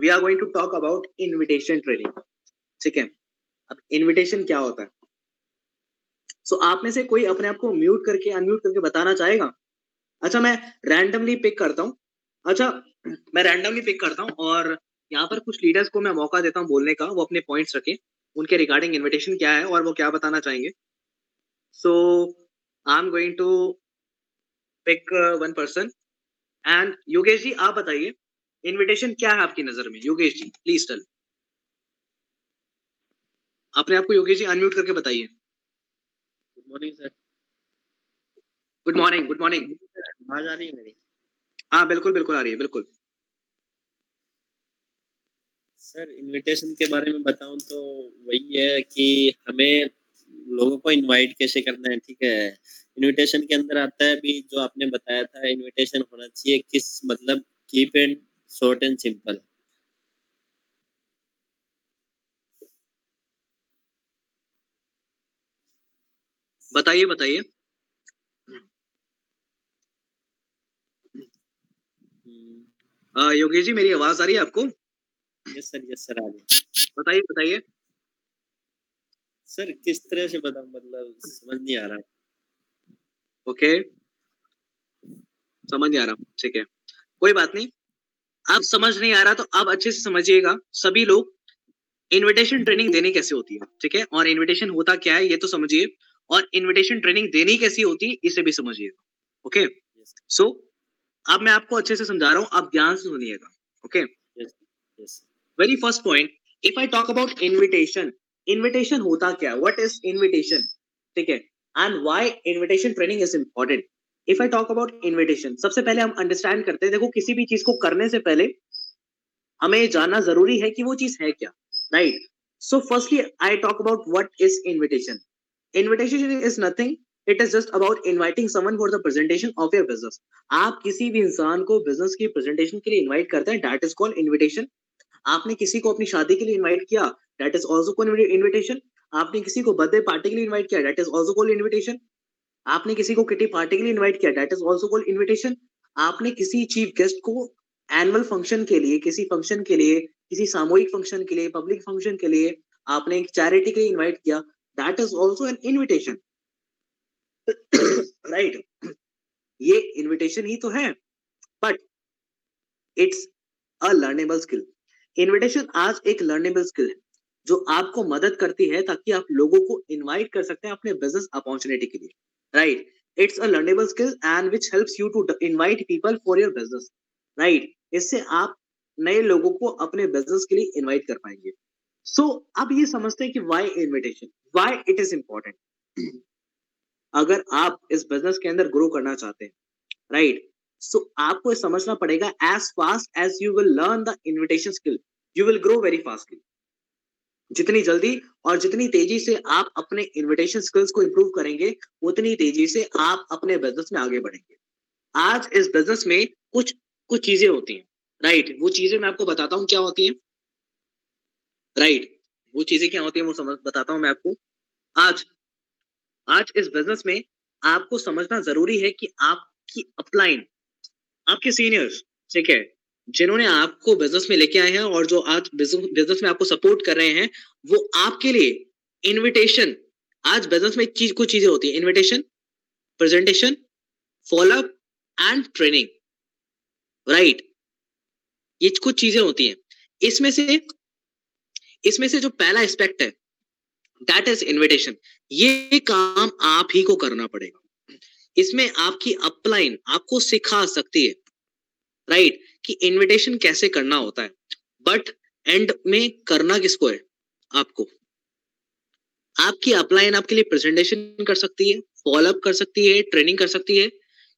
We are going to talk about invitation training ठीक है? अब इनविटेशन क्या होता है? सो so, आप में से कोई अपने आप को म्यूट करके अनम्यूट करके बताना चाहेगा? अच्छा मैं रैंडमली पिक करता हूँ। अच्छा मैं रैंडमली पिक करता हूँ और यहाँ पर कुछ लीडर्स को मैं मौका देता हूँ बोलने का। वो अपने पॉइंट्स रखें। उनके रिगार्डिंग इनविटेशन क्या है और वो क्या बताना चाहेंगे? So I am going to pick one person and Yogesh ji आप बताइए इनविटेशन क्या है आपकी नज़र में? योगेश जी प्लीज़ टेल अपने आपको योगेश जी अनम्यूट करके बताइए। Good morning sir good morning good morning आवाज़ आ रही है मेरी? हाँ बिल्कुल बिल्कुल आ रही है बिल्कुल। सर इनविटेशन के बारे में बताऊँ तो वही है कि हमें लोगों को इनवाइट कैसे करना है ठीक है? इनविटेशन के अंदर आता है भी जो आपने बताया था इनविटेशन होना चाहिए किस मतलब keep and short and simple बताइए बताइए। योगेश जी मेरी आवाज़ आ रही है आपको? यस सर यस सर आ रही बताइए बताइए। सर किस तरह से बता मतलब समझ नहीं आ रहा ओके okay. समझ नहीं आ रहा। ठीक है। कोई बात नहीं। आप समझ नहीं आ रहा तो आप अच्छे से समझिएगा। सभी लोग इनविटेशन ट्रेनिंग देनी कैसे होती है ठीक है? और इनविटेशन होता क्या है ये तो समझिए। और इनविटेशन ट्रेनिंग देनी कैसी होती है इसे भी समझिएगा ओके सो अब मैं आपको अच्छे से समझा रहा हूँ आप ध्यान से सुनिएगा okay very first point if I talk about invitation invitation होता क्या? व्हाट इज़ इनविटेशन ठीक है? And why invitation training is important if I talk about invitation सबसे पहले हम अंडरस्टैंड करते हैं, देखो किसी भी चीज़ को करने से पहले हमें जानना ज़रूरी है कि वो चीज़ है क्या right so firstly I talk about what is invitation invitation is nothing it is just about inviting someone for the presentation of your business आप किसी भी इंसान को बिज़नेस की प्रेजेंटेशन के लिए इनवाइट करते हैं दैट इज़ कॉल्ड इनविटेशन आपने किसी को अपनी शादी के लिए इनवाइट किया that is also called invitation आपने किसी को बर्थडे पार्टी के लिए इनवाइट किया that is also called invitation आपने किसी को किटी पार्टी के लिए इनवाइट किया that is also called invitation आपने किसी चीफ गेस्ट को एनुअल फ़ंक्शन के लिए, किसी फ़ंक्शन के लिए, किसी सामूहिक फ़ंक्शन के लिए पब्लिक फ़ंक्शन के लिए आपने एक चैरिटी के लिए इनवाइट किया that is also an invitation right ये इन्विटेशन ही तो है but it's a learnable skill invitation आज एक लर्नेबल स्किल है, जो आपको मदद करती है ताकि आप लोगों को इनवाइट कर सकते हैं अपने बिज़नेस अपॉर्चुनिटी के लिए। Right it's a learnable skill and which helps you to invite people for your business right इससे आप नए लोगों को अपने बिज़नेस के लिए इनवाइट कर पाएँगे। सो so, अब ये समझते हैं कि why invitation why it is important अगर आप इस बिज़नेस के अंदर ग्रो करना चाहते हैं राइट right? सो so, आपको समझना पड़ेगा as fast as you will learn the invitation skill you will grow very fastly जितनी जल्दी और जितनी तेज़ी से आप अपने इन्विटेशन स्किल्स को इम्प्रूव करेंगे, उतनी तेज़ी से आप अपने बिज़नेस में आगे बढ़ेंगे। आज इस बिज़नेस में कुछ कुछ चीज़ें होती हैं राइट वो चीज़ें मैं आपको बताता हूँ क्या होती है। राइट वो चीज़ें क्या होती है वो समझ, बताता हूँ मैं आपको। आज आज इस बिज़नेस में आपको समझना ज़रूरी है कि आपकी अपलाइन आपके सीनियर्स ठीक है? जिन्होंने आपको बिज़नेस में लेके आए हैं और जो आज बिज़नेस में आपको सपोर्ट कर रहे हैं, वो आपके लिए इनविटेशन आज बिज़नेस में चीज़, कुछ चीज़ें होती है। Invitation presentation follow up and training right ये कुछ चीज़ें होती हैं। इसमें से इसमें से जो पहला एस्पेक्ट है दैट इज़ इनविटेशन ये काम आप ही को करना पड़ेगा। इसमें आपकी अपलाइन आपको सिखा सकती है। Right right? कि इनविटेशन कैसे करना होता है? बट एंड में करना किसको है? आपको। आपकी अपलाइन आपके लिए प्रेजेंटेशन कर सकती है फॉलोअप कर सकती है ट्रेनिंग कर सकती है,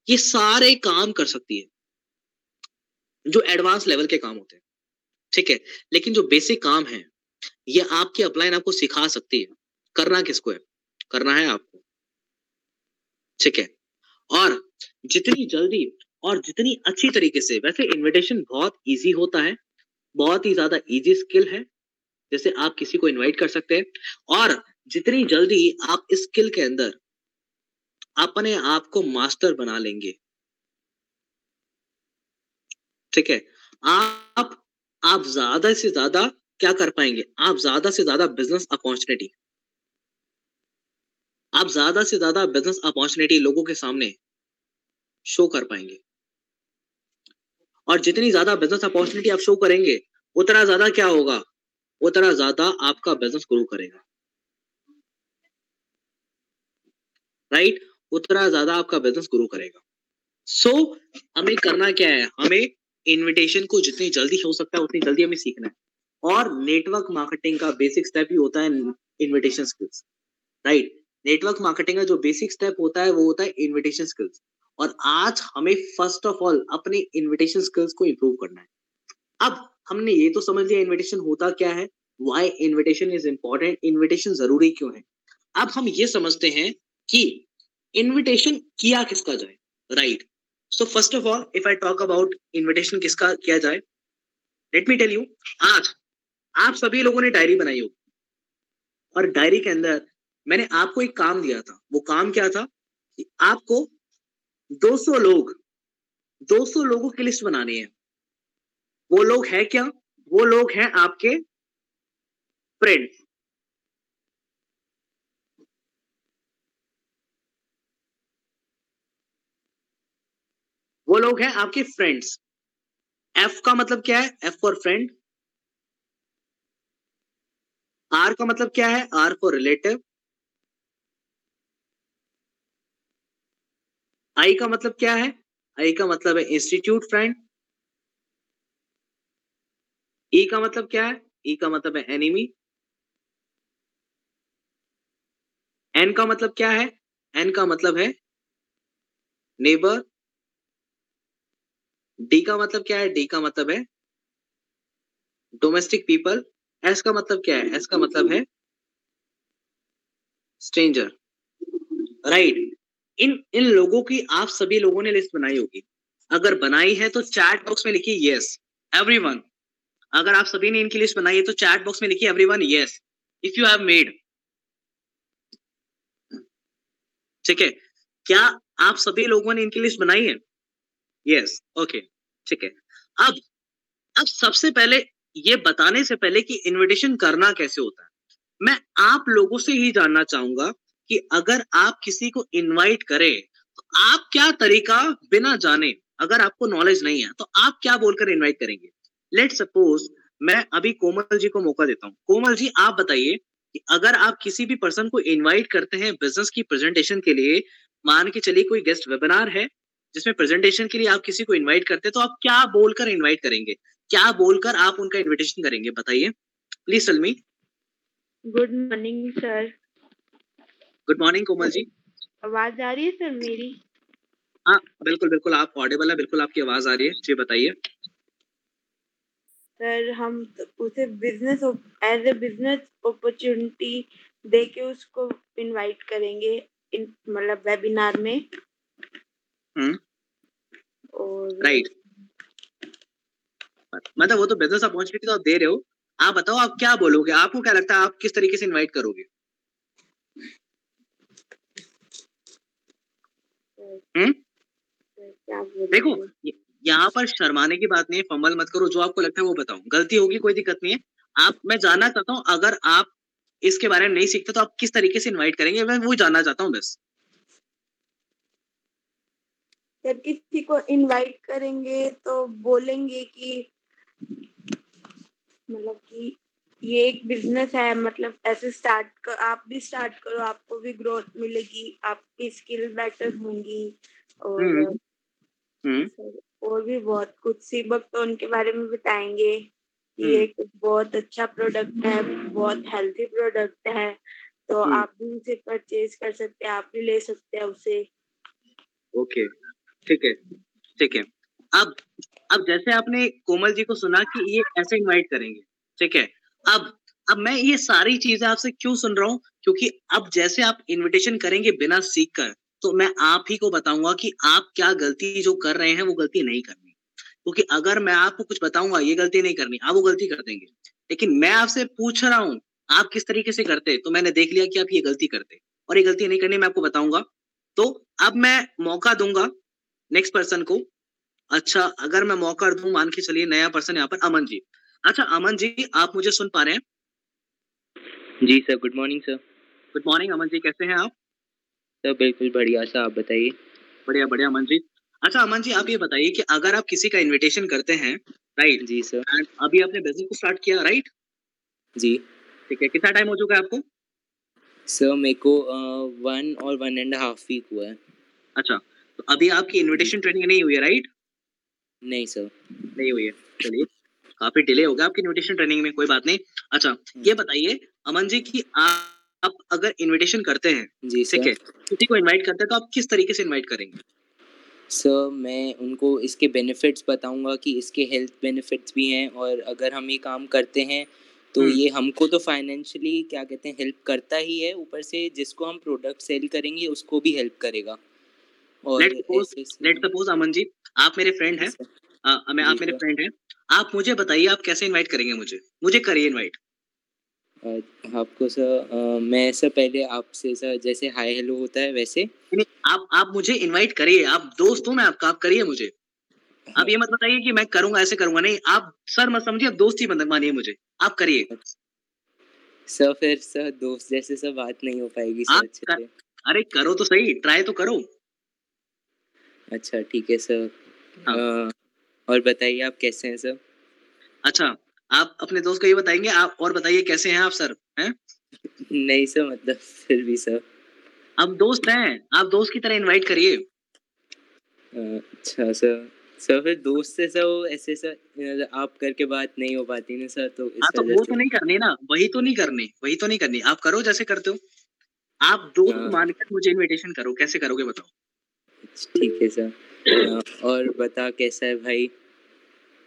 ये सारे काम कर सकती है। जो एडवांस लेवल के काम होते हैं। ठीक है? लेकिन जो बेसिक काम है, ये आपकी अपलाइन आपको सिखा सकती है। करना किसको है? करना है आपको। ठीक है? और जितनी जल्दी और जितनी अच्छी तरीके से, वैसे इनविटेशन बहुत इजी होता है, बहुत ही ज़्यादा इजी स्किल है, जैसे आप किसी को इनवाइट कर सकते हैं, और जितनी जल्दी आप इस स्किल के अंदर अपने आप को मास्टर बना लेंगे। ठीक है? आप आप ज़्यादा से ज़्यादा क्या कर पाएँगे? आप ज़्यादा से ज़्यादा बिज़नेस अपॉर्चुनिटी आप ज़्यादा से ज़्यादा बिज़नेस अपॉर्चुनिटी लोगों के सामने शो कर पाएँगे। और जितनी ज़्यादा बिज़नेस अपॉर्चुनिटी आप शो करेंगे उतना ज़्यादा क्या होगा? उतना ज़्यादा आपका बिज़नेस ग्रो करेगा। राइट? उतना ज़्यादा आपका बिज़नेस ग्रो करेगा। सो so, हमें करना क्या है? हमें इनविटेशन को जितनी जल्दी हो सकता है उतनी जल्दी हमें सीखना है। और नेटवर्क मार्केटिंग का बेसिक स्टेप ही होता है invitation skills right network marketing का जो बेसिक स्टेप होता है वो होता है इनविटेशन स्किल्स और आज हमें फ़र्स्ट ऑफ़ ऑल अपने इनविटेशन स्किल्स को इम्प्रूव करना है। अब हमने ये तो समझ लिया इनविटेशन होता क्या है why invitation is important invitation ज़रूरी क्यों है? अब हम ये समझते हैं कि इनविटेशन किया किसका जाए right so first of all if I talk about invitation किसका किया जाए लेट मी टेल यू आज आप सभी लोगों ने डायरी बनाई होगी। और डायरी के अंदर मैंने आपको एक काम दिया था, वो काम क्या था कि आपको 200 लोग 200 लोगों की लिस्ट बनानी है। वो लोग हैं क्या? वो लोग हैं आपके फ्रेंड वो लोग हैं आपके फ्रेंड्स एफ़ का मतलब क्या है? एफ़ फॉर फ्रेंड आर का मतलब क्या है? आर फॉर रिलेटिव आई का मतलब क्या है आई का मतलब है इंस्टीट्यूट फ्रेंड ई का मतलब क्या है ई का मतलब है एनिमी एन का मतलब क्या है एन का मतलब है नेबर डी का मतलब क्या है डी का मतलब है डोमेस्टिक पीपल एस का मतलब क्या है एस का मतलब है स्ट्रेंजर राइट right. इन इन लोगों की आप सभी लोगों ने लिस्ट बनाई होगी। अगर बनाई है तो चैट बॉक्स में लिखिए यस एवरीवन अगर आप सभी ने इनकी लिस्ट बनाई है तो चैट बॉक्स में लिखिए everyone yes if you have made ठीक है? क्या आप सभी लोगों ने इनकी लिस्ट बनाई है? यस ओके ठीक है। अब अब सबसे पहले ये बताने से पहले कि इनविटेशन करना कैसे होता है। मैं आप लोगों से ही जानना चाहूँगा कि अगर आप किसी को इनवाइट करें तो आप क्या तरीका बिना जाने, अगर आपको नॉलेज नहीं है तो आप क्या बोलकर इनवाइट करेंगे? लेट सपोज़ मैं अभी कोमल जी को मौका देता हूँ। कोमल जी, आप बताइए कि अगर आप किसी भी पर्सन को इनवाइट करते हैं बिज़नेस की प्रेजेंटेशन के लिए, मान के चलिए कोई गेस्ट वेबिनार है, जिसमें प्रेजेंटेशन के लिए आप किसी को इनवाइट करते हैं तो आप क्या बोलकर इनवाइट करेंगे? क्या बोलकर आप उनका इनविटेशन करेंगे? बताइए। Please Salmi good morning sir good morning Komal ji आवाज़ आ रही है सर मेरी? हाँ बिल्कुल बिल्कुल आप ऑडिबल है बिल्कुल आपकी आवाज़ आ रही है जी बताइए। सर हम उसे business as a business opportunity दे के उसको इनवाइट करेंगे इन मतलब वेबिनार में। हम्म। और राइट मतलब वो तो बिज़नेस अपॉर्चुनिटी तो आप दे रहे हो। आप बताओ आप क्या बोलोगे? आपको क्या लगता है आप किस तरीके से इनवाइट करोगे? हम्म? देखो यहाँ पर शर्माने की बात नहीं है फंबल मत करो जो आपको लगता है वो बताओ। गलती होगी कोई दिक्कत नहीं है। आप मैं जानना चाहता हूँ अगर आप इसके बारे में नहीं सीखते तो आप किस तरीके से इनवाइट करेंगे? मैं वो जानना चाहता हूँ बस। जब किसी को इनवाइट करेंगे तो बोलेंगे कि मतलब कि ये एक बिज़नेस है मतलब ऐसे स्टार्ट कर आप भी स्टार्ट करो आपको भी ग्रोथ मिलेगी आपकी स्किल बेटर होंगी और हम्म, हम्म। और भी बहुत कुछ सीबक तो उनके बारे में बताएँगे कि हम्म। एक बहुत अच्छा प्रोडक्ट है बहुत हेल्थी प्रोडक्ट है तो। आप भी उसे परचेज कर सकते हैं आप भी ले सकते हैं उसे ओके ठीक है ठीक है अब अब जैसे आपने कोमल जी को सुना कि ये ऐसे इनवाइट करेंगे ठीक है अब अब मैं ये सारी चीज़ें आपसे क्यों सुन रहा हूँ? क्योंकि अब जैसे आप इनविटेशन करेंगे बिना सीख कर तो मैं आप ही को बताऊँगा कि आप क्या गलती जो कर रहे हैं वो गलती नहीं करनी। क्योंकि अगर मैं आपको कुछ बताऊँगा, ये गलती नहीं करनी, आप वो गलती कर देंगे। लेकिन मैं आपसे पूछ रहा हूँ, आप किस तरीके से करते? तो मैंने देख लिया कि आप ये गलती करते और ये गलती नहीं करनी मैं आपको बताऊँगा। तो अब मैं मौका दूँगा नेक्स्ट पर्सन को। अच्छा अगर मैं मौका दूँ, मान के चलिए नया पर्सन यहाँ पर, अमन जी। अच्छा अमन जी आप मुझे सुन पा रहे हैं? जी sir good morning sir. Good morning Aman ji कैसे हैं आप? सर बिल्कुल बढ़िया सर आप बताइए। बढ़िया बढ़िया अमन जी। अच्छा अमन जी आप ये बताइए कि अगर आप किसी का इनविटेशन करते हैं राइट जी सर। एंड अभी आपने बिज़नेस को स्टार्ट किया राइट जी। ठीक है कितना टाइम हो चुका है आपको? सर मेरे को वन और वन एंड हाफ़ वीक हुआ है। अच्छा तो अभी आपकी इनविटेशन ट्रेनिंग नहीं हुई है राइट नहीं सर। नहीं हुई है चलिए। काफ़ी डिले हो गया आपकी इनविटेशन ट्रेनिंग में कोई बात नहीं। अच्छा ये बताइए अमन जी कि आप आप अगर इनविटेशन करते हैं जी ठीक है किसी को इनवाइट करते हैं तो आप किस तरीके से इनवाइट करेंगे? सर मैं उनको इसके बेनिफिट्स बताऊँगा कि इसके हेल्थ बेनिफिट्स भी हैं और अगर हम ये काम करते हैं तो हम्म। ये हमको तो फाइनेंशियली क्या कहते हैं हेल्प करता ही है। ऊपर से जिसको हम प्रोडक्ट सेल करेंगे उसको भी हेल्प करेगा। और लेट सपोज़ अमन जी आप मेरे फ्रेंड हैं। मैं आप मेरे फ्रेंड हैं। आप मुझे बताइए आप कैसे इनवाइट करेंगे मुझे? मुझे करिए इनवाइट आपको सर मैं सर पहले आपसे सर जैसे हाय हेलो होता है वैसे। आप आप मुझे इनवाइट करिए आप दोस्त हो मैं आपका आप करिए मुझे। आप ये मत बताइए कि मैं करूँगा ऐसे करूँगा नहीं आप सर मत समझिए आप दोस्त ही मत मानिए मुझे आप करिए। सर फिर सर दोस्त जैसे सर बात नहीं हो पाएगी सर अच्छे कर- अरे करो तो सही ट्राई तो करो। अच्छा ठीक है सर। हाँ। और बताइए आप कैसे हैं सर? अच्छा आप अपने दोस्त को ये बताएँगे आप और बताइए कैसे हैं आप सर? हैं? नहीं सर मतलब फिर भी सर। हम दोस्त हैं आप दोस्त की तरह इनवाइट करिए। अच्छा सर। सर फिर दोस्त से सर वो ऐसे सर आप करके बात नहीं हो पाती ना सर तो हाँ तो वो तो नहीं करनी ना वही तो नहीं करनी वही तो नहीं करनी। आप करो जैसे करते हो। आप दोस्त हाँ। मानकर मुझे इनविटेशन करो कैसे करोगे बताओ? ठीक है सर। और बता कैसा है भाई?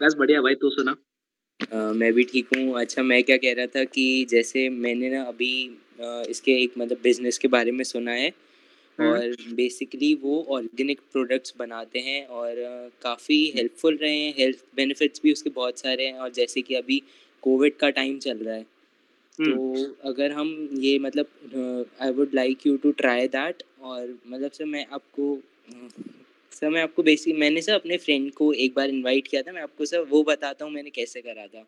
बस बढ़िया भाई तू सुना। अ, मैं भी ठीक हूँ। अच्छा मैं क्या कह रहा था कि जैसे मैंने ना अभी अ, इसके एक मतलब बिज़नेस के बारे में सुना है हम्म। और बेसिकली वो ऑर्गेनिक प्रोडक्ट्स बनाते हैं और काफ़ी हेल्पफुल रहे हैं। हेल्थ बेनिफिट्स भी उसके बहुत सारे हैं और जैसे कि अभी कोविड का टाइम चल रहा है। हम्म। तो अगर हम ये मतलब I would like you to try that और मतलब से मैं आपको सर मैं आपको बेसिक मैंने सर अपने फ्रेंड को एक बार इनवाइट किया था मैं आपको सर वो बताता हूँ मैंने कैसे करा था।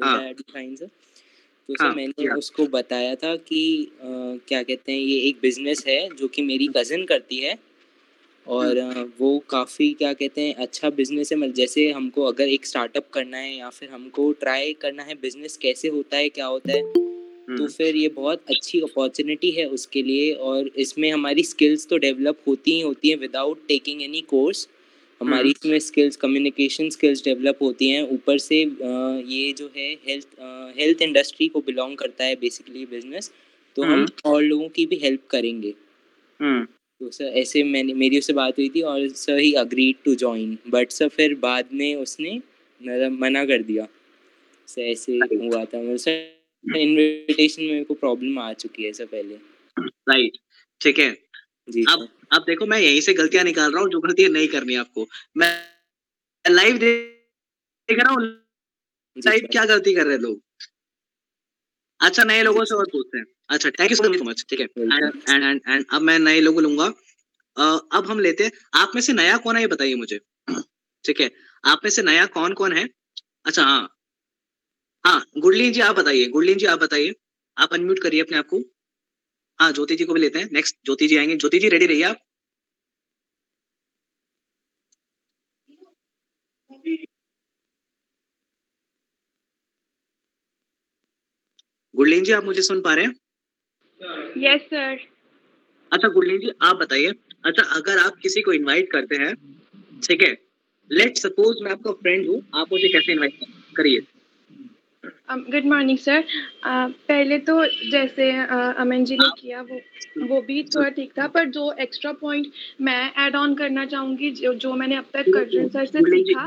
हाँ। फाइन सर तो सर हाँ, मैंने उसको बताया था कि अ, क्या कहते हैं ये एक बिज़नेस है जो कि मेरी कज़न करती है और अ, वो काफ़ी क्या कहते हैं अच्छा बिज़नेस है। मतलब जैसे हमको अगर एक स्टार्टअप करना है या फिर हमको ट्राई करना है बिज़नेस कैसे होता है क्या होता है तो हम्म। फिर ये बहुत अच्छी अपॉर्चुनिटी है उसके लिए और इसमें हमारी स्किल्स तो डेवलप होती ही होती हैं विदाउट टेकिंग एनी कोर्स हमारी इसमें स्किल्स कम्युनिकेशन स्किल्स डेवलप होती हैं। ऊपर से ये जो है हेल्थ हेल्थ इंडस्ट्री को बिलोंग करता है बेसिकली बिज़नेस तो हम और लोगों की भी हेल्प करेंगे। हम्म। तो सर ऐसे मैंने मेरी उससे बात हुई थी और sir he agreed to join but sir फिर बाद में उसने मना कर दिया। सर ऐसे हुआ था। मतलब सर इनविटेशन में मेरे को प्रॉब्लम आ चुकी है सर पहले। राइट ठीक है। जी अब अब देखो मैं यहीं से गलतियाँ निकाल रहा हूँ जो गलतियाँ नहीं करनी आपको। मैं लाइव देख रहा हूँ लाइव क्या गलती कर रहे लोग। अच्छा नए लोगों से और पूछते हैं। अच्छा थैंक यू सो मच ठीक है। एंड एंड एंड अब मैं नए लोगों लूँगा। अ, अब हम लेते हैं आप में से नया कौन है ये बताइए मुझे। ठीक है। आप में से नया कौन कौन है? अच्छा हाँ। हाँ गुरलीन जी आप बताइए गुरलीन जी आप बताइए। आप अनम्यूट करिए अपने आप को। हाँ ज्योति जी को भी लेते हैं। नेक्स्ट ज्योति जी आएँगे। ज्योति जी रेडी रहिए आप? गुरलीन जी आप मुझे सुन पा रहे हैं? यस सर अच्छा गुरलीन जी आप बताइए। अच्छा अगर आप किसी को इनवाइट करते हैं ठीक है? लेट सपोज़ मैं आपका फ्रेंड हूँ आप मुझे कैसे इनवाइट करिए? गुड मॉर्निंग सर पहले तो जैसे uh, अमन जी ने किया वो वो भी थोड़ा ठीक था पर जो एक्स्ट्रा पॉइंट मैं ऐड ऑन करना चाहूँगी जो जो मैंने अब तक कर्जन सर से सीखा।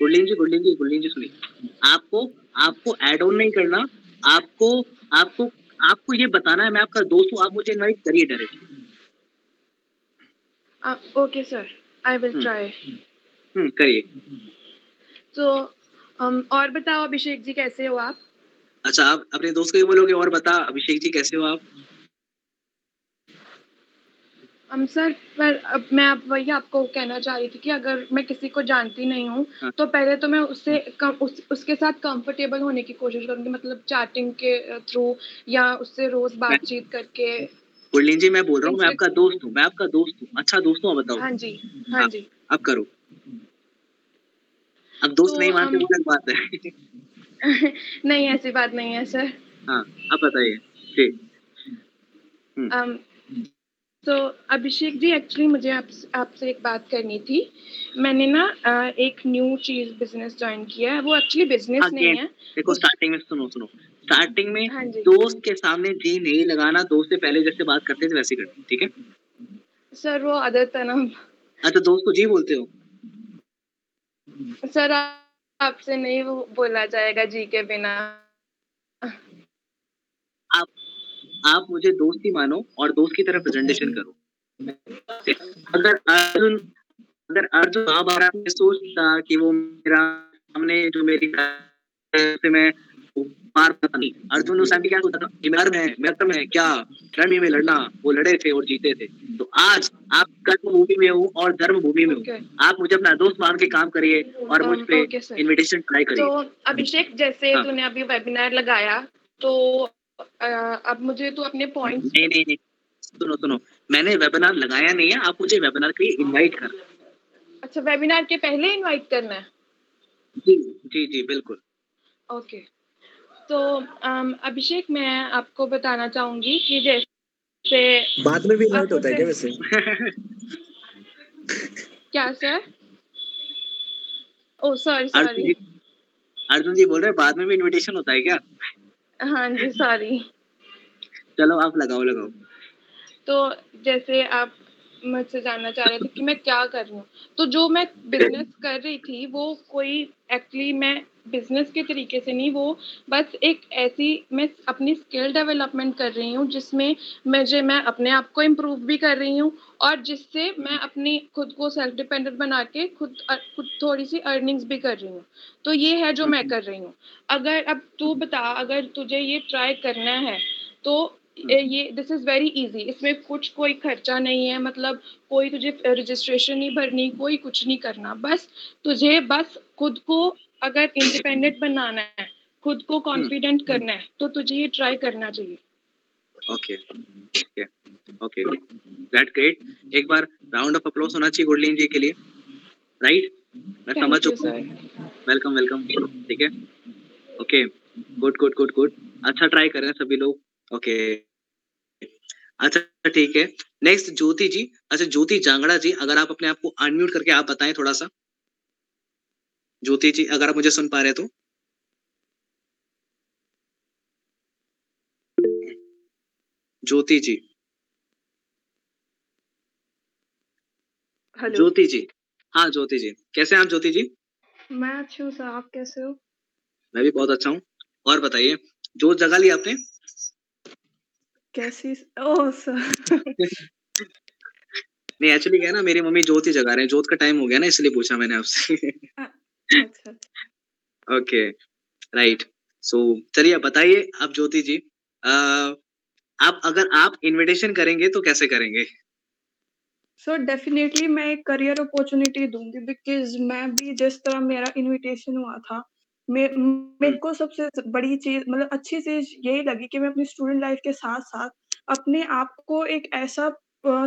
गुरलीन जी गुरलीन जी गुरलीन जी सुनिए। आपको आपको ऐड ऑन नहीं करना आपको आपको आपको ये बताना है मैं आपका दोस्त हूँ आप मुझे इनवाइट करिए direct okay sir I will. Try करिए। तो um, और बताओ अभिषेक जी कैसे हो आप? अच्छा आप अपने दोस्त को बोलोगे और बता अभिषेक जी कैसे हो आप? हम सर पर अब मैं अब वही आपको कहना चाह रही थी कि अगर मैं किसी को जानती नहीं हूँ हाँ। तो पहले तो मैं उससे कम उस, उसके साथ कंफर्टेबल होने की कोशिश करूँगी मतलब चैटिंग के थ्रू या उससे रोज बातचीत करके। गुरलीन जी मैं बोल रहा हूँ मैं आपका दोस्त हूँ मैं आपका दोस्त हूँ। अच्छा दोस्त हूँ बताओ। हाँ जी हाँ जी। अब करो। अब दोस्त तो नहीं मानते अलग बात है। नहीं ऐसी बात नहीं है सर। हाँ अब बताइए। जी um, तो अभिषेक जी एक्चुअली मुझे आप, आपसे एक बात करनी थी। मैंने ना एक न्यू चीज़ बिज़नेस ज्वाइन किया है। वो एक्चुअली बिज़नेस नहीं है। देखो स्टार्टिंग में सुनो सुनो। स्टार्टिंग में हाँ जी। दोस्त के सामने जी नहीं लगाना दोस्त से पहले जैसे बात करते थे वैसे करते ठीक है? सर वो आदत है ना अच्छा दोस्त को जी बोलते हो? सर, आपसे नहीं बोला जाएगा जी के बिना। आप मुझे दोस्त ही मानो और दोस्त की तरह प्रेजेंटेशन करो। अगर अर्जुन अगर अर्जुन महाभारत में सोचता कि वो मेरा हमने जो मेरी से मैं मार पाता नहीं अर्जुन उस क्या सोचता था? धर्म है मेरा धर्म है क्या? रणभूमि में लड़ना वो लड़े थे और जीते थे। तो आज आप कर्म भूमि में हूँ और धर्म भूमि में हूँ। आप मुझे अपना दोस्त मान के काम करिए और मुझ पे इनविटेशन ट्राई तो करिए। अभिषेक जैसे हाँ। तूने अभी वेबिनार लगाया तो अब मुझे तू अपने पॉइंट्स नहीं नहीं सुनो सुनो। मैंने वेबिनार लगाया नहीं है आप मुझे वेबिनार के लिए इनवाइट कर। अच्छा वेबिनार के पहले इनवाइट करना है? जी जी जी बिल्कुल। ओके तो अभिषेक मैं आपको बताना चाहूँगी कि जैसे बाद में भी आपको होता है क्या वैसे? क्या sir oh sorry sorry Arjun ji बोल रहे हैं बाद में भी इनविटेशन होता है क्या? हाँ जी सॉरी चलो आप लगाओ लगाओ। तो जैसे आप मुझसे जानना चाह रहे थे कि मैं क्या कर रही हूँ। तो जो मैं बिज़नेस कर रही थी वो कोई एक्चुअली मैं बिज़नेस के तरीके से नहीं वो बस एक ऐसी मैं अपनी स्किल डेवलपमेंट कर रही हूँ जिसमें मुझे मैं अपने आप को इम्प्रूव भी कर रही हूँ और जिससे मैं अपनी खुद को सेल्फ डिपेंडेंट बना के खुद खुद थोड़ी सी अर्निंग्स भी कर रही हूँ। तो ये है जो मैं कर रही हूँ। अगर अब तू बता अगर तुझे ये ट्राई करना है तो ये दिस इज़ वेरी इजी इसमें कुछ कोई खर्चा नहीं है मतलब कोई तुझे रजिस्ट्रेशन नहीं भरनी कोई कुछ नहीं करना। बस तुझे बस खुद को अगर इंडिपेंडेंट बनाना है खुद को कॉन्फिडेंट करना है तो तुझे ये ट्राई करना चाहिए। Okay okay okay that great एक बार राउंड ऑफ़ अप्लॉज होना चाहिए गुडलीन जी के लिए। राइट मैं समझ चुका हूँ। वेलकम वेलकम ठीक है? Okay good good good good अच्छा ट्राई कर रहे हैं सभी लोग। ओके अच्छा ठीक है। नेक्स्ट ज्योति जी अच्छा ज्योति जांगड़ा जी अगर आप अपने आप को अनम्यूट करके आप बताएँ थोड़ा सा। ज्योति जी अगर आप मुझे सुन पा रहे तो। ज्योति जी। हेलो ज्योति जी। हाँ ज्योति जी। कैसे हैं आप ज्योति जी? मैं अच्छी हूँ सर आप कैसे हो? मैं भी बहुत अच्छा हूँ। और बताइए जो जगह ली आपने? कैसी ओह सर। नहीं एक्चुअली क्या है ना मेरी मम्मी जोत ही जगा रहे हैं। जोत का टाइम हो गया ना इसलिए पूछा मैंने आपसे। अच्छा। ओके राइट सो चलिए बताइए आप ज्योति जी अ, आप अगर आप इनविटेशन करेंगे तो कैसे करेंगे? सो डेफिनेटली मैं एक करियर अपॉर्चुनिटी दूँगी बिकॉज़ मैं भी जिस तरह मेरा इनविटेशन हुआ था मे- मेरे को सबसे बड़ी चीज़ मतलब अच्छी चीज़ यही लगी कि मैं अपनी स्टूडेंट लाइफ के साथ साथ अपने आप को एक ऐसा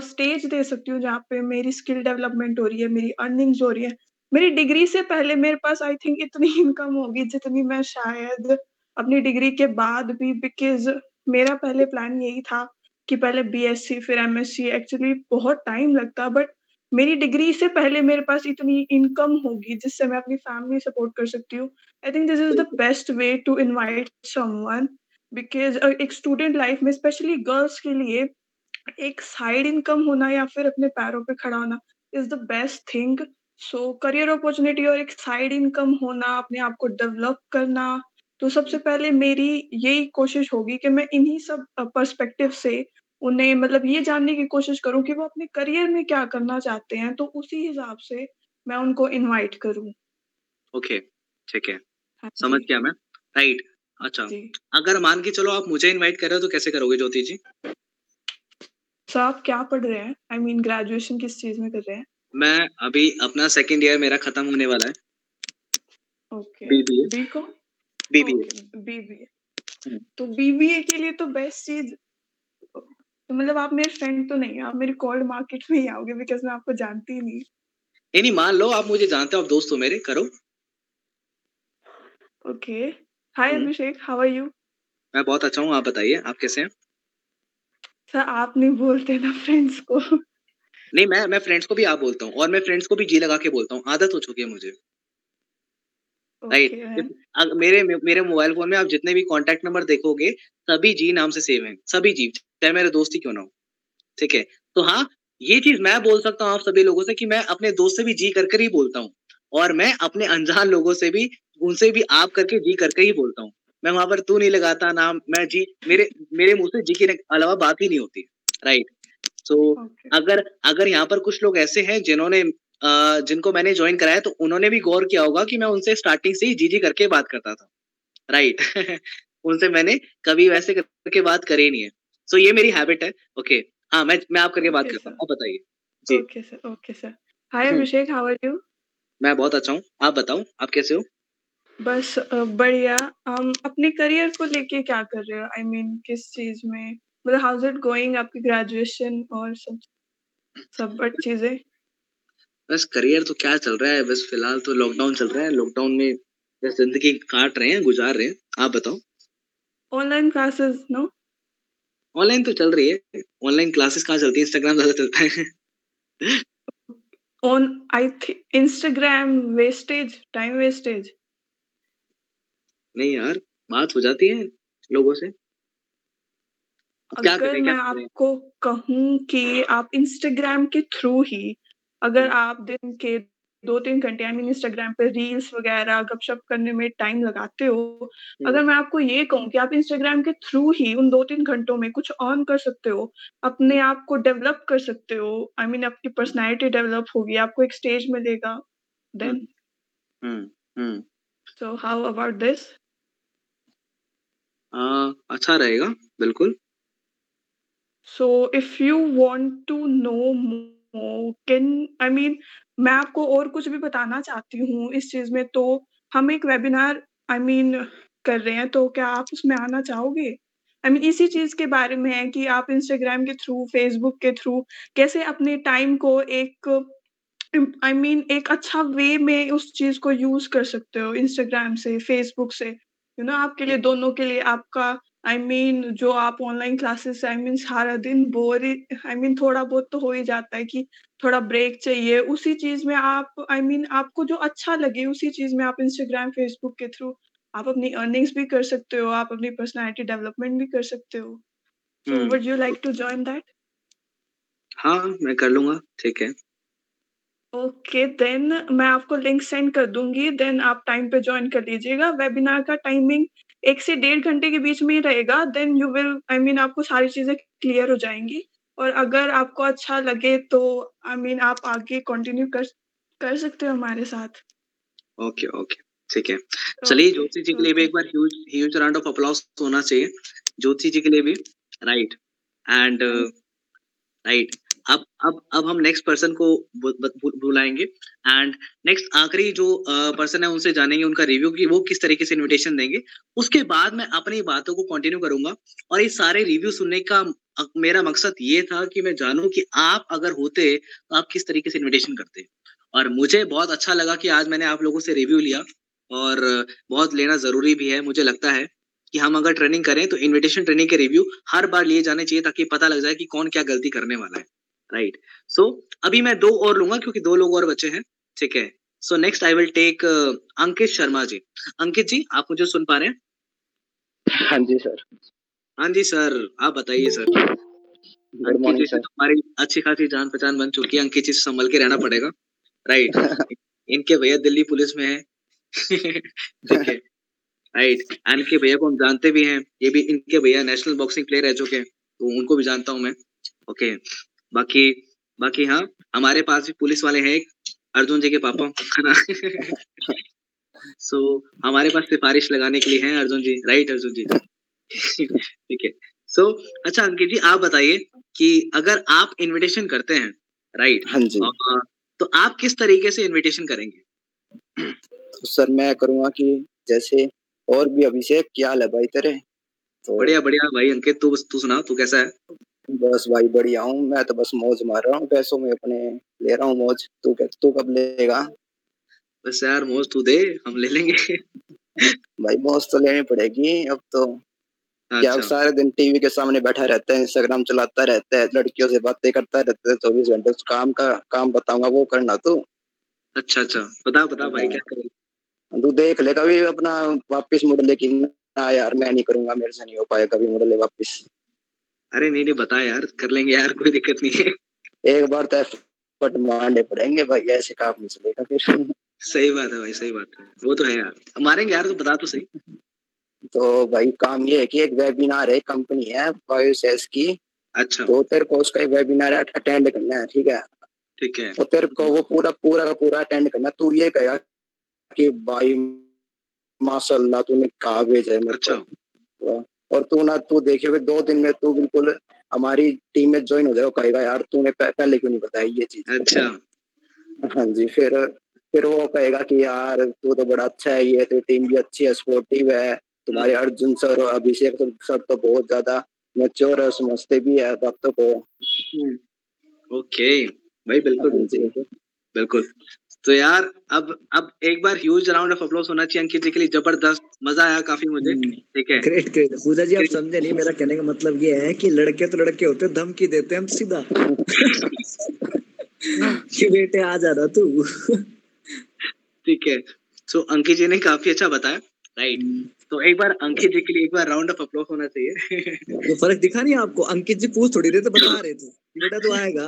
स्टेज दे सकती हूँ जहाँ पे मेरी स्किल डेवलपमेंट हो रही है मेरी अर्निंग्स हो रही है। मेरी डिग्री से पहले मेरे पास आई थिंक इतनी इनकम होगी जितनी मैं शायद अपनी डिग्री के बाद भी बिकॉज़ मेरा पहले प्लान यही था कि पहले बीएससी फिर एमएससी एक्चुअली बहुत टाइम लगता बट मेरी डिग्री से पहले मेरे पास इतनी इनकम होगी जिससे मैं अपनी फैमिली सपोर्ट कर सकती हूँ। I think this is the best way to invite someone because एक स्टूडेंट लाइफ में स्पेशली गर्ल्स के लिए एक साइड इनकम होना या फिर अपने पैरों पे खड़ा होना is the best thing so career opportunity और एक साइड इनकम होना अपने आप को डेवलप करना तो सबसे पहले मेरी यही कोशिश होगी कि मैं इन्हीं सब पर्सपेक्टिव से उन्हें मतलब ये जानने की कोशिश करूँ कि वो अपने करियर में क्या करना चाहते हैं तो उसी हिसाब से मैं उनको इनवाइट करूँ। ओके ठीक है। हाँ समझ गया मैं। राइट अच्छा। जी। अगर मान के चलो आप मुझे इनवाइट कर रहे हो तो कैसे करोगे ज्योति जी? सर आप क्या पढ़ रहे हैं? आई मीन ग्रेजुएशन किस चीज़ में कर रहे हैं? मैं अभी अपना सेकंड ईयर मेरा खत्म होने वाला है। Okay BBA BBA BBA. तो बीबीए के लिए तो बेस्ट चीज़ तो मतलब आप मेरे फ्रेंड तो नहीं आप मेरे कोल्ड मार्केट में ही आओगे बिकॉज़ मैं आपको जानती ही नहीं नहीं नहीं मान लो आप मुझे जानते हो आप दोस्त हो मेरे करो। Okay hi hmm. Abhishek how are you मैं बहुत अच्छा हूँ आप बताइए आप कैसे हैं? सर आप नहीं बोलते ना फ्रेंड्स को। नहीं मैं मैं फ्रेंड्स को भी आप बोलता हूँ और मैं फ्रेंड्स को भी जी लगा के बोलता हूँ आदत हो चुकी है मुझे। राइट ओके अग- मेरे मेरे मोबाइल फ़ोन में आप जितने भी कांटेक्ट नंबर देखोगे सभी जी नाम से सेव हैं सभी जी चाहे मेरे दोस्त ही क्यों ना हो ठीक है? तो हाँ ये चीज़ मैं बोल सकता हूँ आप सभी लोगों से कि मैं अपने दोस्त से भी जी कर कर ही बोलता हूँ और मैं अपने अनजान लोगों से भी उनसे भी आप करके जी करके ही बोलता हूँ। मैं वहाँ पर तू नहीं लगाता नाम मैं जी मेरे मेरे मुँह से जी के अलावा बात ही नहीं होती राइट सो ओके अगर अगर यहाँ पर कुछ लोग ऐसे हैं जिन्होंने जिनको मैंने ज्वाइन कराया तो उन्होंने भी गौर किया होगा कि मैं उनसे स्टार्टिंग से ही जी जी करके बात करता था। राइट उनसे मैंने कभी वैसे करके बात करी नहीं है। सो ये मेरी हैबिट है। ओके हाँ मैं मैं आप करके बात Okay, करता हूँ। आप बताइए। जी। Okay sir okay sir hi. Abhishek how are you मैं बहुत अच्छा हूँ। आप बताओ आप कैसे हो? बस बढ़िया। हम अपने करियर को लेके क्या कर रहे हो? आई I मीन mean, किस चीज़ में? मतलब हाउ इज़ इट गोइंग आपकी ग्रेजुएशन और सब? सब बट चीज़ें? बस करियर तो क्या चल रहा है? बस फ़िलहाल तो लॉकडाउन चल रहा है। लॉकडाउन में बस ज़िंदगी काट रहे हैं गुजार रहे हैं। आप बताओ। ऑनलाइन क्लासेस नो ऑनलाइन तो चल रही है। ऑनलाइन क्लासेस कहाँ चलती है? इंस्टाग्राम ज़्यादा चलता है। On I think Instagram wastage time wastage नहीं यार बात हो जाती है लोगों से। क्या अगर मैं आपको कहूँ कि आप इंस्टाग्राम के थ्रू ही अगर आप दिन के दो तीन घंटे आई मीन इंस्टाग्राम पे रील्स वगैरह गपशप करने में टाइम लगाते हो अगर मैं आपको ये कहूँ कि आप इंस्टाग्राम के थ्रू ही उन दो तीन घंटों में कुछ ऑन कर सकते हो अपने आप को डेवलप कर सकते हो आई I मीन mean, आपकी पर्सनैलिटी डेवलप होगी आपको एक स्टेज मिलेगा then hmm hmm. So how about this अच्छा रहेगा बिल्कुल। So if you want to know more, can I mean मैं आपको और कुछ भी बताना चाहती हूँ इस चीज़ में तो हम एक वेबिनार आई मीन कर रहे हैं तो क्या आप उसमें आना चाहोगे? आई मीन इसी चीज़ के बारे में है कि आप इंस्टाग्राम के थ्रू, फेसबुक के थ्रू कैसे अपने टाइम को एक आई मीन एक अच्छा वे में उस चीज़ को यूज़ कर सकते हो इंस्टाग्राम से, फेसबुक से। यू नो आपके लिए दोनों के लिए आपका आई I मीन mean, जो आप ऑनलाइन क्लासेस आई मीन सारा दिन बोर आई मीन थोड़ा बहुत तो हो ही जाता है कि थोड़ा ब्रेक चाहिए। उसी चीज़ में आप आई I मीन mean, आपको जो अच्छा लगे उसी चीज़ में आप इंस्टाग्राम फेसबुक के थ्रू आप अपनी अर्निंग्स भी कर सकते हो आप अपनी पर्सनालिटी डेवलपमेंट भी कर सकते हो। So. Would you like to join that हाँ मैं कर लूँगा ठीक है। ओके देन मैं आपको लिंक सेंड कर दूँगी देन आप टाइम पे ज्वाइन कर लीजिएगा। वेबिनार का टाइमिंग एक से डेढ़ घंटे के बीच में ही रहेगा then you will I mean आपको सारी चीज़ें क्लियर हो जाएँगी। और अगर आपको अच्छा लगे तो आई I मीन mean, आप आगे कंटिन्यू कर कर सकते हो हमारे साथ। ओके ओके ठीक है। चलिए ज्योति जी के लिए भी एक बार huge huge round of applause होना चाहिए। ज्योति जी के लिए भी राइट एंड राइट अब अब अब हम नेक्स्ट पर्सन को बुलाएँगे। एंड नेक्स्ट आखिरी जो पर्सन है, उनसे जानेंगे उनका रिव्यू कि वो किस तरीके से इनविटेशन देंगे। उसके बाद मैं अपनी बातों को कंटिन्यू करूँगा। और ये सारे रिव्यू सुनने का मेरा मकसद ये था कि मैं जानूं कि आप अगर होते तो आप किस तरीके से इन्विटेशन करते। और मुझे बहुत अच्छा लगा कि आज मैंने आप लोगों से रिव्यू लिया। और बहुत लेना ज़रूरी भी है, मुझे लगता है कि हम अगर ट्रेनिंग करें तो इनविटेशन ट्रेनिंग के रिव्यू हर बार लिए जाने चाहिए ताकि पता लग जाए कि कौन क्या गलती करने वाला है। राइट सो अभी मैं दो और लूँगा क्योंकि दो लोग और बचे हैं। ठीक है? So next I will take Ankit Sharma ji. Ankit ji आप मुझे सुन पा रहे हैं? हाँ जी सर। हाँ जी सर। आप बताइए सर। अंकित जी से तो हमारी अच्छी खासी जान पहचान बन चुकी है। अंकित जी से संभल के रहना पड़ेगा। राइट इनके भैया दिल्ली पुलिस में है। ठीक है। राइट इनके भैया को हम जानते भी हैं। ये भी इनके भैया नेशनल बॉक्सिंग प्लेयर रह चुके हैं। तो उनको भी जानता हूँ मैं। ओके बाकी बाकी हाँ हमारे पास भी पुलिस वाले हैं अर्जुन जी के पापा। है ना सो हमारे पास सिफारिश लगाने के लिए हैं अर्जुन जी राइट अर्जुन जी? ठीक है। सो अच्छा अंकित जी आप बताइए कि अगर आप इनविटेशन करते हैं राइट हाँ जी। तो आप किस तरीके से इनविटेशन करेंगे? तो सर मैं करूँगा कि जैसे और भी अभिषेक क्या हाल है भाई तेरे? तो बढ़िया बढ़िया भाई अंकित तू तू सुना तू कैसा है? बस भाई बढ़िया हूँ। मैं तो बस मौज मार रहा हूँ। पैसों में अपने ले रहा हूँ मौज। तू क्या तू कब लेगा? बस यार मौज तू दे हम ले लेंगे। भाई मौज तो लेनी पड़ेगी। अब तो अच्छा। क्या सारे दिन टीवी के सामने बैठा रहता है इंस्टाग्राम चलाता रहता है लड़कियों से बातें करता रहता है चौबीस घंटे काम का काम बताऊँगा वो करना तू। अच्छा अच्छा। बता बता भाई क्या करें तू देख ले कभी अपना वापिस मुड़ लेकिन ना यार मैं नहीं करूँगा मेरे से नहीं हो पाया कभी मुड़ ले वापिस। अरे नहीं नहीं बता यार कर लेंगे यार कोई दिक्कत नहीं है। एक बार तो एफर्ट मारने पड़ेंगे भाई ऐसे काम नहीं चलेगा फिर। सही बात है भाई सही बात है। वो तो है यार। मारेंगे यार तो बता तो सही। तो भाई काम ये है कि एक वेबिनार है कंपनी है बायोसेस की। अच्छा। तो तेरे को उसका एक वेबिनार अटेंड करना है ठीक है? ठीक है। तो तेरे को वो पूरा पूरा का पूरा अटेंड करना तू ये कहेगा कि भाई माशाल्लाह तूने कहा भेजा है अच्छा। तो और तू ना तू देखे दो दिन में तू बिल्कुल हमारी टीम में ज्वाइन हो जाएगा कहेगा यार तूने पहले क्यों नहीं बताया ये चीज़। अच्छा। हाँ जी फिर फिर वो कहेगा कि यार तू तो बड़ा अच्छा है ये तो टीम भी अच्छी है स्पोर्टिव है तुम्हारे। अर्जुन सर और अभिषेक सर तो बहुत ज़्यादा मेच्योर है समझते भी है बातों को। ओके भाई बिल्कुल हाँ बिल्कुल। तो यार अब अब एक बार ह्यूज राउंड ऑफ़ अप्लॉज होना चाहिए अंकित जी के लिए। ज़बरदस्त मज़ा आया काफ़ी मुझे। हम्म। ठीक है। ग्रेट ग्रेट पूजा जी आप समझे नहीं मेरा कहने का मतलब ये है कि लड़के तो लड़के होते धमकी देते हैं हम सीधा। कि बेटे आ जा रहा तू। ठीक है। सो अंकित जी ने काफ़ी अच्छा बताया राइट हम्म। तो एक बार अंकित जी के लिए एक बार राउंड ऑफ़ अप्लॉज होना चाहिए। तो फ़र्क दिखा नहीं आपको? अंकित जी पूछ थोड़ी रहे थे बता रहे थे बेटा तो आएगा।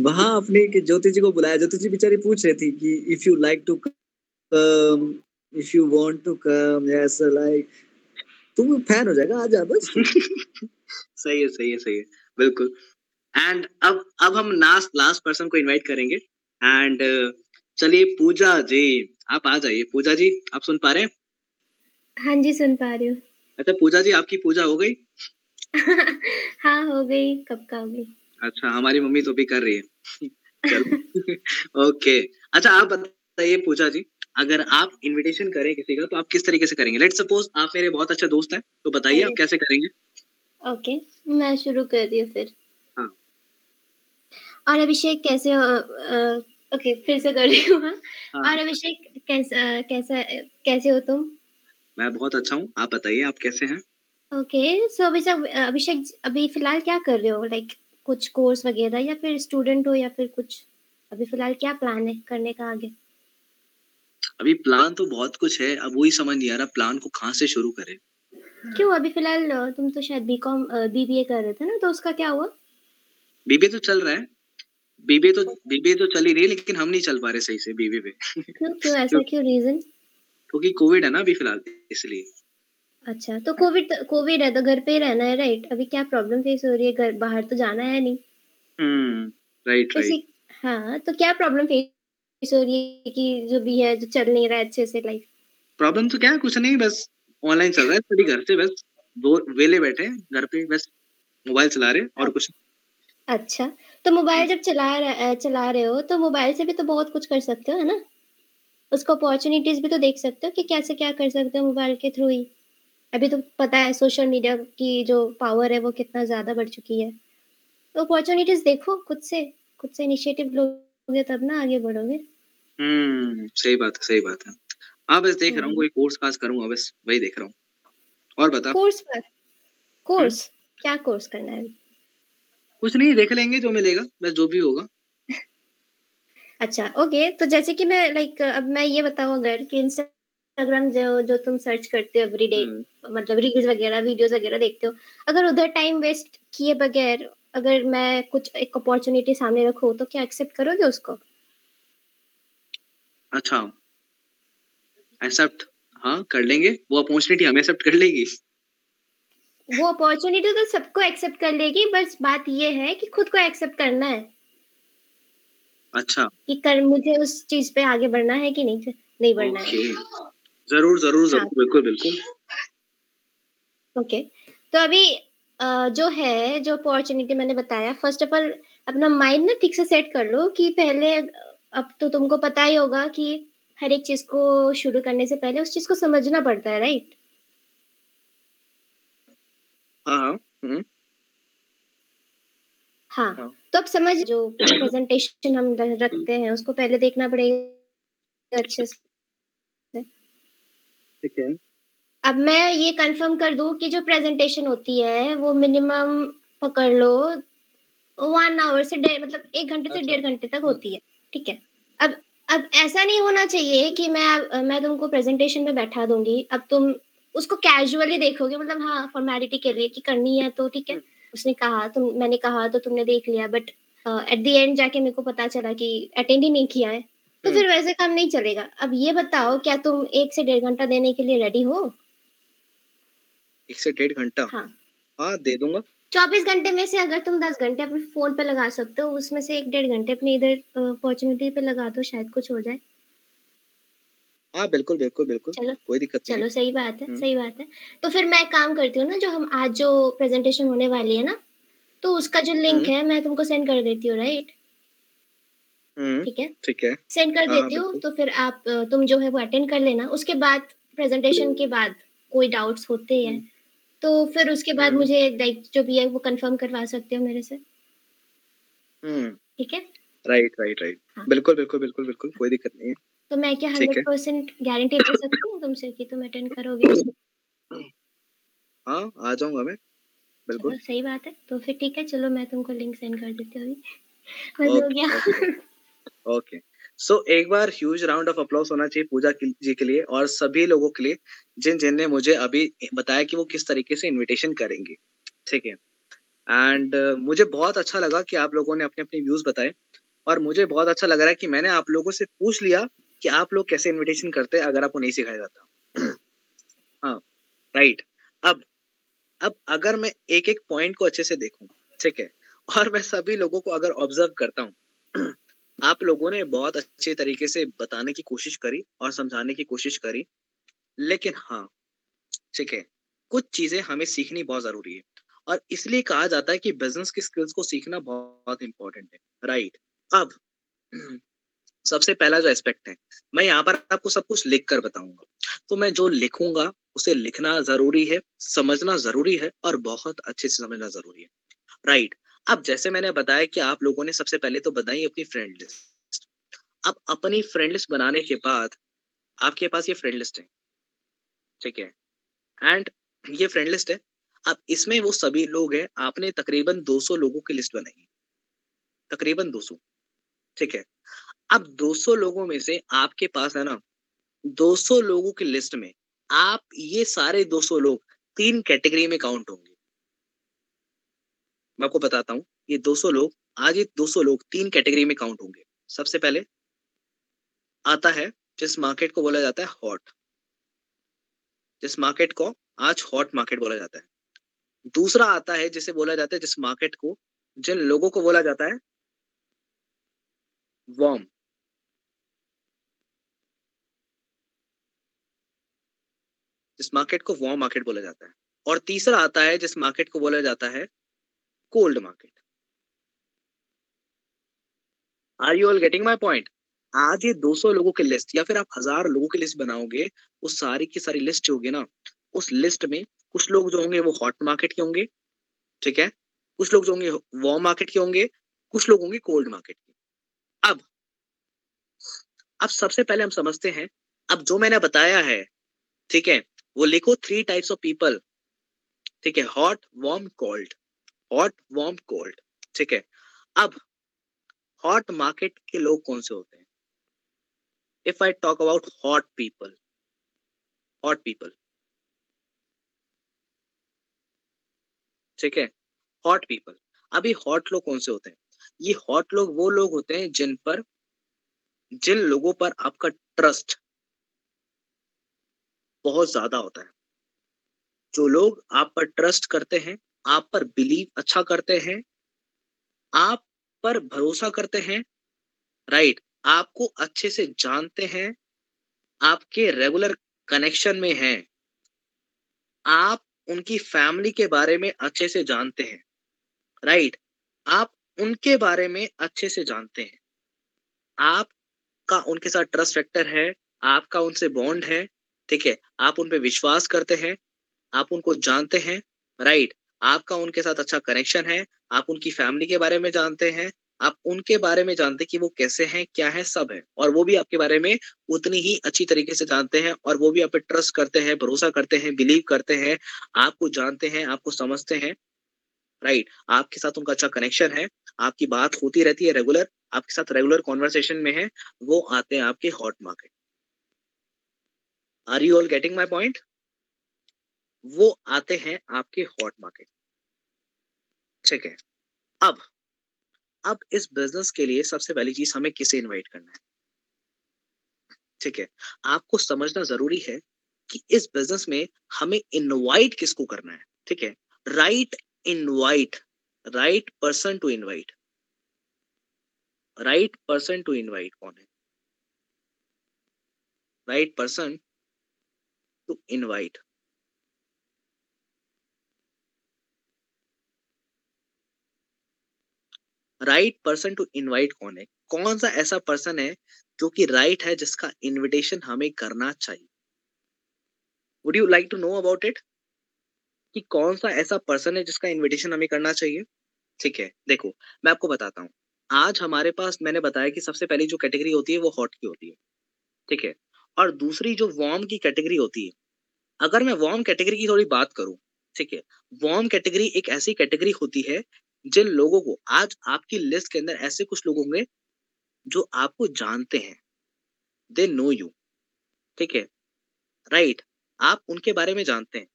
वहाँ अपने के ज्योति जी को बुलाया। ज्योति जी बेचारी पूछ रही थी कि if you like to come if you want to come yes like तुम फ़ैन हो जाएगा आ जा बस। सही है सही है सही है। बिल्कुल। एंड अब अब हम लास्ट लास्ट पर्सन को इनवाइट करेंगे। एंड uh, चलिए पूजा जी आप आ जाइए। पूजा जी आप सुन पा रहे हैं? हाँ जी सुन पा रही हूँ। अच्छा पूजा जी आपकी पूजा हो गई? हाँ हो गई। कब का हो गई? अच्छा हमारी मम्मी तो भी कर रही है। ओके। अच्छा आप बताइए पूजा जी अगर आप इनविटेशन करें किसी का तो आप किस तरीके से करेंगे? लेट सपोज़ आप मेरे बहुत अच्छे दोस्त हैं तो बताइए आप कैसे करेंगे? ओके मैं शुरू कर दी फिर। हाँ। और अभिषेक कैसे हो ओके फिर से कर रही हूँ हाँ। और अभिषेक कैसा कैसा कैसे हो तुम? मैं बहुत अच्छा हूँ आप बताइए आप कैसे हैं? ओके सो अभिषेक अभिषेक अभी फ़िलहाल क्या कर रहे हो लाइक कुछ कोर्स वगैरह या फिर स्टूडेंट हो या फिर कुछ? अभी फ़िलहाल क्या प्लान है करने का आगे? अभी प्लान तो बहुत कुछ है अब वही समझ नहीं आ रहा प्लान को कहाँ से शुरू करें। क्यों? अभी फ़िलहाल तुम तो शायद बीकॉम बीबीए कर रहे थे ना तो उसका क्या हुआ? बीबीए तो चल रहा है। बीबीए तो बीबीए तो चल ही रही है लेकिन हम नहीं चल पा रहे सही से बीबीए पे। क्यों? क्यों? ऐसा क्यों? रीजन क्योंकि कोविड है ना अभी फ़िलहाल इसलिए। अच्छा तो कोविड कोविड है तो घर पे ही रहना है राइट अभी क्या प्रॉब्लम फेस हो रही है? घर बाहर तो जाना है नहीं। हम्म राइट राइट हाँ तो क्या प्रॉब्लम फेस हो रही है कि जो भी है जो चल नहीं रहा है अच्छे से लाइफ प्रॉब्लम तो क्या कुछ नहीं बस ऑनलाइन चल रहा है स्टडी घर से बस दो वेले बैठे घर पे बस मोबाइल चला रहे और कुछ अच्छा तो मोबाइल जब चला रहे चला रहे हो तो मोबाइल से भी तो बहुत कुछ कर सकते हो है ना? उसको अपॉर्चुनिटीज़ भी तो देख सकते हो कि कैसे क्या कर सकते हो मोबाइल के थ्रू ही। अभी तो पता है सोशल मीडिया की जो पावर है वो कितना ज़्यादा बढ़ चुकी है। तो अपॉर्चुनिटीज़ देखो खुद से खुद से इनिशिएटिव लोगे तब ना आगे बढ़ोगे। हम्म सही बात है सही बात है। हाँ बस देख रहा हूँ हम्म। कोई कोर्स पास करूँगा बस वही देख रहा हूँ। और बता। कोर्स पर कोर्स। क्या कोर्स करना है? कुछ नहीं देख लेंगे जो मिलेगा बस जो भी होगा। अच्छा ओके तो जैसे कि मैं लाइक अब मैं ये बताऊँ अगर कि इंस्टा इंस्टाग्राम जो जो तुम सर्च करते हो एवरी डे हम्म। मतलब रील्स वगैरह वीडियोस वगैरह देखते हो अगर उधर टाइम वेस्ट किए बगैर अगर मैं कुछ एक अपॉर्चुनिटी सामने रखूँ तो क्या एक्सेप्ट करोगे उसको? अच्छा। एक्सेप्ट हाँ कर लेंगे। वो अपॉर्चुनिटी हम एक्सेप्ट कर लेगी। वो अपॉर्चुनिटी तो सबको एक्सेप्ट कर लेगी बस बात ये है कि खुद को एक्सेप्ट करना है। अच्छा। कि कर मुझे उस चीज़ पे आगे बढ़ना है कि नहीं नहीं बढ़ना okay. है ज़रूर ज़रूर ज़रूर हाँ. बिल्कुल बिल्कुल। ओके तो अभी जो है जो अपॉर्चुनिटी मैंने बताया फ़र्स्ट ऑफ़ ऑल अपना माइंड ना ठीक से सेट कर लो कि पहले अब तो तुमको पता ही होगा कि हर एक चीज़ को शुरू करने से पहले उस चीज़ को समझना पड़ता है राइट हाँ हाँ हम्म, हाँ हाँ। तो अब समझ जो प्रेजेंटेशन हम रखते हैं उसको पहले देखना पड़ेगा अच्छे से। ठीक है अब मैं ये कंफर्म कर दूँ कि जो प्रेजेंटेशन होती है वो मिनिमम पकड़ लो वन आवर से डेढ़ मतलब एक घंटे से अच्छा। डेढ़ घंटे तक होती है ठीक है? अब अब ऐसा नहीं होना चाहिए कि मैं मैं तुमको प्रेजेंटेशन में बैठा दूँगी अब तुम उसको कैजुअली देखोगे मतलब हाँ फॉर्मेलिटी के लिए कि करनी है तो ठीक है? उसने कहा तुम मैंने कहा तो तुमने देख लिया बट एट द एंड जाके मेरे को पता चला कि अटेंड ही नहीं किया है। तो हम्म। फिर वैसे काम नहीं चलेगा। अब ये बताओ क्या तुम एक से डेढ़ घंटा देने के लिए रेडी हो? एक से डेढ़ घंटा? हाँ। हाँ दे दूँगा। चौबीस घंटे में से अगर तुम दस घंटे अपने फ़ोन पे लगा सकते हो उसमें से एक डेढ़ घंटे अपने इधर अपॉर्चुनिटी पे लगा दो शायद कुछ हो जाए। हाँ बिल्कुल बिल्कुल बिल्कुल। चलो। कोई दिक्कत नहीं। चलो सही बात है हम्म। सही बात है। तो फिर मैं काम करती हूँ ना जो हम आज जो प्रेजेंटेशन होने वाली है ना तो उसका जो लिंक हम्म। है मैं तुमको सेंड कर देती हूँ राइट ठीक है? ठीक है। सेंड कर हाँ, देती हूँ तो फिर आप तुम जो है वो अटेंड कर लेना। उसके बाद प्रेजेंटेशन के बाद कोई डाउट्स होते हैं तो फिर उसके बाद हम्म। मुझे लाइक जो भी है वो कंफर्म करवा सकते हो मेरे से। हम्म। ठीक है? Right right right. बिल्कुल बिल्कुल बिल्कुल बिल्कुल कोई दिक्कत नहीं है। तो मैं क्या हंड्रेड परसेंट गारंटी दे सकती हूँ तुमसे कि तुम अटेंड करोगे? हाँ आ जाऊँगा मैं। बिल्कुल। सही बात है। तो फिर ठीक है चलो मैं तुमको लिंक सेंड कर देती हूँ हो गया। ओके सो एक बार ह्यूज राउंड ऑफ़ अप्लॉज होना चाहिए पूजा जी के लिए और सभी लोगों के लिए, जिन जिनने मुझे अभी बताया कि वो किस तरीके से इनविटेशन करेंगे। ठीक है? एंड मुझे बहुत अच्छा लगा कि आप लोगों ने अपने अपने व्यूज़ बताए और मुझे बहुत अच्छा लग रहा है कि मैंने आप लोगों से पूछ लिया कि आप लोग कैसे इनविटेशन करते हैं अगर आपको नहीं सिखाया जाता। हाँ राइट अब अब अगर मैं एक एक पॉइंट को अच्छे से देखूँ, ठीक है? और मैं सभी लोगों को अगर ऑब्ज़र्व करता हूँ आप लोगों ने बहुत अच्छे तरीके से बताने की कोशिश करी और समझाने की कोशिश करी। लेकिन हाँ ठीक है, कुछ चीज़ें हमें सीखनी बहुत ज़रूरी है। और इसलिए कहा जाता है कि बिज़नेस की स्किल्स को सीखना बहुत इंपॉर्टेंट है। राइट अब, सबसे पहला जो एस्पेक्ट है, मैं यहाँ पर आपको सब कुछ लिख कर बताऊँगा। तो मैं जो लिखूँगा, उसे लिखना ज़रूरी है, समझना ज़रूरी है और बहुत अच्छे से समझना ज़रूरी है। राइट अब जैसे मैंने बताया कि आप लोगों ने सबसे पहले तो बताई अपनी फ्रेंड लिस्ट अब अपनी फ्रेंड लिस्ट बनाने के बाद आपके पास ये फ्रेंड लिस्ट है। ठीक है? एंड ये फ्रेंड लिस्ट है। अब इसमें वो सभी लोग हैं, आपने तकरीबन 200 लोगों की लिस्ट बनाई। तकरीबन 200 ठीक है? अब 200 लोगों में से आपके पास है ना 200 लोगों की लिस्ट में आप ये सारे 200 लोग तीन कैटेगरी में काउंट होंगे। मैं आपको बताता हूँ, ये 200 लोग, आज ये 200 लोग तीन कैटेगरी में काउंट होंगे। सबसे पहले आता है जिस मार्केट को बोला जाता है हॉट। जिस मार्केट को आज हॉट मार्केट बोला जाता है। दूसरा आता है जिसे बोला जाता है जिस मार्केट को, जिन लोगों को बोला जाता है वॉर्म जिस मार्केट को वॉर्म मार्केट बोला जाता है। और तीसरा आता है जिस मार्केट को बोला जाता है cold market are you all getting my point आज ये 200 लोगों की लिस्ट या फिर आप हज़ार लोगों की लिस्ट बनाओगे उस सारी की सारी लिस्ट होगी ना, उस लिस्ट में कुछ लोग जो होंगे वो हॉट मार्केट के होंगे, ठीक है? कुछ लोग जो होंगे वॉर्म मार्केट के होंगे, कुछ लोग होंगे कोल्ड मार्केट के। अब अब सबसे पहले हम समझते हैं, अब जो मैंने बताया है, ठीक है, वो लिखो थ्री टाइप्स ऑफ़ पीपल ठीक है hot warm cold hot warm cold ठीक है? अब हॉट मार्केट के लोग कौन से होते हैं? If I talk about hot people hot people ठीक है? हॉट पीपल अभी हॉट लोग कौन से होते हैं? ये हॉट लोग वो लोग होते हैं जिन पर, जिन लोगों पर आपका ट्रस्ट बहुत ज़्यादा होता है। जो लोग आप पर ट्रस्ट करते हैं आप पर बिलीव अच्छा करते हैं, आप पर भरोसा करते हैं राइट आपको अच्छे से जानते हैं, आपके रेगुलर कनेक्शन में हैं। आप उनकी फैमिली के बारे में अच्छे से जानते हैं राइट आप उनके बारे में अच्छे से जानते हैं। आपका उनके साथ ट्रस्ट फैक्टर है, आपका उनसे बॉन्ड है, ठीक है? आप उन पे विश्वास करते हैं, आप उनको जानते हैं राइट आपका उनके साथ अच्छा कनेक्शन है, आप उनकी फैमिली के बारे में जानते हैं, आप उनके बारे में जानते हैं कि वो कैसे हैं, क्या है, सब है, और वो भी आपके बारे में उतनी ही अच्छी तरीके से जानते हैं और वो भी आप ट्रस्ट करते हैं, भरोसा करते हैं बिलीव करते हैं, आपको जानते हैं, आपको समझते हैं राइट आपके साथ उनका अच्छा कनेक्शन है, आपकी बात होती रहती है रेगुलर आपके साथ रेगुलर कॉन्वर्सेशन में है, वो आते हैं आपके hot market are you all getting my point वो आते हैं आपके हॉट मार्केट ठीक है? अब अब इस बिज़नेस के लिए सबसे पहली चीज़ हमें किसे इनवाइट करना है? ठीक है? आपको समझना ज़रूरी है कि इस बिज़नेस में हमें इनवाइट किसको करना है? ठीक है? Right invite right person to invite right person to invite कौन है? Right person to invite right person to invite कौन है? कौन सा ऐसा पर्सन है जो कि राइट right है जिसका इनविटेशन हमें करना चाहिए? Would you like to know about it कि कौन सा ऐसा पर्सन है जिसका इनविटेशन हमें करना चाहिए? ठीक है, देखो, मैं आपको बताता हूँ। आज हमारे पास मैंने बताया कि सबसे पहली जो कैटेगरी होती है वो हॉट की होती है। ठीक है, और दूसरी जो वार्म की कैटेगरी होती है, अगर मैं वार्म कैटेगरी की थोड़ी बात करूँ, ठीक है वार्म कैटेगरी एक ऐसी कैटेगरी होती है जिन लोगों को आज आपकी लिस्ट के अंदर ऐसे कुछ लोग होंगे जो आपको जानते हैं। दे नो यू ठीक है? राइट आप उनके बारे में जानते हैं,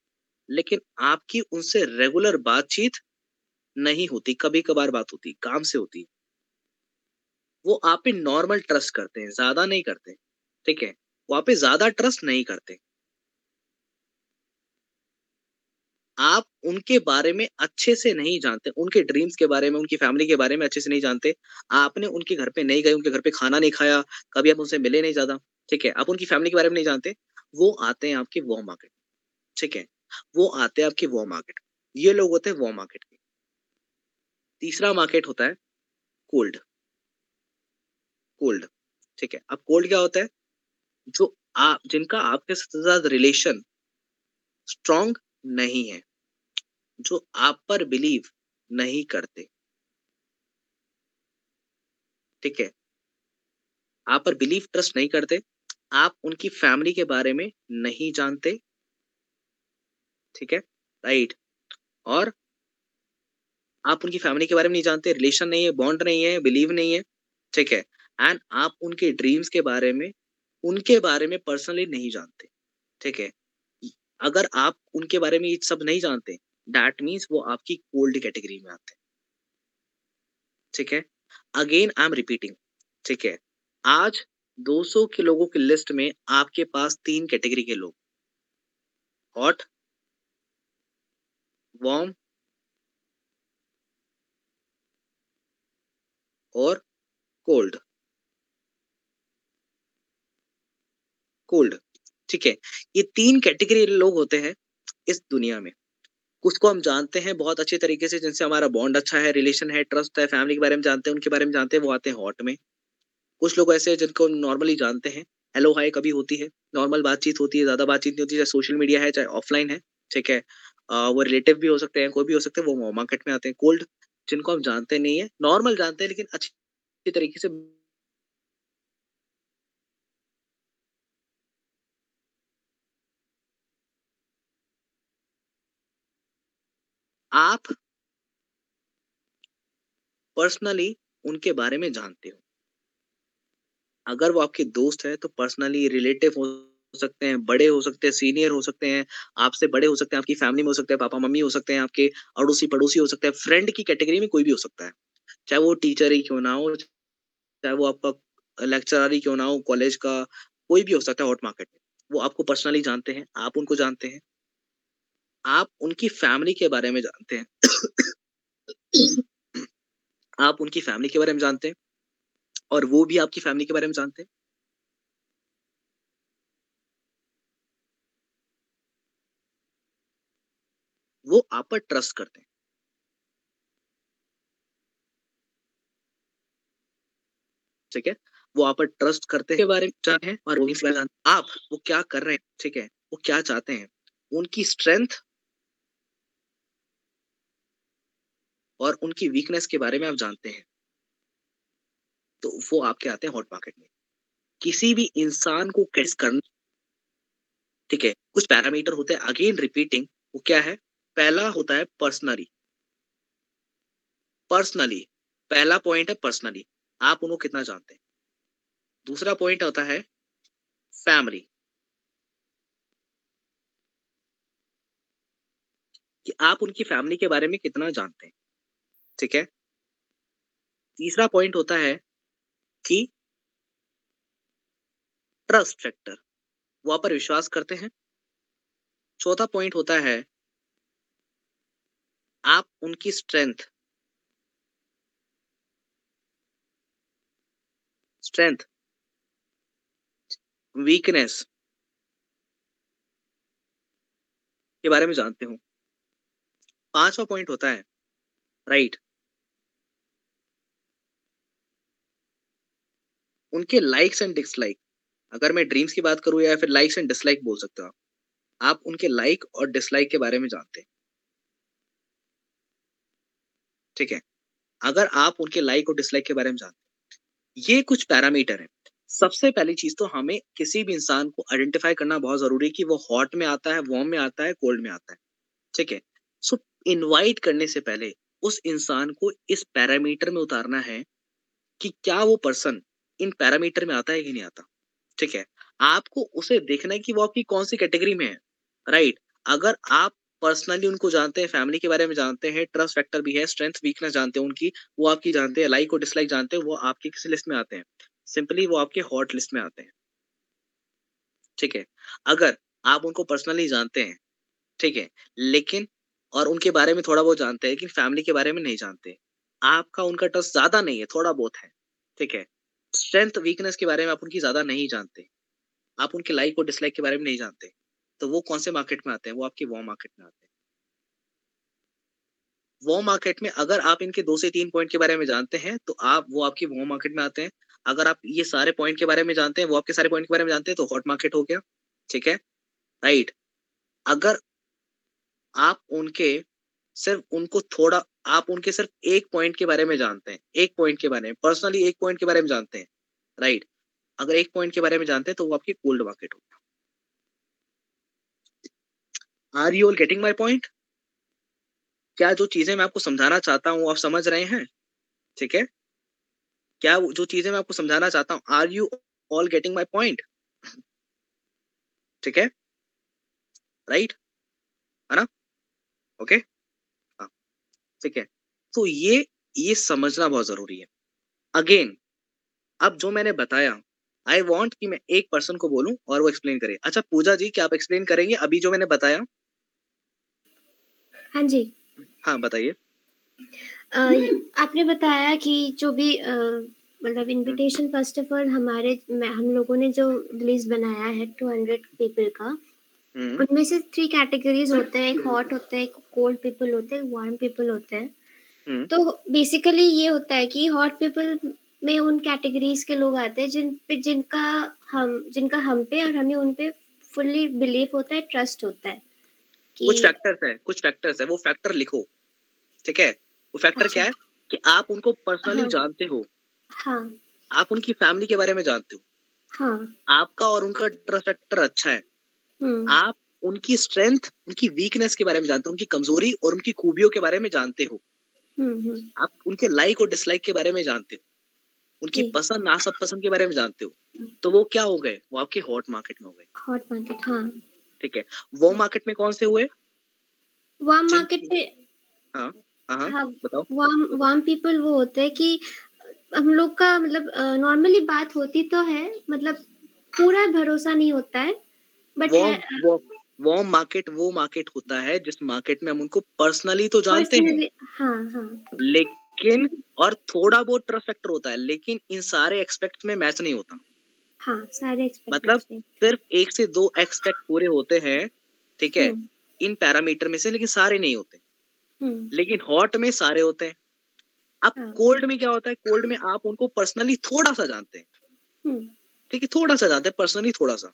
लेकिन आपकी उनसे रेगुलर बातचीत नहीं होती कभी कभार बात होती, काम से होती। वो आप पे नॉर्मल ट्रस्ट करते हैं, ज़्यादा नहीं करते। ठीक है? वो आप पे ज़्यादा ट्रस्ट नहीं करते। आप उनके बारे में अच्छे से नहीं जानते, उनके ड्रीम्स के बारे में, उनकी फैमिली के बारे में अच्छे से नहीं जानते। आपने उनके घर पे नहीं गए, उनके घर पे खाना नहीं खाया, कभी आप उनसे मिले नहीं ज़्यादा, ठीक है? आप उनकी फैमिली के बारे में नहीं जानते, वो आते हैं आपके वो मार्केट ठीक है? वो आते हैं आपके वो मार्केट ये लोग होते हैं वो मार्केट के। तीसरा मार्केट होता है कोल्ड कोल्ड ठीक है? अब कोल्ड क्या होता है? जो आप, जिनका आपके साथ रिलेशन स्ट्रॉन्ग नहीं है, जो आप पर बिलीव नहीं करते। ठीक है? आप पर बिलीव ट्रस्ट नहीं करते, आप उनकी फैमिली के बारे में नहीं जानते। ठीक है? राइट और आप उनकी फैमिली के बारे में नहीं जानते रिलेशन नहीं है बॉन्ड नहीं है बिलीव नहीं है। ठीक है? एंड आप उनके ड्रीम्स के बारे में, उनके बारे में पर्सनली नहीं जानते। ठीक है? अगर आप उनके बारे में ये सब नहीं जानते दैट मीन्स वो आपकी कोल्ड कैटेगरी में आते हैं। ठीक है? अगेन आई एम रिपीटिंग ठीक है? आज 200 के लोगों की लिस्ट में आपके पास तीन कैटेगरी के लोग। हॉट वॉर्म और कोल्ड कोल्ड ठीक है, ये तीन कैटेगरी लोग होते हैं इस दुनिया में। कुछ को हम जानते हैं बहुत अच्छे तरीके से, जिनसे हमारा बॉन्ड अच्छा है रिलेशन है ट्रस्ट है फैमिली के बारे में जानते हैं, उनके बारे में जानते हैं, वो आते हैं हॉट में। कुछ लोग ऐसे हैं जिनको नॉर्मली जानते हैं। हेलो हाई कभी होती है नॉर्मल बातचीत होती है, ज़्यादा बातचीत नहीं होती, चाहे सोशल मीडिया है, चाहे ऑफलाइन है, ठीक है। वो रिलेटिव भी हो सकते हैं, कोई भी हो सकते हैं, वो मार्केट में आते हैं। कोल्ड जिनको हम जानते नहीं है नॉर्मल जानते हैं, लेकिन अच्छी तरीके से आप पर्सनली उनके बारे में जानते हो। अगर वो आपके दोस्त है तो पर्सनली रिलेटिव हो सकते हैं, बड़े हो सकते हैं सीनियर हो सकते हैं, आपसे बड़े हो सकते हैं, आपकी फैमिली में हो सकते हैं, पापा मम्मी हो सकते हैं, आपके अड़ोसी पड़ोसी हो सकते हैं फ्रेंड की कैटेगरी में कोई भी हो सकता है। चाहे वो टीचर ही क्यों ना हो, चाहे वो आपका लेक्चरर ही क्यों ना हो कॉलेज का कोई भी हो सकता है हॉट मार्केट में। वो आपको पर्सनली जानते हैं, आप उनको जानते हैं। आप उनकी फैमिली के बारे में जानते हैं। आप उनकी फैमिली के बारे में जानते हैं और वो भी आपकी फैमिली के बारे में जानते हैं। वो आप पर ट्रस्ट करते हैं। ठीक है? वो आप पर ट्रस्ट करते हैं के बारे में जानते हैं और वही आप वो क्या कर रहे हैं ठीक है? वो क्या चाहते हैं? उनकी स्ट्रेंथ और उनकी वीकनेस के बारे में आप जानते हैं। तो वो आपके आते हैं हॉट मार्केट में। किसी भी इंसान को कैस करना, ठीक है, कुछ पैरामीटर होते हैं अगेन रिपीटिंग वो क्या है? पहला होता है पर्सनली पर्सनली पहला पॉइंट है पर्सनली आप उनको कितना जानते हैं? दूसरा पॉइंट होता है फैमिली कि आप उनकी फैमिली के बारे में कितना जानते हैं? ठीक है? तीसरा पॉइंट होता है कि ट्रस्ट फैक्टर वो आप पर विश्वास करते हैं। चौथा पॉइंट होता है, आप उनकी स्ट्रेंथ स्ट्रेंथ वीकनेस के बारे में जानते हो। पांचवा पॉइंट होता है राइट उनके लाइक्स एंड डिसलाइक अगर मैं ड्रीम्स की बात करूँ या फिर लाइक्स एंड डिसलाइक बोल सकते हो, आप उनके लाइक और डिसलाइक के बारे में जानते हैं। ठीक है? अगर आप उनके लाइक और डिसलाइक के बारे में जानते हैं, ये कुछ पैरामीटर है। सबसे पहली चीज़ तो हमें किसी भी इंसान को आइडेंटिफाई करना बहुत ज़रूरी है कि वो हॉट में आता है वार्म में आता है कोल्ड में आता है। ठीक है? सो इनवाइट करने से पहले उस इंसान को इस पैरामीटर में उतारना है कि क्या वो पर्सन इन पैरामीटर में आता है कि नहीं आता? ठीक है? आपको उसे देखना है कि वो आपकी कौन सी कैटेगरी में है राइट अगर आप पर्सनली उनको जानते हैं, फैमिली के बारे में जानते हैं, ट्रस्ट फैक्टर भी है, स्ट्रेंथ, वीकनेस जानते हैं उनकी, वो आपकी जानते हैं, लाइक और डिसलाइक जानते हैं, वो आपकी किसी लिस्ट में आते हैं। सिंपली वो आपके हॉट लिस्ट में आते हैं। ठीक है? अगर आप उनको पर्सनली जानते हैं, ठीक है? लेकिन, और उनके बारे में थोड़ा बहुत जानते हैं, लेकिन फैमिली के बारे में नहीं जानते, आपका उनका ट्रस्ट ज़्यादा नहीं है, थोड़ा बहुत है, ठीक है? स्ट्रेंथ वीकनेस के बारे में आप उनकी ज़्यादा नहीं जानते। आप उनके लाइक और डिसलाइक के बारे में नहीं जानते। तो वो कौन से मार्केट में आते हैं? वो आपके वो मार्केट में आते हैं। वो मार्केट में अगर आप इनके दो से तीन पॉइंट के बारे में जानते हैं तो आप, वो आपकी वो मार्केट में आते हैं। अगर आप ये सारे पॉइंट के बारे में जानते हैं, वो आपके सारे पॉइंट के बारे में जानते हैं तो हॉट मार्केट हो गया। ठीक है? राइट अगर आप उनके सिर्फ़ उनको थोड़ा, आप उनके सिर्फ़ एक पॉइंट के बारे में जानते हैं, एक पॉइंट के बारे में पर्सनली एक पॉइंट के बारे में जानते हैं राइट अगर एक पॉइंट के बारे में जानते हैं तो वो आपकी कोल्ड मार्केट होगा are you all getting my point क्या जो चीज़ें मैं आपको समझाना चाहता हूँ, आप समझ रहे हैं? ठीक है? क्या जो चीज़ें मैं आपको समझाना चाहता हूँ are you all getting my point ठीक है? राइट है ना? ओके हाँ ठीक है? तो ये ये समझना बहुत ज़रूरी है। अगेन अब जो मैंने बताया आई वॉन्ट कि मैं एक पर्सन को बोलूँ और वो एक्सप्लेन करे। अच्छा पूजा जी क्या आप एक्सप्लेन करेंगे? अभी जो मैंने बताया। हाँ जी। हाँ बताइए। आपने बताया कि जो भी मतलब इनविटेशन फ़र्स्ट ऑफ़ ऑल हमारे हम लोगों ने जो लिस्ट बनाया है टू हंड्रेड पीपल का। उनमें से थ्री कैटेगरीज होते हैं एक हॉट होता है एक कोल्ड पीपल होते हैं वार्म पीपल होते हैं हम्म। तो बेसिकली ये होता है कि हॉट पीपल में उन कैटेगरीज के लोग आते हैं जिन पे जिनका हम जिनका हम पे और हमें उन पे फुल्ली बिलीव होता है ट्रस्ट होता है कुछ फैक्टर्स है कुछ फैक्टर्स है वो फैक्टर लिखो ठीक है वो फैक्टर अच्छा। क्या है कि आप उनको पर्सनली हाँ। जानते हो हाँ आप उनकी फैमिली के बारे में जानते हो हाँ आपका और उनका ट्रस्ट फैक्टर अच्छा है हम्म। आप उनकी स्ट्रेंथ उनकी वीकनेस के बारे में जानते हो उनकी कमज़ोरी और उनकी खूबियों के बारे में जानते हो। हम्म, हम्म। आप उनके लाइक और डिसलाइक के बारे में जानते हो। उनकी पसंद नासब पसंद के बारे में जानते हो। तो वो क्या हो गए? वो आपके हॉट मार्केट में हो गए। हॉट मार्केट हाँ। ठीक है। वो मार्केट में कौन से हुए? वाम मार्केट में हाँ हाँ, हाँ बताओ। वाम वाम पीपल वो होते हैं कि हम लोग का मतलब नॉर्मली बात होती तो है मतलब पूरा भरोसा नहीं होता है। बट वो वो वो मार्केट वो मार्केट होता है जिस मार्केट में हम उनको पर्सनली तो जानते हैं। हाँ हाँ। लेकिन और थोड़ा बहुत ट्रस्ट फैक्टर होता है लेकिन इन सारे एक्सपेक्ट में मैच नहीं होता। हाँ सारे मतलब सिर्फ़ एक से दो एक्सपेक्ट पूरे होते हैं ठीक है? इन पैरामीटर में से लेकिन सारे नहीं होते। हम्म। लेकिन हॉट में सारे होते हैं। अब हाँ। कोल्ड में क्या होता है? कोल्ड में आप उनको पर्सनली थोड़ा सा जानते हैं। हम्म। ठीक है थोड़ा सा जानते हैं पर्सनली थोड़ा सा।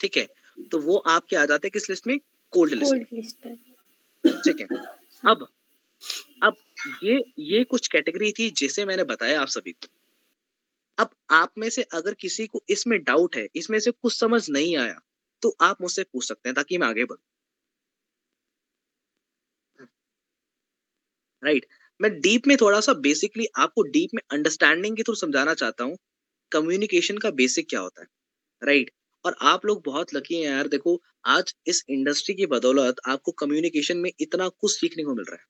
ठीक है? तो वो आपके आ जाते हैं किस लिस्ट में? कोल्ड लिस्ट ठीक है। अब अब ये ये कुछ कैटेगरी थी जिसे मैंने बताया आप सभी को। अब आप में से अगर किसी को इसमें डाउट है इसमें से कुछ समझ नहीं आया तो आप मुझसे पूछ सकते हैं ताकि मैं आगे बढ़ूं। राइट मैं डीप में थोड़ा सा बेसिकली आपको डीप में अंडरस्टैंडिंग के थ्रू समझाना चाहता हूँ कम्युनिकेशन का बेसिक क्या होता है। राइट और आप लोग बहुत लकी हैं यार। देखो, आज इस इंडस्ट्री की बदौलत आपको कम्युनिकेशन में इतना कुछ सीखने को मिल रहा है।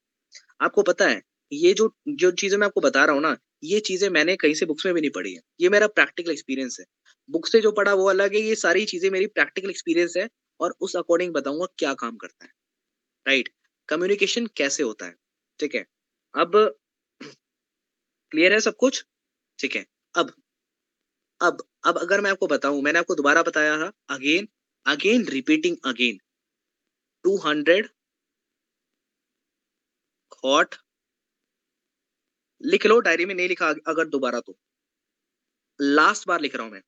आपको पता है, ये जो जो चीज़ें मैं आपको बता रहा हूँ ना, ये चीज़ें मैंने कहीं से बुक्स में भी नहीं पढ़ी है। ये मेरा प्रैक्टिकल एक्सपीरियंस है। बुक से जो पढ़ा वो अलग है, ये सारी चीज़ें मेरी प्रैक्टिकल एक्सपीरियंस है और उस अकॉर्डिंग बताऊँगा क्या काम करता है। राइट कम्युनिकेशन कैसे होता है? ठीक है? अब क्लियर है सब कुछ? ठीक है? अब अब अब अगर मैं आपको बताऊँ, मैंने आपको दोबारा बताया था again again repeating again two hundred hot लिख लो डायरी में नहीं लिखा, अगर दोबारा तो। लास्ट बार लिख रहा हूँ मैं।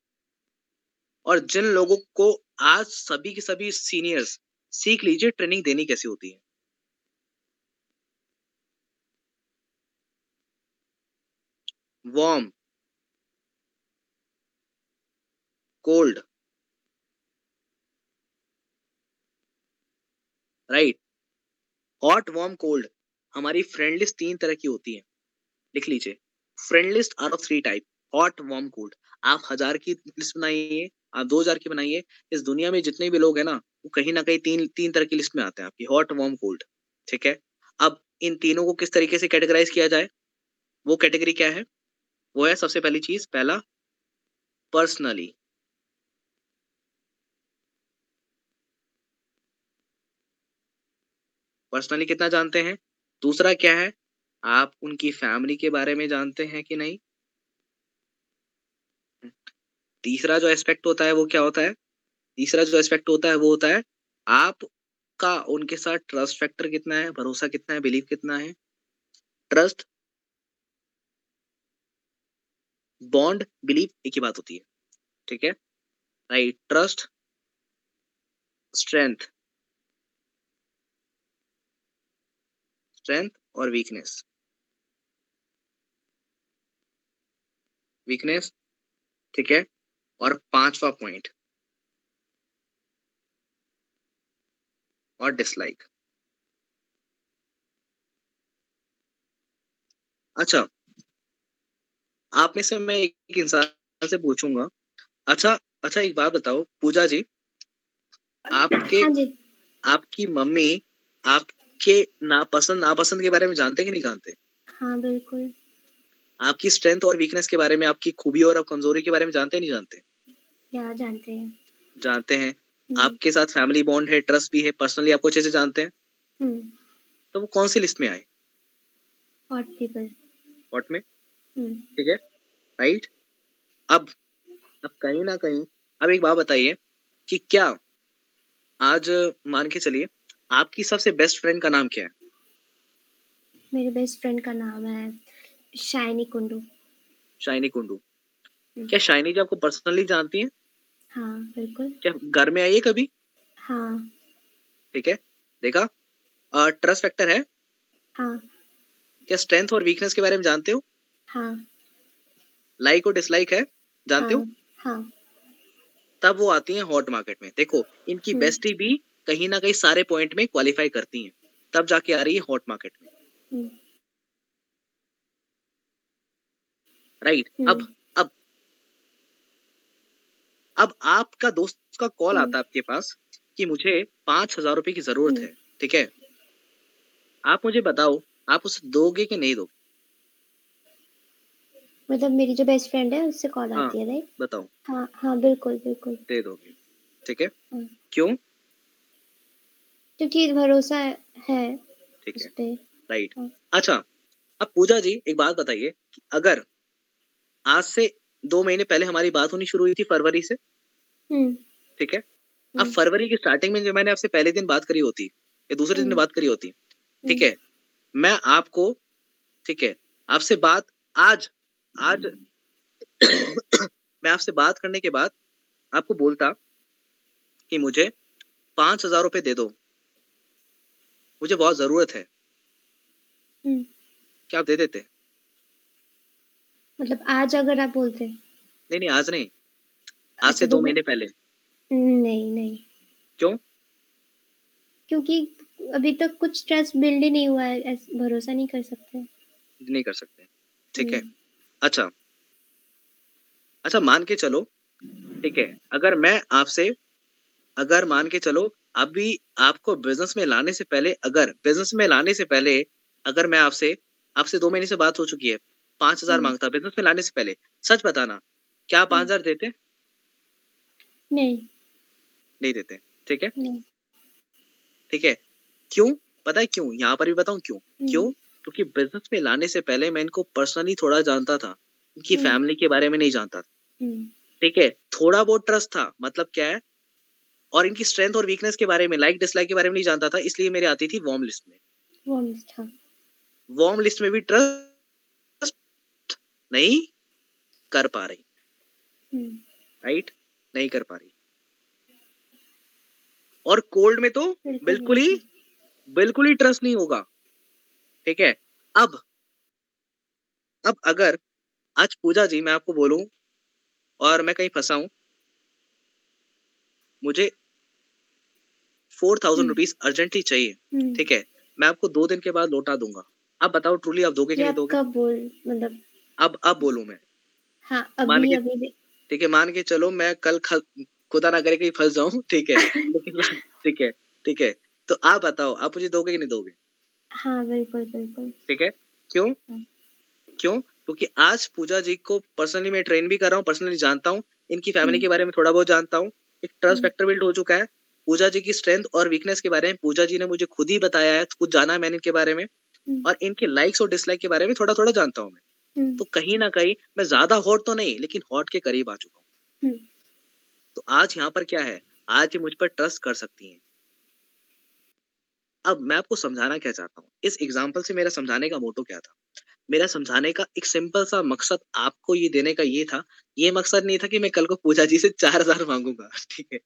और जिन लोगों को आज सभी के सभी सीनियर्स सीख लीजिए ट्रेनिंग देनी कैसी होती है। Warm. Cold. Right hot warm cold हमारी फ्रेंड लिस्ट तीन तरह की होती है। लिख लीजिए। Friend list are of three type hot warm cold आप हज़ार की लिस्ट बनाइए, आप दो हज़ार की बनाइए। इस दुनिया में जितने भी लोग हैं ना, वो कहीं ना कहीं तीन तीन तरह की लिस्ट में आते हैं आपकी। हॉट वार्म कोल्ड ठीक है? अब इन तीनों को किस तरीके से कैटेगराइज किया जाए? वो कैटेगरी क्या है? वो है सबसे पहली चीज़, पहला पर्सनली पर्सनली कितना जानते हैं? दूसरा क्या है? आप उनकी फैमिली के बारे में जानते हैं कि नहीं? तीसरा जो एस्पेक्ट होता है वो क्या होता है? तीसरा जो एस्पेक्ट होता है वो होता है, आपका उनके साथ ट्रस्ट फैक्टर कितना है? भरोसा कितना है? बिलीव कितना है? ट्रस्ट बॉन्ड बिलीव एक ही बात होती है, ठीक है? राइट ट्रस्ट स्ट्रेंथ स्ट्रेंथ और वीकनेस वीकनेस ठीक है? और पांचवा पॉइंट और डिसलाइक अच्छा आप में से मैं एक इंसान से पूछूँगा। अच्छा अच्छा एक बात बताओ पूजा जी आपके हाँ जी। आपकी मम्मी आपके नापसंद नापसंद के बारे में जानते कि नहीं जानते? हाँ बिल्कुल। आपकी स्ट्रेंथ और वीकनेस के बारे में आपकी खूबी और कमज़ोरी के बारे में जानते नहीं जानते? या जानते हैं। जानते हैं। आपके साथ फैमिली बॉन्ड है ट्रस्ट भी है पर्सनली आपको अच्छे से जानते हैं? हम्म। तो वो कौन सी लिस्ट में आए? व्हाट में? हम्म। ठीक है। राइट अब अब कहीं ना कहीं अब एक बात बताइए कि क्या आज मान के चलिए आपकी सबसे बेस्ट फ्रेंड का नाम क्या है? मेरे बेस्ट फ्रेंड का नाम है शाइनी कुंडू। शाइनी कुंडू। हम्म। क्या शाइनी जी आपको पर्सनली जानती है? हाँ बिल्कुल। क्या घर में आई है कभी? हाँ। ठीक है देखा। ट्रस्ट फैक्टर है? हाँ। क्या स्ट्रेंथ और वीकनेस के बारे में जानते हो? हाँ। लाइक और डिसलाइक है? जानते हो? हाँ। हाँ। तब वो आती हैं हॉट मार्केट में। देखो इनकी हम्म। बेस्टी भी कहीं ना कहीं सारे पॉइंट में क्वालिफाई करती हैं तब जाके आ रही है हॉट मार्केट में हम्म, राइट हम्म। अब अब अब आपका दोस्त का कॉल हम्म। आता है आपके पास कि मुझे पाँच हज़ार रुपए की ज़रूरत। है ठीक है आप मुझे बताओ आप उसे दोगे कि नहीं दोगे मतलब मेरी जो बेस्ट फ्रेंड है उससे कॉल हाँ। आती है राइट बताओ हाँ हाँ बिल्कुल बिल्कुल दे दोगे ठीक है हम्म। क्यों क्योंकि भरोसा है ठीक उस है पे राइट हाँ। अच्छा अब पूजा जी एक बात बताइए कि अगर आज से दो महीने पहले हमारी बात होनी शुरू हुई थी फरवरी से हम्म ठीक है अब हम्म। फरवरी की स्टार्टिंग में जो मैंने आपसे पहले दिन बात करी होती या दूसरे दिन हम्म। बात करी होती ठीक हम्म। है मैं आपको ठीक है आपसे बात आज आज मैं आपसे बात करने के बाद आपको बोलता कि मुझे पाँच हज़ार रुपए दे दो मुझे बहुत ज़रूरत है। हम्म। क्या आप दे देते मतलब आज अगर आप बोलते नहीं नहीं आज नहीं। आज अच्छा, से दो महीने पहले। नहीं नहीं। क्यों? क्योंकि अभी तक कुछ ट्रस्ट बिल्ड ही नहीं हुआ है ऐस- भरोसा नहीं कर सकते। नहीं कर सकते। ठीक है। हम्म, अच्छा। अच्छा मान के चलो। ठीक है। अगर मैं आपसे अगर मान के चलो अभी आपको बिज़नेस में लाने से पहले अगर बिज़नेस में लाने से पहले अगर मैं आपसे आपसे दो महीने से बात हो चुकी है पाँच हज़ार हम्म। माँगता बिज़नेस में लाने से पहले सच बताना क्या आप पाँच हम्म। हज़ार देते? नहीं। नहीं देते ठीक है? नहीं। ठीक है क्यों? पता है क्यों? यहाँ पर भी बताऊँ क्यों? हम्म, क्यों? क्योंकि बिज़नेस में लाने से पहले मैं इनको पर्सनली थोड़ा जानता था इनकी हम्म। फैमिली के बारे में नहीं जानता था। हम्म, ठीक है थोड़ा बहुत ट्रस्ट था मतलब क्या है? और इनकी स्ट्रेंथ और वीकनेस के बारे में लाइक डिसलाइक के बारे में नहीं जानता था इसलिए मेरी आती थी वॉर्म लिस्ट में। वॉर्म लिस्ट में भी ट्रस्ट नहीं कर पा रही। हम्म, राइट नहीं कर पा रही। और कोल्ड में तो बिल्कुल ही बिल्कुल ही ट्रस्ट नहीं होगा। ठीक है? अब अब अगर आज पूजा जी मैं आपको बोलूँ और मैं कहीं फंसा हूँ मुझे four thousand hmm. Rupees urgently चाहिए हम्म, ठीक है? मैं आपको दो दिन के बाद लौटा दूँगा। आप बताओ ट्रूली आप दोगे कि नहीं दोगे? बोल मतलब अब अब बोलूँ मैं। हाँ मान अभी के- ठीक है मान के चलो मैं कल खुदा ना करे कहीं फंस जाऊँ ठीक है? ठीक है ठीक है। तो आप बताओ आप मुझे दोगे कि नहीं दोगे? हाँ बिल्कुल बिल्कुल। ठीक है? क्यों? हम्म। क्यों? क्योंकि आज पूजा जी को पर्सनली मैं ट्रेन भी कर रहा हूँ पर्सनली जानता हूँ। इनकी फैमिली हम्म। के बारे में थोड़ा बहुत जानता हूँ। एक ट्रस्ट। फैक्टर बिल्ड हो चुका है। पूजा जी की स्ट्रेंथ और वीकनेस के बारे में पूजा जी ने मुझे खुद ही बताया है कुछ जाना है मैंने इनके बारे में। हम्म। और इनके लाइक्स और डिसलाइक के बारे में थोड़ा थोड़ा जानता हूँ मैं। हम्म, तो कहीं ना कहीं मैं ज़्यादा हॉट तो नहीं लेकिन हॉट के करीब आ चुका हूँ। हम्म। तो आज यहाँ पर क्या है? आज ये मुझ पर ट्रस्ट कर सकती हैं। अब मैं आपको समझाना क्या चाहता हूँ? इस एग्ज़ाम्पल से मेरा समझाने का मोटो क्या था? मेरा समझाने का एक सिंपल सा मकसद आपको ये देने का ये था ये मकसद नहीं था कि मैं कल को पूजा जी से चार हज़ार मांगूँगा ठीक है?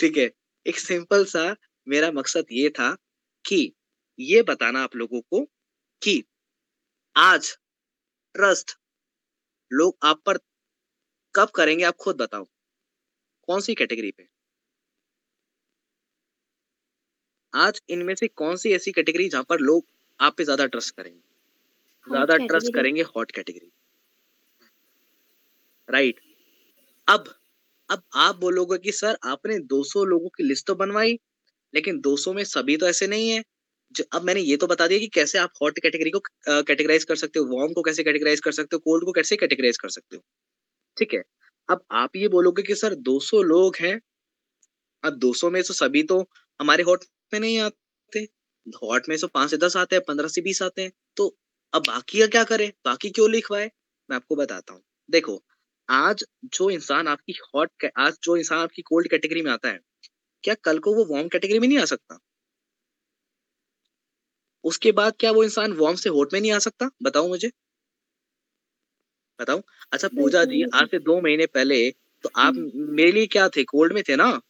ठीक है? एक सिंपल सा मेरा मकसद ये था कि ये बताना आप लोगों को कि आज ट्रस्ट लोग आप पर कब करेंगे आप खुद बताओ। कौन सी कैटेगरी पे? आज इनमें से कौन सी ऐसी कैटेगरी जहाँ पर लोग आप पे ज़्यादा ट्रस्ट करेंगे? ज़्यादा ट्रस्ट करेंगे हॉट कैटेगरी। राइट। अब अब आप बोलोगे कि, सर, आपने 200 लोगों की लिस्ट तो बनवाई, लेकिन 200 में सभी तो ऐसे नहीं है। ज- अब मैंने ये तो बता दिया कि कैसे आप हॉट कैटेगरी को कैटेगराइज कर सकते हो, वार्म को कैसे कैटेगराइज कर सकते हो, कोल्ड को कैसे कैटेगराइज कर सकते हो। ठीक है? अब आप ये बोलोगे कि, सर 200 लोग हैं, अब 200 में से सभी तो हमारे हॉट में नहीं आते, हॉट में से पाँच से दस आते हैं, पंद्रह से बीस आते हैं तो अब बाकी का क्या करें? बाकी क्यों लिखवाए? मैं आपको बताता हूँ। देखो आज जो इंसान आपकी हॉट आज जो इंसान आपकी कोल्ड कैटेगरी में आता है क्या कल को वो वार्म कैटेगरी में नहीं आ सकता? उसके बाद क्या वो इंसान वार्म से हॉट में नहीं आ सकता? बताओ मुझे। बताओ। अच्छा पूजा जी आज से दो महीने पहले तो आप मेरे लिए क्या थे? कोल्ड में थे ना?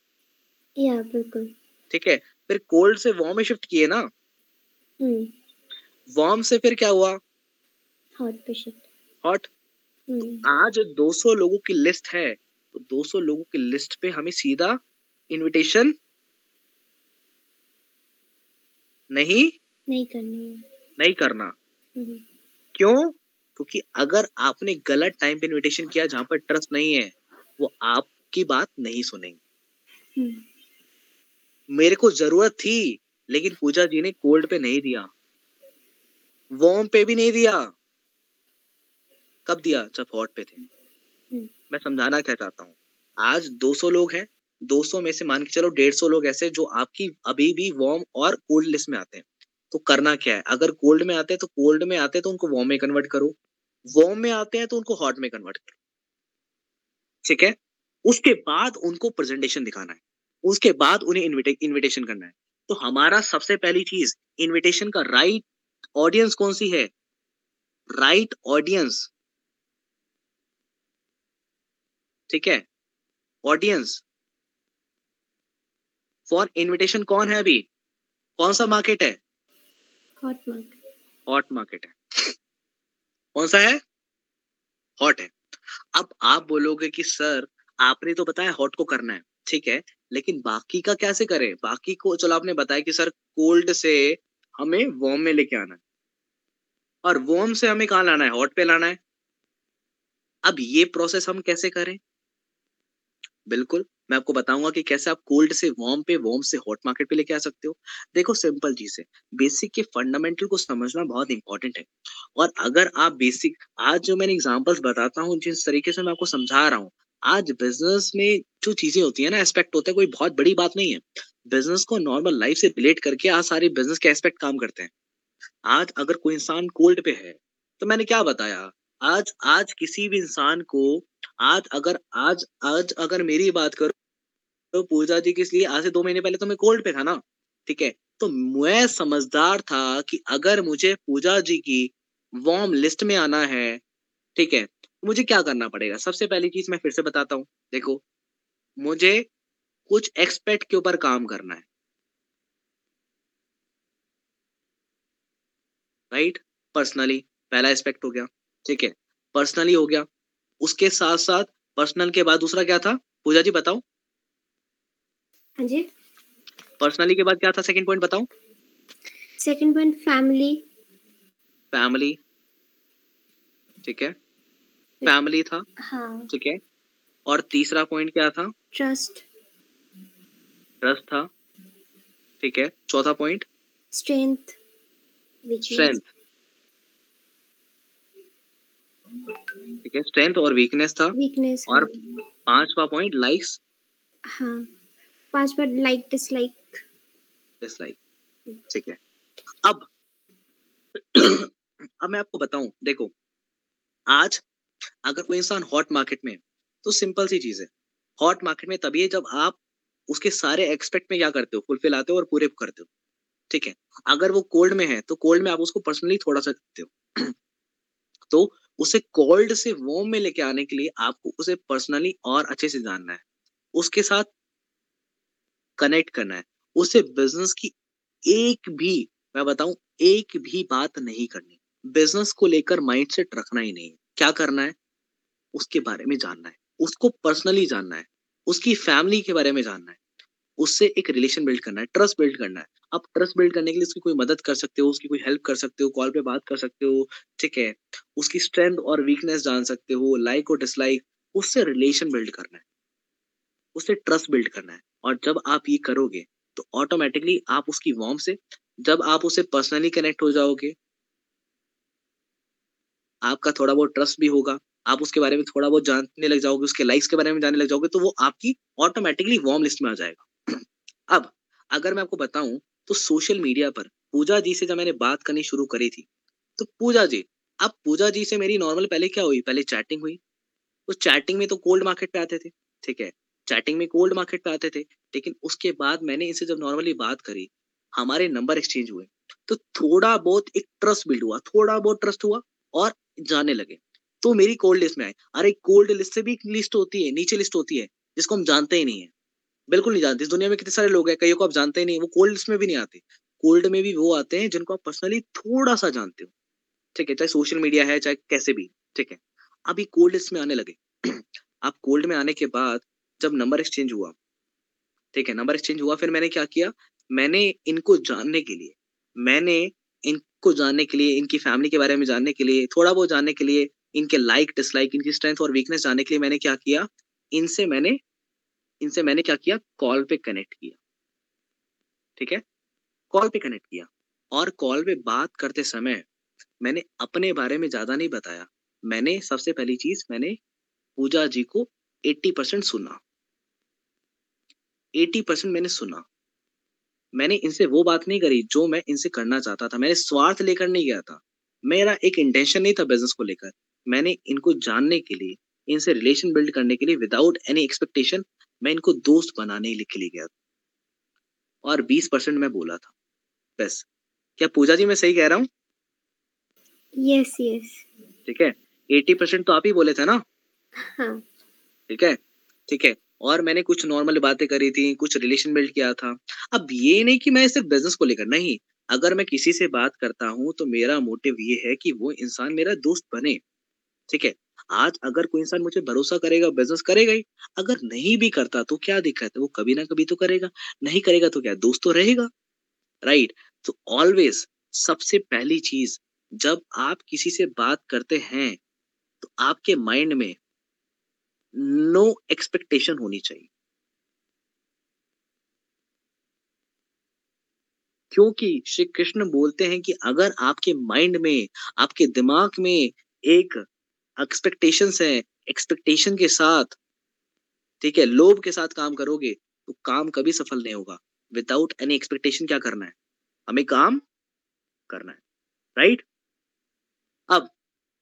या बिल्कुल। ठीक है फिर कोल्ड से वार्म में शिफ्ट किए ना? हम्म। वार्म से फिर क्या हुआ? हॉट पे शिफ्ट हॉट हम्म। आज 200 लोगों की लिस्ट है तो 200 लोगों की लिस्ट पे हमें सीधा इनविटेशन नहीं नहीं करनी नहीं करना। हम्म, क्यों? क्योंकि अगर आपने गलत टाइम पे इनविटेशन किया जहाँ पर ट्रस्ट नहीं है वो आपकी बात नहीं सुनेंगे। हम्म, मेरे को ज़रूरत थी लेकिन पूजा जी ने कोल्ड पे नहीं दिया। वार्म पे भी नहीं दिया। कब दिया जब हॉट पे थे? हम्म। मैं समझाना क्या चाहता हूँ? आज 200 लोग हैं 200 में से मान के चलो 150 लोग ऐसे जो आपकी अभी भी वार्म और कोल्ड लिस्ट में आते हैं। तो करना क्या है? अगर कोल्ड में आते हैं तो कोल्ड में आते हैं तो उनको वार्म में कन्वर्ट करो। वार्म में आते हैं तो उनको हॉट में कन्वर्ट करो। ठीक है? उसके बाद उनको प्रेजेंटेशन दिखाना है। उसके बाद उन्हें इन्विटेशन करना है। तो हमारा सबसे पहली चीज़ इनविटेशन का राइट ऑडियंस कौन सी है? राइट ऑडियंस ठीक है? ऑडियंस फॉर इनविटेशन कौन है अभी? कौन सा मार्केट है? हॉट मार्केट हॉट मार्केट है। कौन सा है? हॉट है। अब आप बोलोगे कि सर आपने तो बताया हॉट को करना है। ठीक है? लेकिन बाकी का कैसे करें? बाकी को चलो आपने बताया कि सर कोल्ड से हमें वॉर्म में लेके आना है। और वॉर्म से हमें कहा लाना है? हॉट पे लाना है। अब ये प्रोसेस हम कैसे करें? बिल्कुल, मैं आपको बताऊँगा कि कैसे आप कोल्ड से वार्म पे वार्म से हॉट मार्केट पे लेके आ सकते हो। देखो सिंपल चीज़ है बेसिक के फंडामेंटल को समझना बहुत इंपॉर्टेंट है। और अगर आप बेसिक आज जो मैंने एग्जांपल्स बताता हूँ, जिस तरीके से मैं आपको समझा रहा हूँ, आज बिज़नेस में जो चीज़ें होती है ना एस्पेक्ट होता है, कोई बहुत बड़ी बात नहीं है। बिज़नेस को नॉर्मल लाइफ से रिलेट करके आज सारे बिज़नेस के एस्पेक्ट काम करते हैं। आज अगर कोई इंसान कोल्ड पे है तो मैंने क्या बताया? आज आज किसी भी इंसान को आज अगर, आज आज अगर मेरी बात करो तो पूजा जी किस लिए आज से दो महीने पहले तो मैं कोल्ड पे था ना, ठीक है? तो मैं समझदार था कि अगर मुझे पूजा जी की वॉर्म लिस्ट में आना है, ठीक है? तो मुझे क्या करना पड़ेगा? सबसे पहली चीज़ मैं फिर से बताता हूँ। देखो, मुझे कुछ एक्सपेक्ट के ऊपर काम करना है। राइट पर्सनली पहला एस्पेक्ट हो गया, ठीक है? पर्सनली हो गया उसके साथ साथ पर्सनल के बाद दूसरा क्या था? पूजा जी बताओ। हाँ जी। पर्सनली के बाद क्या था? सेकंड पॉइंट बताओ। सेकंड पॉइंट फैमिली फैमिली ठीक है। फैमिली था। हाँ। ठीक है। और तीसरा पॉइंट क्या था? ट्रस्ट ट्रस्ट था। ठीक है। चौथा पॉइंट स्ट्रेंथ स्ट्रेंथ ठीक है स्ट्रेंथ और वीकनेस था। वीकनेस और पांचवा पॉइंट लाइक्स हाँ पाँच बार लाइक डिसलाइक डिसलाइक ठीक है। अब अब मैं आपको बताऊँ देखो आज अगर कोई इंसान हॉट मार्केट में है, तो सिंपल सी चीज़ है। हॉट मार्केट में तभी है जब आप उसके सारे एक्सपेक्ट में क्या करते हो फुलफिल आते हो और पूरे करते हो। ठीक है? अगर वो कोल्ड में है तो कोल्ड में आप उसको पर्सनली थोड़ा सा करते हो। तो उसे कोल्ड से वॉर्म में लेके आने के लिए आपको उसे पर्सनली और अच्छे से जानना है। उसके साथ कनेक्ट करना है। उसे बिज़नेस की एक भी, मैं बताऊँ, एक भी बात नहीं करनी। बिज़नेस को लेकर माइंडसेट रखना ही नहीं क्या करना है? उसके बारे में जानना है। उसको पर्सनली जानना है। उसकी फैमिली के बारे में जानना है। उससे एक रिलेशन बिल्ड करना है ट्रस्ट बिल्ड करना है। आप ट्रस्ट बिल्ड करने के लिए उसकी कोई मदद कर सकते हो, उसकी कोई हेल्प कर सकते हो कॉल पे बात कर सकते हो, ठीक है? उसकी स्ट्रेंथ और वीकनेस जान सकते हो लाइक और डिसलाइक उससे रिलेशन बिल्ड करना है। उससे ट्रस्ट बिल्ड करना है। और जब आप ये करोगे तो ऑटोमेटिकली आप उसकी वॉर्म से, जब आप उसे पर्सनली कनेक्ट हो जाओगे, आपका थोड़ा बहुत ट्रस्ट भी होगा। आप उसके बारे में थोड़ा बहुत जानने लग जाओगे, उसके लाइक्स के बारे में जानने लग जाओगे तो वो आपकी ऑटोमेटिकली वॉर्म लिस्ट में आ जाएगा। अब, अगर मैं आपको बताऊँ तो सोशल मीडिया पर पूजा जी से जब मैंने बात करनी शुरू करी थी तो पूजा जी, अब पूजा जी से मेरी नॉर्मल पहले क्या हुई? पहले चैटिंग हुई। तो चैटिंग में तो कोल्ड मार्केट पे आते थे, ठीक है? चैटिंग में कोल्ड मार्केट पे आते थे, लेकिन उसके बाद मैंने इनसे जब नॉर्मली बात करी, हमारे नंबर एक्सचेंज हुए। तो थोड़ा बहुत एक ट्रस्ट बिल्ड हुआ, थोड़ा बहुत ट्रस्ट हुआ और जाने लगे। तो मेरी कोल्ड लिस्ट में आए। अरे कोल्ड लिस्ट से भी एक लिस्ट होती है, नीचे लिस्ट होती है, जिसको हम जानते ही नहीं है। बिल्कुल नहीं जानते। इस दुनिया में कितने सारे लोग हैं, कईयों को आप जानते ही नहीं, वो कोल्ड में भी नहीं आते। कोल्ड में भी वो आते हैं जिनको आप पर्सनली थोड़ा सा जानते हो। ठीक है, चाहे सोशल मीडिया है, चाहे कैसे भी, ठीक है। अभी कोल्ड लिस्ट में आने लगे। आप कोल्ड में आने के बाद जब नंबर एक्सचेंज हुआ, ठीक है नंबर एक्सचेंज हुआ, फिर मैंने क्या किया? मैंने इनको जानने के लिए, मैंने इनको जानने के लिए, इनकी फैमिली के बारे में जानने के लिए, थोड़ा बहुत जानने के लिए, इनके लाइक डिसलाइक इनकी स्ट्रेंथ और वीकनेस जानने के लिए मैंने क्या किया? इनसे मैंने इनसे मैंने क्या किया? कॉल पे कनेक्ट किया। ठीक है? कॉल पे कनेक्ट किया। और कॉल पे बात करते समय मैंने अपने बारे में ज़्यादा नहीं बताया। मैंने सबसे पहली चीज़ मैंने पूजा जी को 80 परसेंट सुना। 80 परसेंट मैंने सुना। मैंने इनसे वो बात नहीं करी जो मैं इनसे करना चाहता था। मैंने स्वार्थ लेकर नहीं गया था। मेरा एक इंटेंशन नहीं था बिज़नेस को लेकर। मैंने इनको जानने के लिए, इनसे रिलेशन बिल्ड करने के लिए विदाउट एनी एक्सपेक्टेशन मैं इनको दोस्त बनाने के लिए गया और बीस परसेंट मैं बोला था। बस। क्या पूजा जी मैं सही कह रहा हूँ? यस यस ठीक है? एटी परसेंट तो आप ही बोले थे ना? हाँ। ठीक है? ठीक है। और मैंने कुछ नॉर्मल बातें करी थी कुछ रिलेशन बिल्ड किया था। अब ये नहीं कि मैं सिर्फ़ बिज़नेस को लेकर नहीं। अगर मैं किसी से बात करता हूँ तो मेरा मोटिव ये है कि वो इंसान मेरा दोस्त बने। ठीक है? आज अगर कोई इंसान मुझे भरोसा करेगा बिज़नेस करेगा ही, अगर नहीं भी करता तो क्या दिक्कत है? वो कभी ना कभी तो करेगा। नहीं करेगा तो क्या? दोस्त तो रहेगा। राइट तो ऑलवेज सबसे पहली चीज़, जब आप किसी से बात करते हैं तो आपके माइंड में नो no एक्सपेक्टेशन होनी चाहिए। क्योंकि श्री कृष्ण बोलते हैं कि अगर आपके माइंड में, आपके दिमाग में एक एक्सपेक्टेशन है एक्सपेक्टेशन के साथ ठीक है लोभ के साथ काम करोगे तो काम कभी सफल नहीं होगा। विदाउट एनी एक्सपेक्टेशन क्या करना है? हमें काम करना है राइट अब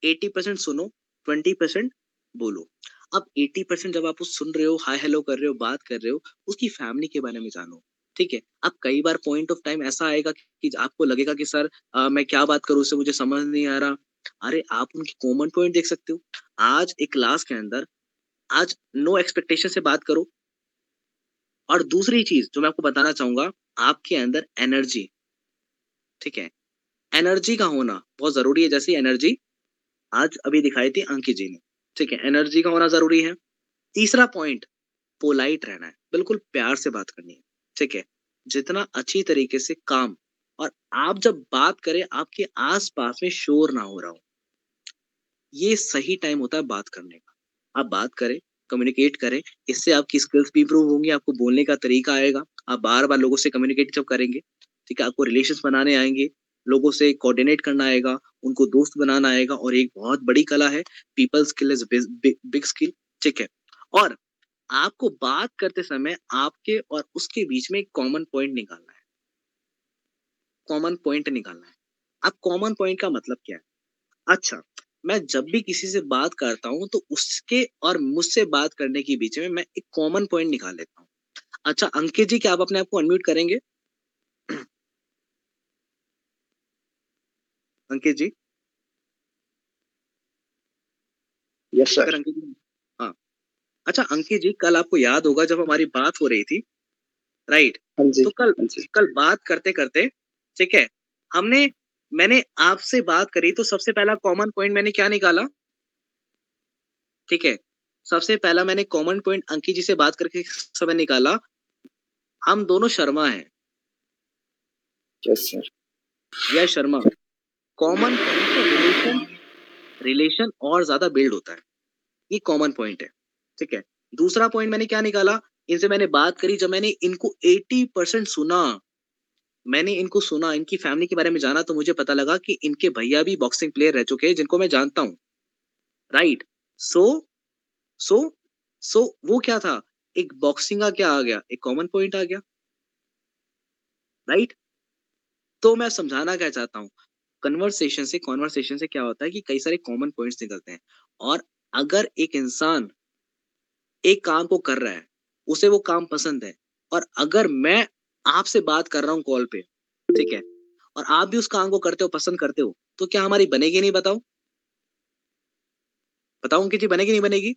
80 परसेंट सुनो 20 परसेंट बोलो। अब 80 परसेंट जब आप उस सुन रहे हो हाय हेलो कर रहे हो बात कर रहे हो उसकी फैमिली के बारे में जानो ठीक है? अब कई बार पॉइंट ऑफ़ टाइम ऐसा आएगा कि आपको लगेगा कि सर आ, मैं क्या बात करूँ उससे मुझे समझ नहीं आ रहा। अरे, आप उनकी कॉमन पॉइंट देख सकते हो। आज एक क्लास के अंदर, आज नो एक्सपेक्टेशन से बात करो। और दूसरी चीज़ जो मैं आपको बताना चाहूँगा, आपके अंदर एनर्जी ठीक है? एनर्जी का होना बहुत ज़रूरी है। जैसे एनर्जी आज अभी दिखाई थी अंकित जी ने, ठीक है? एनर्जी का होना ज़रूरी है। तीसरा पॉइंट पोलाइट रहना है। बिल्कुल प्यार से बात करनी है, ठीक है? जितना अच्छी तरीके से काम और आप जब बात करें, आपके आसपास में शोर ना हो रहा हो, ये सही टाइम होता है बात करने का। आप बात करें कम्युनिकेट करें, इससे आपकी स्किल्स भी इंप्रूव होंगी, आपको बोलने का तरीका आएगा। आप बार बार लोगों से कम्युनिकेट जब करेंगे, ठीक है, आपको रिलेशन बनाने आएँगे, लोगों से कोऑर्डिनेट करना आएगा, उनको दोस्त बनाना आएगा और एक बहुत बड़ी कला है people skill is big skill ठीक है? और आपको बात करते समय आपके और उसके बीच में एक कॉमन पॉइंट निकालना है। कॉमन पॉइंट निकालना है। अब कॉमन पॉइंट का मतलब क्या है? अच्छा मैं जब भी किसी से बात करता हूँ तो उसके और मुझसे बात करने के बीच में मैं एक कॉमन पॉइंट निकाल लेता हूँ। अच्छा अंकित जी क्या आप अपने आप को अनम्यूट करेंगे? अंकित जी? यस सर अंकित जी हाँ। अच्छा अंकित जी कल आपको याद होगा जब हमारी बात हो रही थी राइट हाँ तो कल हाँ कल बात करते करते ठीक है? हमने मैंने आपसे बात करी तो सबसे पहला कॉमन पॉइंट मैंने क्या निकाला? ठीक है? सबसे पहला मैंने कॉमन पॉइंट अंकित जी से बात करके समय निकाला। हम दोनों शर्मा हैं। यस सर यह शर्मा। कॉमन पॉइंट से रिलेशन रिलेशन और ज़्यादा बिल्ड होता है। ये कॉमन पॉइंट है। ठीक है? दूसरा पॉइंट मैंने क्या निकाला? इनसे मैंने बात करी जब मैंने इनको 80 परसेंट सुना। मैंने इनको सुना, इनकी फैमिली के बारे में जाना तो मुझे पता लगा कि इनके भैया भी बॉक्सिंग प्लेयर रह चुके हैं, जिनको मैं जानता हूँ। राइट सो सो सो वो क्या था? एक बॉक्सिंग का क्या आ गया? एक कॉमन पॉइंट आ गया। Right right? तो मैं समझाना क्या चाहता हूँ? कन्वर्सेशन से कॉन्वर्सेशन से क्या होता है कि कई सारे कॉमन पॉइंट्स निकलते हैं। और अगर एक इंसान एक काम को कर रहा है, उसे वो काम पसंद है, और अगर मैं आपसे बात कर रहा हूँ कॉल पे ठीक है? और आप भी उस काम को करते हो पसंद करते हो तो क्या हमारी बनेगी नहीं बताओ? बताओ कि जी बनेगी नहीं बनेगी?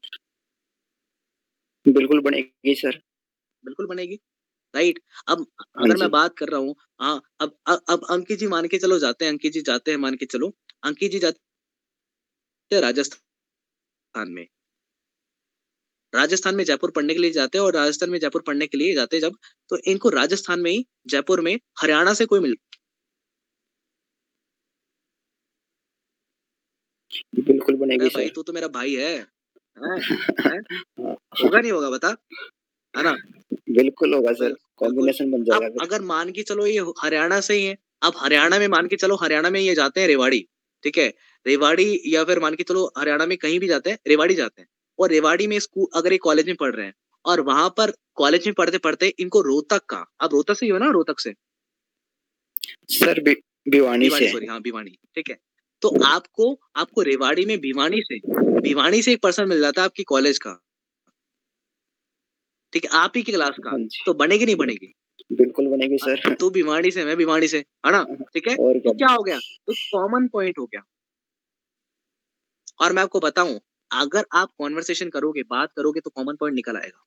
बिल्कुल बनेगी सर। बिल्कुल बनेगी। राइट अब हाँ अगर मैं बात कर रहा हूँ हाँ अब अब अब अंकित जी मान के चलो जाते हैं अंकित जी जाते हैं मान के चलो। अंकित जी जाते राजस्थान में। राजस्थान में जयपुर पढ़ने के लिए जाते हैं और राजस्थान में जयपुर पढ़ने के लिए जाते हैं जब तो इनको राजस्थान में ही जयपुर में हरियाणा से कोई मिल बिल्कुल बनेगी भाई तू तो मेरा भाई है, हैं? हैं? होगा नहीं होगा बता है ना बिल्कुल होगा सर कॉम्बिनेशन बन जाएगा अगर मान के चलो ये हरियाणा से ही है अब हरियाणा में मान के चलो हरियाणा में ये जाते हैं रेवाड़ी ठीक है रेवाड़ी या फिर मान के चलो हरियाणा में कहीं भी जाते हैं रेवाड़ी जाते हैं और रेवाड़ी में स्कूल अगर ये कॉलेज में पढ़ रहे हैं और वहाँ पर कॉलेज में पढ़ते पढ़ते इनको रोहतक का अब रोहतक से ही हो ना रोहतक से? सर भिवानी भिवानी से। सॉरी हाँ भिवानी ठीक है। तो आपको आपको रेवाड़ी में भिवानी से भिवानी से एक पर्सन मिल जाता है आपकी कॉलेज का। ठीक है आप ही की क्लास का हाँ तो बनेगी नहीं बनेगी? बिल्कुल बनेगी सर। तू भिवाड़ी से मैं भिवाड़ी से है ना ठीक है? और तो क्या? हो गया? तो कॉमन पॉइंट हो गया। और मैं आपको बताऊँ अगर आप कॉन्वर्सेशन करोगे, बात करोगे तो कॉमन पॉइंट निकल आएगा।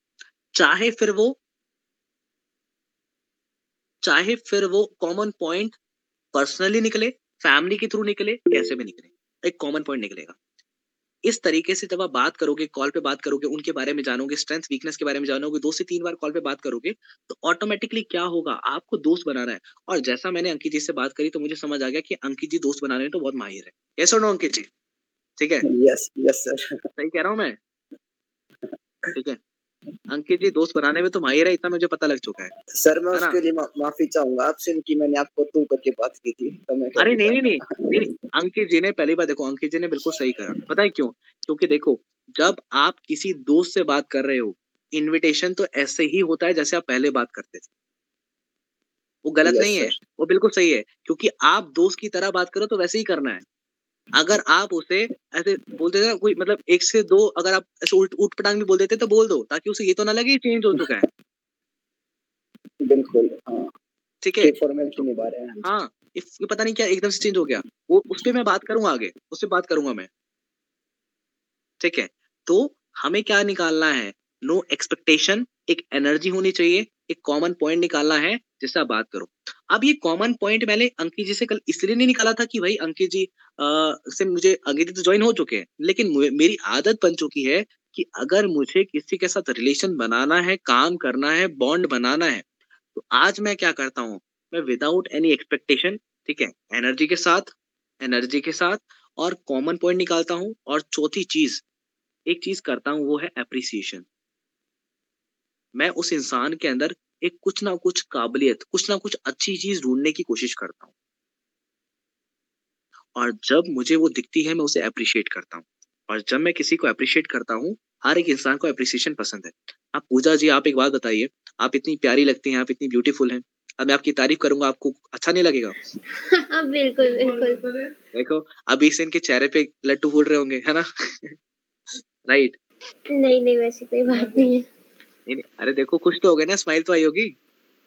चाहे फिर वो, चाहे फिर वो कॉमन पॉइंट पर्सनली निकले फैमिली के थ्रू निकले, कैसे भी निकले, एक कॉमन पॉइंट निकलेगा। इस तरीके से जब आप बात करोगे कॉल पे बात करोगे, उनके बारे में जानोगे स्ट्रेंथ वीकनेस के बारे में जानोगे, दो से तीन बार कॉल पे बात करोगे तो ऑटोमेटिकली क्या होगा? आपको दोस्त बनाना है। और जैसा मैंने अंकित जी से बात करी तो मुझे समझ आ गया कि अंकित जी दोस्त बनाने में तो बहुत माहिर है। कैसे नो अंकित जी? ठीक है? यस यस सर सही कह रहा हूँ मैं? ठीक है। अंकित जी दोस्त बनाने में तो माहिर है इतना मुझे पता लग चुका है। सर मैं उसके लिए मा, माफ़ी चाहूँगा। आपसे कि मैंने आपको तू करके बात की थी तो मैं अरे नहीं नहीं नहीं नहीं नहीं, अंकित जी ने पहली बार देखो अंकित जी ने बिल्कुल सही करा। पता है क्यों? क्योंकि देखो जब आप किसी दोस्त से बात कर रहे हो इनविटेशन तो ऐसे ही होता है जैसे आप पहले बात करते थे। वो गलत नहीं है वो बिल्कुल सही है। क्योंकि आप दोस्त की तरह बात करो तो वैसे ही करना है। अगर आप उसे ऐसे बोलते थे कोई मतलब एक से दो अगर आप ऐसे उल्ट उठ पटांग भी बोल देते तो बोल दो ताकि उसे ये तो ना लगे चेंज हो चुका है। बिल्कुल हाँ। ठीक है? हैं। हाँ ये पता नहीं क्या एकदम से चेंज हो गया। वो उस पर मैं बात करूँगा आगे उस पर बात करूँगा मैं। ठीक है? तो हमें क्या निकालना है? नो एक्सपेक्टेशन एक एनर्जी होनी चाहिए एक कॉमन पॉइंट निकालना है जिससे आप बात करो। अब ये कॉमन पॉइंट मैंने अंकित जी से कल इसलिए नहीं निकाला था कि भाई अंकित जी से मुझे अंकित जी तो ज्वाइन हो चुके हैं। लेकिन मेरी आदत बन चुकी है कि अगर मुझे किसी के साथ रिलेशन बनाना है, काम करना है बॉन्ड बनाना है तो आज मैं क्या करता हूँ? मैं विदाउट एनी एक्सपेक्टेशन ठीक है एनर्जी के साथ एनर्जी के साथ और कॉमन पॉइंट निकालता हूँ और चौथी चीज़, एक चीज़ करता हूँ, वो है अप्रिसिएशन मैं उस इंसान के अंदर एक कुछ ना कुछ काबिलियत, कुछ ना कुछ अच्छी चीज़ ढूँढने की कोशिश करता हूँ। और जब मुझे वो दिखती है मैं उसे अप्रिशिएट करता हूँ। और जब मैं किसी को अप्रिशिएट करता हूँ हर एक इंसान को अप्रिसिएशन पसंद है। आप पूजा जी आप एक बात बताइए आप इतनी प्यारी लगती हैं आप इतनी ब्यूटीफुल हैं। अब मैं आपकी तारीफ़ करूँगा आपको अच्छा नहीं लगेगा? हाँ बिल्कुल बिल्कुल। देखो अभी से इनके चेहरे पे लट्टू फूल रहे होंगे है ना? राइट नहीं नहीं वैसी कोई बात नहीं है। नहीं अरे देखो खुश तो हो गए ना स्माइल तो आई होगी।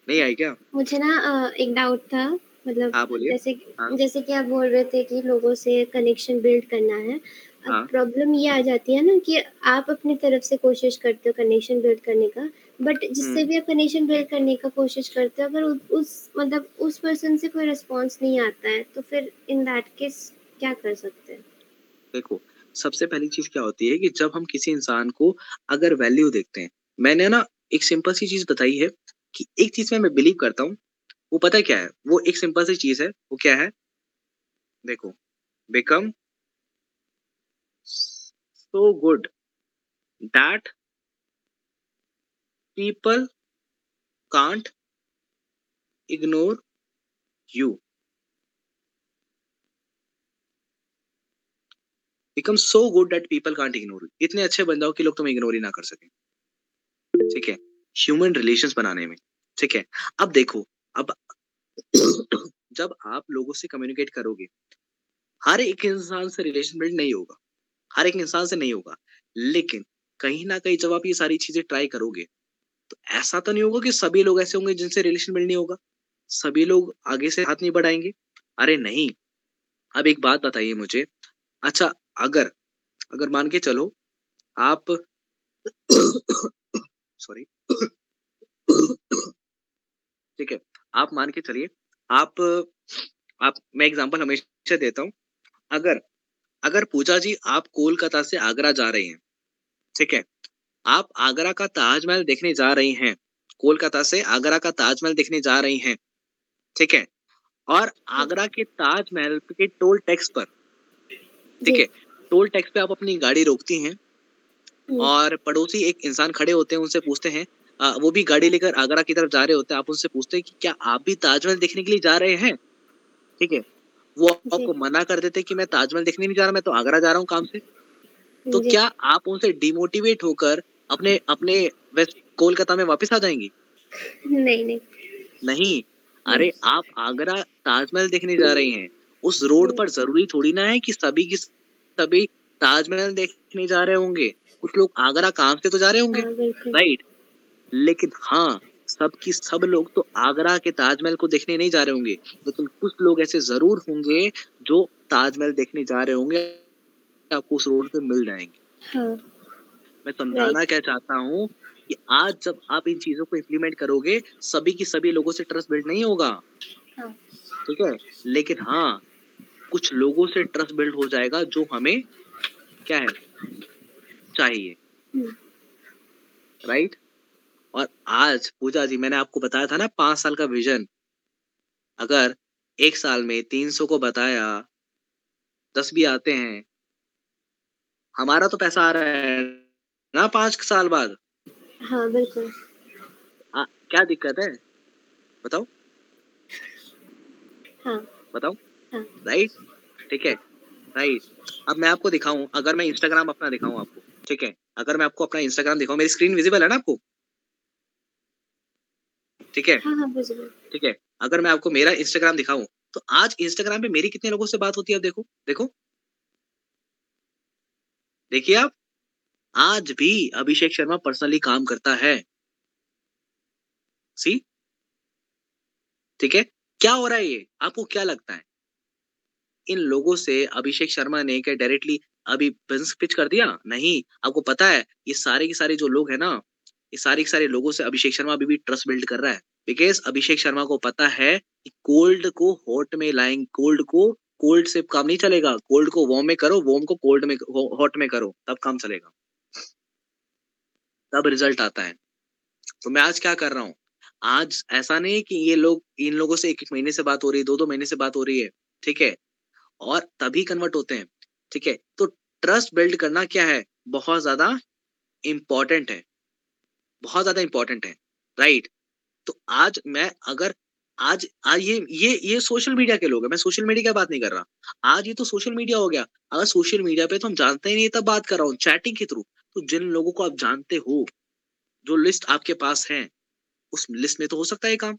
नहीं आई क्या? मुझे ना एक डाउट था। मतलब हाँ बोलिए जैसे हाँ। जैसे कि आप बोल रहे थे कि लोगों से कनेक्शन बिल्ड करना है हाँ। अब प्रॉब्लम ये आ जाती है ना कि आप अपनी तरफ़ से कोशिश करते हो कनेक्शन बिल्ड करने का बट जिससे हम्म। भी आप कनेक्शन बिल्ड करने का कोशिश करते हो अगर उ- उस मतलब उस पर्सन से कोई रिस्पॉन्स नहीं आता है तो फिर इन दैट केस क्या कर सकते हैं देखो सबसे पहली चीज़ क्या होती है कि जब हम किसी इंसान को अगर वैल्यू देखते हैं मैंने ना एक सिंपल सी चीज़ बताई है कि एक चीज़ में मैं बिलीव करता हूँ वो पता है क्या है? वो एक सिंपल सी चीज़ है। वो क्या है? देखो become so good that people ignore you. Become so good that people can't ignore you. इतने अच्छे बन जाओ कि लोग तुम्हें इग्नोर ही ना कर सके। ठीक है? ह्यूमन रिलेशंस बनाने में। ठीक है? अब देखो, अब जब आप लोगों से कम्युनिकेट करोगे, हर एक इंसान से रिलेशन बिल्ड नहीं होगा। हर एक इंसान से नहीं होगा। लेकिन कहीं ना कहीं जब आप ये सारी चीज़ें ट्राई करोगे तो ऐसा तो नहीं होगा कि सभी लोग ऐसे होंगे जिनसे रिलेशन बिल्ड नहीं होगा। सभी लोग आगे से हाथ नहीं बढ़ाएँगे। अरे नहीं। अब एक बात बताइए मुझे। अच्छा अगर अगर मान के चलो, आप सॉरी ठीक है। आप मान के चलिए आप आप मैं एग्जांपल हमेशा देता हूँ। अगर अगर पूजा जी आप कोलकाता से आगरा जा रही हैं ठीक है? आप आगरा का ताजमहल देखने जा रही हैं कोलकाता से आगरा का ताजमहल देखने जा रही हैं ठीक है? और आगरा के ताजमहल के टोल टैक्स पर ठीक है? टोल टैक्स पे आप अपनी गाड़ी रोकती हैं। और पड़ोसी एक इंसान खड़े होते हैं उनसे पूछते हैं आ, वो भी गाड़ी लेकर आगरा की तरफ़ जा रहे होते हैं। आप उनसे पूछते हैं कि क्या आप भी ताजमहल देखने के लिए जा रहे हैं? ठीक है? वो आपको मना कर देते कि मैं ताजमहल देखने नहीं जा रहा मैं तो आगरा जा रहा हूँ काम से। तो क्या आप उनसे डिमोटिवेट होकर अपने अपने वेस्ट कोलकाता में वापस आ जाएँगी? नहीं नहीं। नहीं? अरे आप आगरा ताजमहल देखने जा रही हैं। उस रोड पर ज़रूरी थोड़ी ना है कि सभी की सभी ताजमहल देखने जा रहे होंगे। कुछ लोग आगरा काम से तो जा रहे होंगे। हाँ राइट लेकिन हाँ सब की सब लोग तो आगरा के ताजमहल को देखने नहीं जा रहे होंगे लेकिन कुछ लोग ऐसे ज़रूर होंगे जो ताजमहल देखने जा रहे होंगे आपको उस रोड पे मिल जाएँगे। हाँ। मैं समझाना क्या चाहता हूँ कि आज जब आप इन चीज़ों को इम्प्लीमेंट करोगे सभी की सभी लोगों से ट्रस्ट बिल्ड नहीं होगा। हाँ। ठीक है? लेकिन हाँ कुछ लोगों से ट्रस्ट बिल्ड हो जाएगा जो हमें क्या है? चाहिए। हम्म। राइट और आज पूजा जी मैंने आपको बताया था ना पाँच साल का विजन अगर एक साल में तीन सौ को बताया दस भी आते हैं हमारा तो पैसा आ रहा है ना पाँच साल बाद? हाँ बिल्कुल। आ, क्या दिक्कत है? बताओ। हाँ। बताओ। हाँ। राइट ठीक है। राइट अब मैं आपको दिखाऊँ अगर मैं इंस्टाग्राम अपना दिखाऊँ आपको ठीक है? अगर मैं आपको अपना इंस्टाग्राम दिखाऊँ मेरी स्क्रीन विजिबल है ना आपको? ठीक है? हाँ हाँ ठीक है? अगर मैं आपको मेरा इंस्टाग्राम दिखाऊँ तो आज इंस्टाग्राम पे मेरी कितने लोगों से बात होती है अब देखो देखो। देखिए आप आज भी अभिषेक शर्मा पर्सनली काम करता है। सी ठीक है? क्या हो रहा है ये? आपको क्या लगता है? इन लोगों से अभिषेक शर्मा ने क्या डायरेक्टली अभी पिच कर दिया? नहीं। आपको पता है ये सारे के सारे जो लोग हैं ना ये सारे के सारे लोगों से अभिषेक शर्मा अभी भी ट्रस्ट बिल्ड कर रहा है। बिकॉज़ अभिषेक शर्मा को पता है कि कोल्ड को हॉट में लाएँगे कोल्ड को कोल्ड से काम नहीं चलेगा। कोल्ड को वार्म में करो वार्म को कोल्ड में हॉट में करो, तब काम चलेगा। तब रिज़ल्ट आता है। तो मैं आज क्या कर रहा हूँ? आज ऐसा नहीं कि ये लोग, इन लोगों से एक एक महीने से बात हो रही है दो दो महीने से बात हो रही है, ठीक है? और तभी कन्वर्ट होते हैं, ठीक है? तो ट्रस्ट बिल्ड करना क्या है? बहुत ज़्यादा इंपॉर्टेंट है। बहुत ज़्यादा इंपॉर्टेंट है राइट तो आज मैं अगर, आज आज ये ये ये सोशल मीडिया के लोग हैं, मैं सोशल मीडिया की बात नहीं कर रहा। आज ये तो सोशल मीडिया हो गया। अगर सोशल मीडिया पे तो हम जानते ही नहीं तब बात कर रहा हूँ चैटिंग के थ्रू तो जिन लोगों को आप जानते हो, जो लिस्ट आपके पास है, उस लिस्ट में तो हो सकता है काम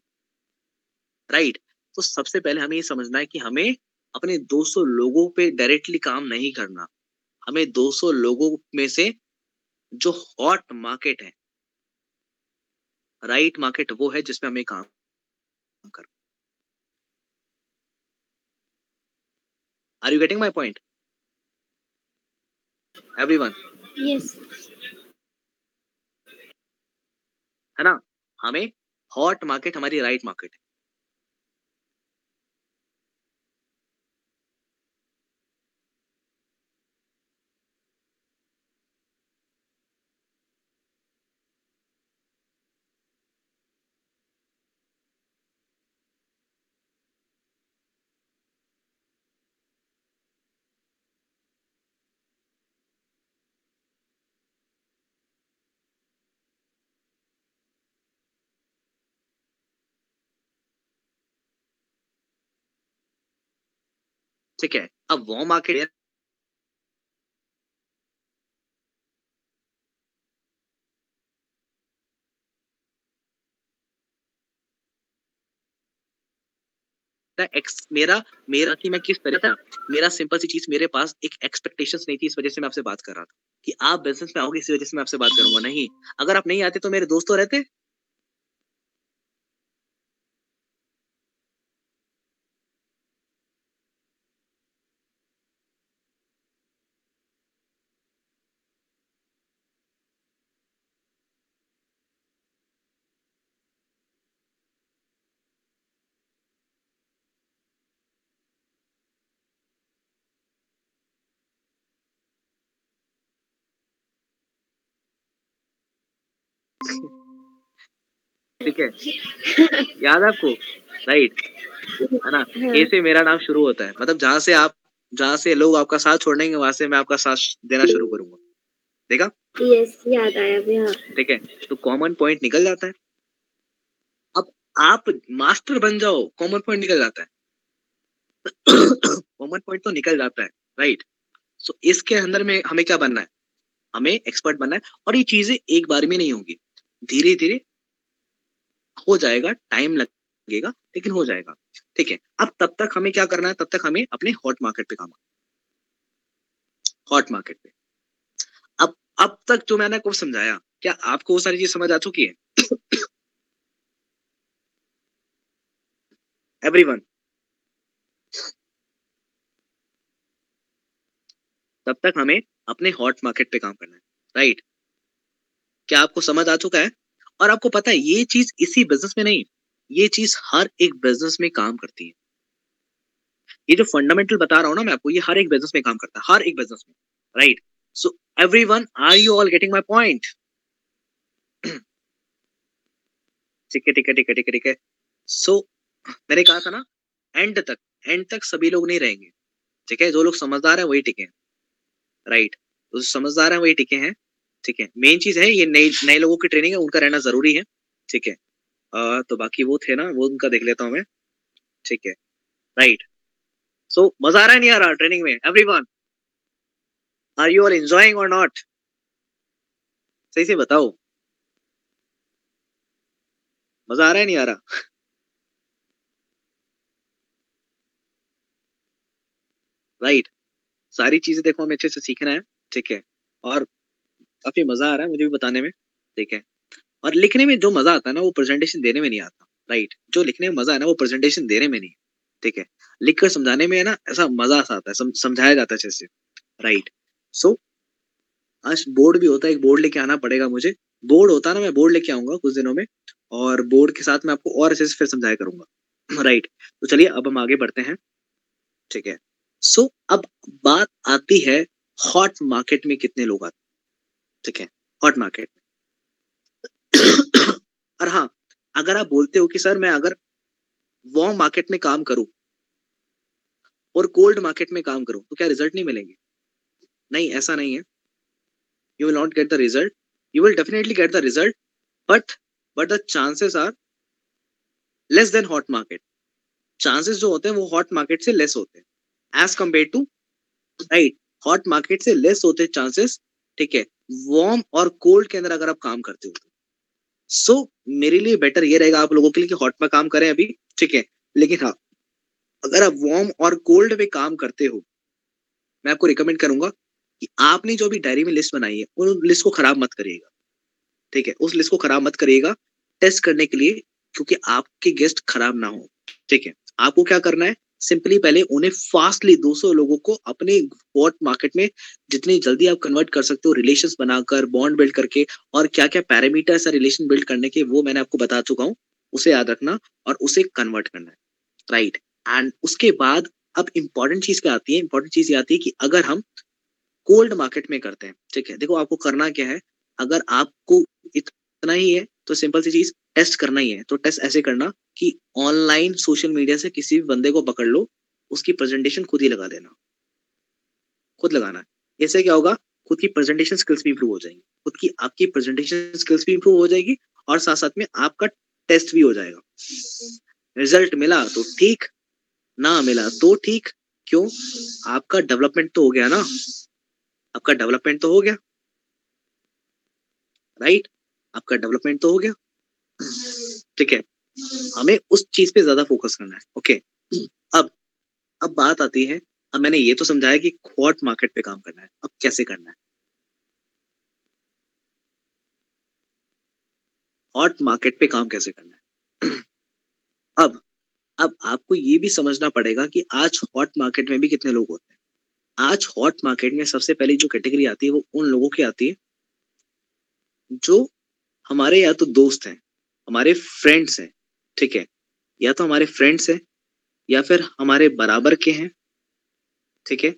राइट तो सबसे पहले हमें ये समझना है कि हमें अपने 200 लोगों पे डायरेक्टली काम नहीं करना। हमें 200 लोगों में से जो हॉट मार्केट है राइट मार्केट वो है जिसमें हमें काम कर। Are you getting my point everyone है ना? हमें हॉट मार्केट हमारी राइट मार्केट है। ठीक है, अब वो मार्केट एक्स मेरा मेरा कि मैं किस तरह था मेरा सिंपल सी चीज़ मेरे पास एक एक्सपेक्टेशंस नहीं थी इस वजह से मैं आपसे बात कर रहा था। कि आप बिज़नेस में आओगे इस वजह से मैं आपसे बात करूँगा। नहीं, अगर आप नहीं आते तो मेरे दोस्तों रहते। ठीक है? याद आपको? राइट है ना? हाँ। ए से मेरा नाम शुरू होता है। मतलब जहाँ से आप जहाँ से लोग आपका साथ छोड़ेंगे वहाँ से मैं आपका साथ देना शुरू करूँगा। देखा? यस याद आया हाँ। ठीक है? तो कॉमन पॉइंट निकल जाता है। अब आप मास्टर बन जाओ कॉमन पॉइंट निकल जाता है। कॉमन पॉइंट तो निकल जाता है राइट सो so, इसके अंदर में हमें क्या बनना है? हमें एक्सपर्ट बनना है। और ये चीज़ें एक बार में नहीं होंगी। धीरे धीरे हो जाएगा टाइम लगेगा, लेकिन हो जाएगा। ठीक है, अब तब तक हमें क्या करना है? तब तक हमें अपने हॉट मार्केट पे काम हॉट मार्केट पे। अब अब तक जो मैंने आपको समझाया, क्या आपको वो सारी चीज़ समझ आ चुकी है? एवरीवन तब तक हमें अपने हॉट मार्केट पे काम करना है। Right right? क्या आपको समझ आ चुका है? और आपको पता है, ये चीज़ इसी बिज़नेस में नहीं, ये चीज़ हर एक बिज़नेस में काम करती है। ये जो फंडामेंटल बता रहा हूँ ना मैं आपको, ये हर एक बिज़नेस में काम करता है, हर एक बिज़नेस में right so everyone are you all getting my point ठीक है ठीक है ठीक है ठीक है ठीक है। सो मैंने कहा था ना एंड तक एंड तक सभी लोग नहीं रहेंगे। ठीक है, जो लोग समझदार है, वही टिके हैं। Right right. जो समझदार है, वही टिके हैं। ठीक है। मेन चीज़ है, ये नए नए लोगों की ट्रेनिंग है, उनका रहना ज़रूरी है, ठीक है। तो बाकी वो थे ना, वो उनका देख लेता हूँ मैं, ठीक है। राइट सो मज़ा आ रहा है नहीं आ रहा ट्रेनिंग में? Everyone are you all enjoying और नॉट सही से बताओ। मज़ा आ रहा है नहीं आ रहा? Right right. सारी चीज़ें देखो, हमें अच्छे से सीखना है, ठीक है। और काफ़ी मज़ा आ रहा है मुझे भी बताने में ठीक है। और लिखने में जो मज़ा आता है ना वो प्रेजेंटेशन देने में नहीं आता राइट जो लिखने में मज़ा है ना वो प्रेजेंटेशन देने में नहीं ठीक है। लिख कर समझाने में है ना ऐसा मज़ा सा आता है सम, समझाया जाता है अच्छे से राइट सो आज बोर्ड भी होता है एक बोर्ड लेके आना पड़ेगा मुझे। बोर्ड होता है ना मैं बोर्ड लेके आऊँगा कुछ दिनों में और बोर्ड के साथ मैं आपको और अच्छे से फिर समझाया करूँगा राइट तो चलिए अब हम आगे बढ़ते हैं ठीक है। सो so, अब बात आती है हॉट मार्केट में कितने लोग आते ठीक है हॉट मार्केट और हाँ अगर आप बोलते हो कि सर मैं अगर वॉर्म मार्केट में काम करूँ और कोल्ड मार्केट में काम करूँ तो क्या रिज़ल्ट नहीं मिलेंगे? नहीं, ऐसा नहीं है. You will not get the result you will definitely get the result but but the chances are less than hot market chances जो होते हैं वो हॉट मार्केट से लेस होते हैं. As compare to right hot market से less होते chances ठीक है वार्म और कोल्ड के अंदर अगर आप काम करते हो सो so, मेरे लिए बेटर ये रहेगा आप लोगों के लिए कि हॉट में काम करें अभी ठीक है? लेकिन हाँ अगर आप वार्म और कोल्ड में काम करते हो मैं आपको रिकमेंड करूँगा कि आपने जो भी डायरी में लिस्ट बनाई है उन लिस्ट को खराब मत करिएगा। ठीक है? उस लिस्ट को खराब मत करिएगा टेस्ट करने के लिए क्योंकि आपके गेस्ट खराब ना हो। ठीक है? आपको क्या करना है? सिंपली पहले उन्हें फास्टली 200 लोगों को अपने वॉट मार्केट में जितनी जल्दी आप कन्वर्ट कर सकते हो रिलेशन बनाकर बॉन्ड बिल्ड करके और क्या क्या पैरामीटर्स है रिलेशन बिल्ड करने के, वो मैंने आपको बता चुका हूँ। उसे याद रखना और उसे कन्वर्ट करना है। राइट एंड उसके बाद अब इंपॉर्टेंट चीज़ क्या आती है? इंपॉर्टेंट चीज़ ये आती है कि अगर हम कोल्ड मार्केट में करते हैं, ठीक है? देखो आपको करना क्या है? अगर आपको इतना ही है तो सिंपल सी चीज़ टेस्ट करना ही है। तो टेस्ट ऐसे करना कि ऑनलाइन सोशल मीडिया से किसी भी बंदे को पकड़ लो, उसकी प्रेजेंटेशन खुद ही लगा देना। खुद लगाना। इससे क्या होगा? खुद की प्रेजेंटेशन स्किल्स भी इंप्रूव हो जाएँगी। खुद की, आपकी प्रेजेंटेशन स्किल्स भी इंप्रूव हो जाएगी और साथ साथ में आपका टेस्ट भी हो जाएगा। रिज़ल्ट मिला तो ठीक, ना मिला तो ठीक। क्यों? आपका डेवलपमेंट तो हो गया ना। आपका डेवलपमेंट तो हो गया। राइट आपका डेवलपमेंट तो हो गया। ठीक है। हमें उस चीज़ पे ज़्यादा फोकस करना है। ओके अब अब बात आती है, अब मैंने ये तो समझाया कि क्वार्ट मार्केट पे काम करना है। अब कैसे करना है? हॉट मार्केट पे काम कैसे करना है? अब अब आपको ये भी समझना पड़ेगा कि आज हॉट मार्केट में भी कितने लोग होते हैं। आज हॉट मार्केट में सबसे पहली जो कैटेगरी आती है, वो उन लोगों की आती है, जो हमारे या तो दोस्त हैं, हमारे फ्रेंड्स हैं ठीक है, या तो हमारे फ्रेंड्स हैं, या फिर हमारे बराबर के हैं, ठीक है,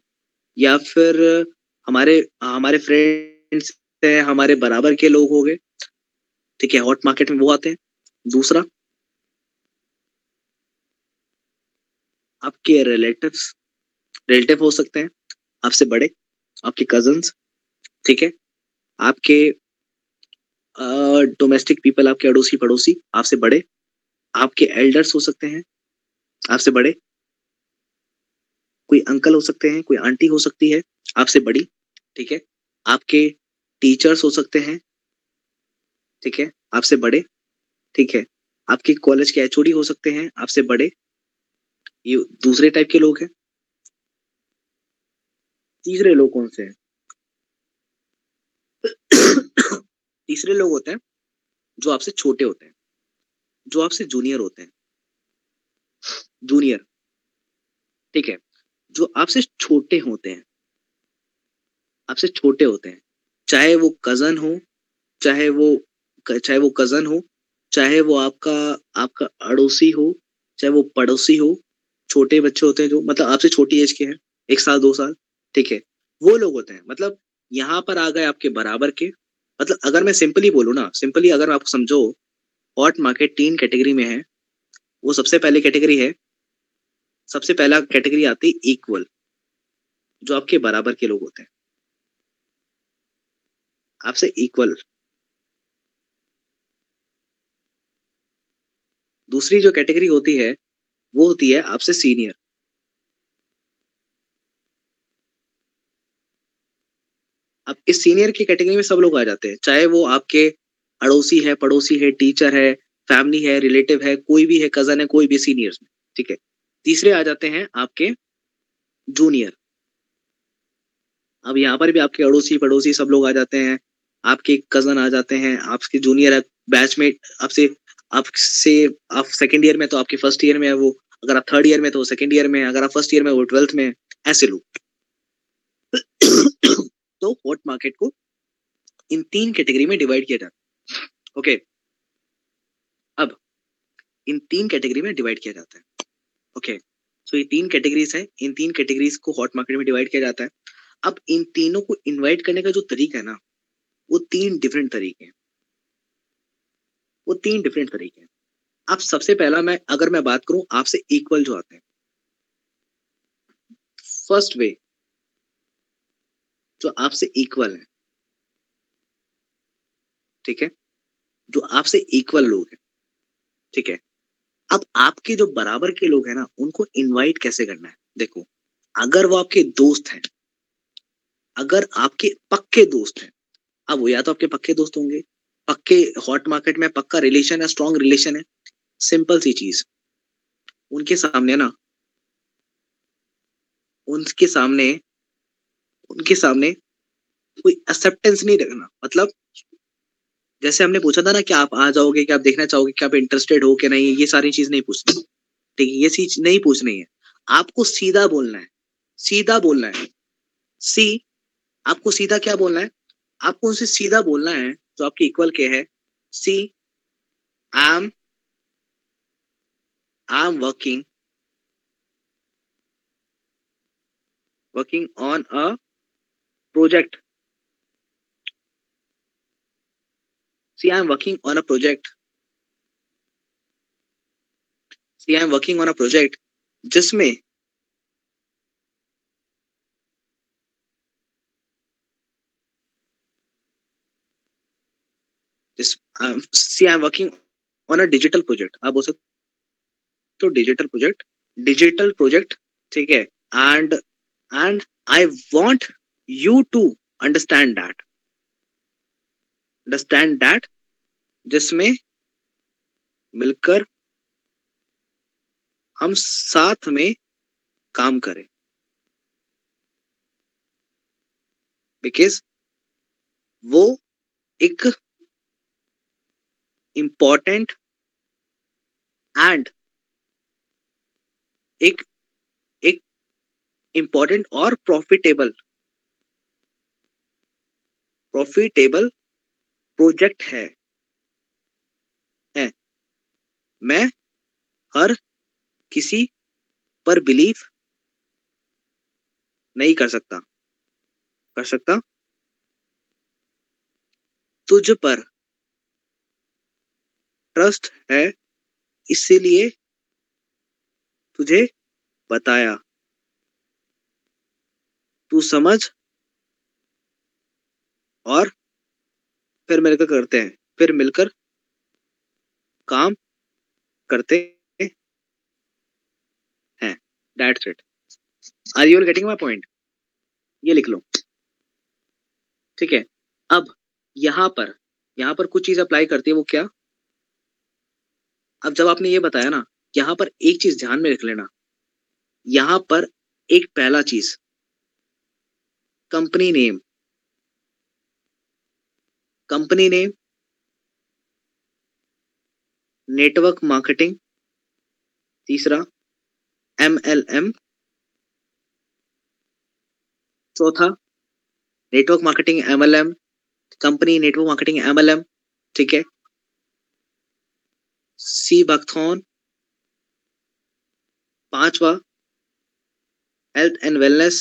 या फिर हमारे हमारे फ्रेंड्स हैं, हमारे बराबर के लोग हो गए, ठीक है हॉट मार्केट में वो आते हैं। दूसरा, आपके रिलेटिव्स रिलेटिव हो सकते हैं, आपसे बड़े, आपके कजन्स ठीक है, आपके डोमेस्टिक पीपल आपके अड़ोसी पड़ोसी आपसे बड़े आपके एल्डर्स हो सकते हैं, आपसे बड़े। कोई अंकल हो सकते हैं, कोई आंटी हो सकती है, आपसे बड़ी, ठीक है? आपके टीचर्स हो सकते हैं, ठीक है? आपसे बड़े, ठीक है? आपके कॉलेज के एचओडी हो सकते हैं, आपसे बड़े। ये दूसरे टाइप के लोग हैं। तीसरे लोग कौन से हैं? तीसरे लोग होते हैं जो आपसे छोटे होते हैं। जो आपसे जूनियर होते हैं। जूनियर ठीक है? जो आपसे छोटे होते हैं। आपसे छोटे होते हैं। चाहे वो कज़न हो, चाहे वो चाहे वो कज़न हो, चाहे वो आपका आपका अड़ोसी हो, चाहे वो पड़ोसी हो, छोटे बच्चे होते हैं जो मतलब आपसे छोटी एज के हैं, एक साल, दो साल, ठीक है? वो लोग होते हैं। मतलब यहाँ पर आ गए आपके बराबर के। मतलब अगर मैं सिंपली बोलूँ ना सिंपली अगर आप समझो हॉट मार्केट तीन कैटेगरी में है, वो सबसे पहले कैटेगरी है। सबसे पहला कैटेगरी आती है इक्वल जो आपके बराबर के लोग होते हैं। आपसे इक्वल दूसरी जो कैटेगरी होती है, वो होती है आपसे सीनियर अब इस सीनियर की कैटेगरी में सब लोग आ जाते हैं, चाहे वो आपके अड़ोसी है, पड़ोसी है टीचर है फैमिली है रिलेटिव है, कोई भी है कज़न है, कोई भी सीनियर्स में ठीक है? तीसरे आ जाते हैं आपके जूनियर अब यहाँ पर भी आपके अड़ोसी, पड़ोसी सब लोग आ जाते हैं, आपके कज़न आ जाते हैं, आपके जूनियर है बैचमेट आपसे आपसे, आप सेकेंड ईयर में तो आपके फ़र्स्ट ईयर में है वो, अगर आप थर्ड ईयर में तो सेकेंड ईयर में अगर आप फ़र्स्ट ईयर में वो ट्वेल्थ में ऐसे लोग। तो हॉट मार्केट को इन तीन कैटेगरी में डिवाइड किया जाता है। ओके अब इन तीन कैटेगरी में डिवाइड किया जाता है। ओके सो ये तीन कैटेगरीज है। इन तीन कैटेगरीज को हॉट मार्केट में डिवाइड किया जाता है। अब इन तीनों को इनवाइट करने का जो तरीका है ना, वो तीन डिफरेंट तरीके हैं। वो तीन डिफरेंट तरीके हैं। अब सबसे पहला मैं, अगर मैं बात करूँ, आपसे इक्वल जो आते हैं। फ़र्स्ट वे जो आपसे इक्वल है। ठीक है? जो आपसे इक्वल लोग हैं। ठीक है? अब आपके जो बराबर के लोग हैं ना, उनको इनवाइट कैसे करना है? देखो, अगर वो आपके दोस्त हैं, अगर आपके पक्के दोस्त हैं, अब वो या तो आपके पक्के दोस्त होंगे, पक्के हॉट मार्केट में पक्का रिलेशन है स्ट्रॉन्ग रिलेशन है सिंपल सी चीज़। उनके सामने ना, उनके सामने उनके सामने कोई एक्सेप्टेंस नहीं रखना। मतलब जैसे हमने पूछा था ना कि आप आ जाओगे, कि आप देखना चाहोगे कि आप इंटरेस्टेड हो कि नहीं, ये सारी चीज़ नहीं पूछनी। ठीक है, ये चीज़ नहीं पूछनी है। आपको सीधा बोलना है। सीधा बोलना है। सी, आपको सीधा क्या बोलना है? आपको उनसे सीधा बोलना है, जो आपके इक्वल के है। See I am I am working working on a project see I am working on a project see I am working on a project जिसमें this um, see i'm working on a digital project. आप बोल सकते तो digital project digital project ठीक है. And and I want you to understand that understand that जिसमें मिलकर हम साथ में काम करें। बिकॉज़ वो एक इंपॉर्टेंट एंड एक एक इंपॉर्टेंट और प्रॉफिटेबल प्रॉफिटेबल प्रोजेक्ट है। है। मैं हर किसी पर बिलीव नहीं कर सकता। कर सकता? तुझ पर ट्रस्ट है, इसीलिए तुझे बताया। तू समझ और फिर मिलकर करते हैं। फिर मिलकर काम करते हैं। That's it are you getting my point ये लिख लो। ठीक है। अब यहाँ पर यहाँ पर कुछ चीज़ अप्लाई करती है वो क्या? अब जब आपने ये बताया ना, यहाँ पर एक चीज़ ध्यान में रख लेना। यहाँ पर एक पहला चीज़। Company name company name network marketing तीसरा एम एल एम चौथा network marketing M L M company network marketing M L M ठीक है? सी बकथॉन पांचवा health and wellness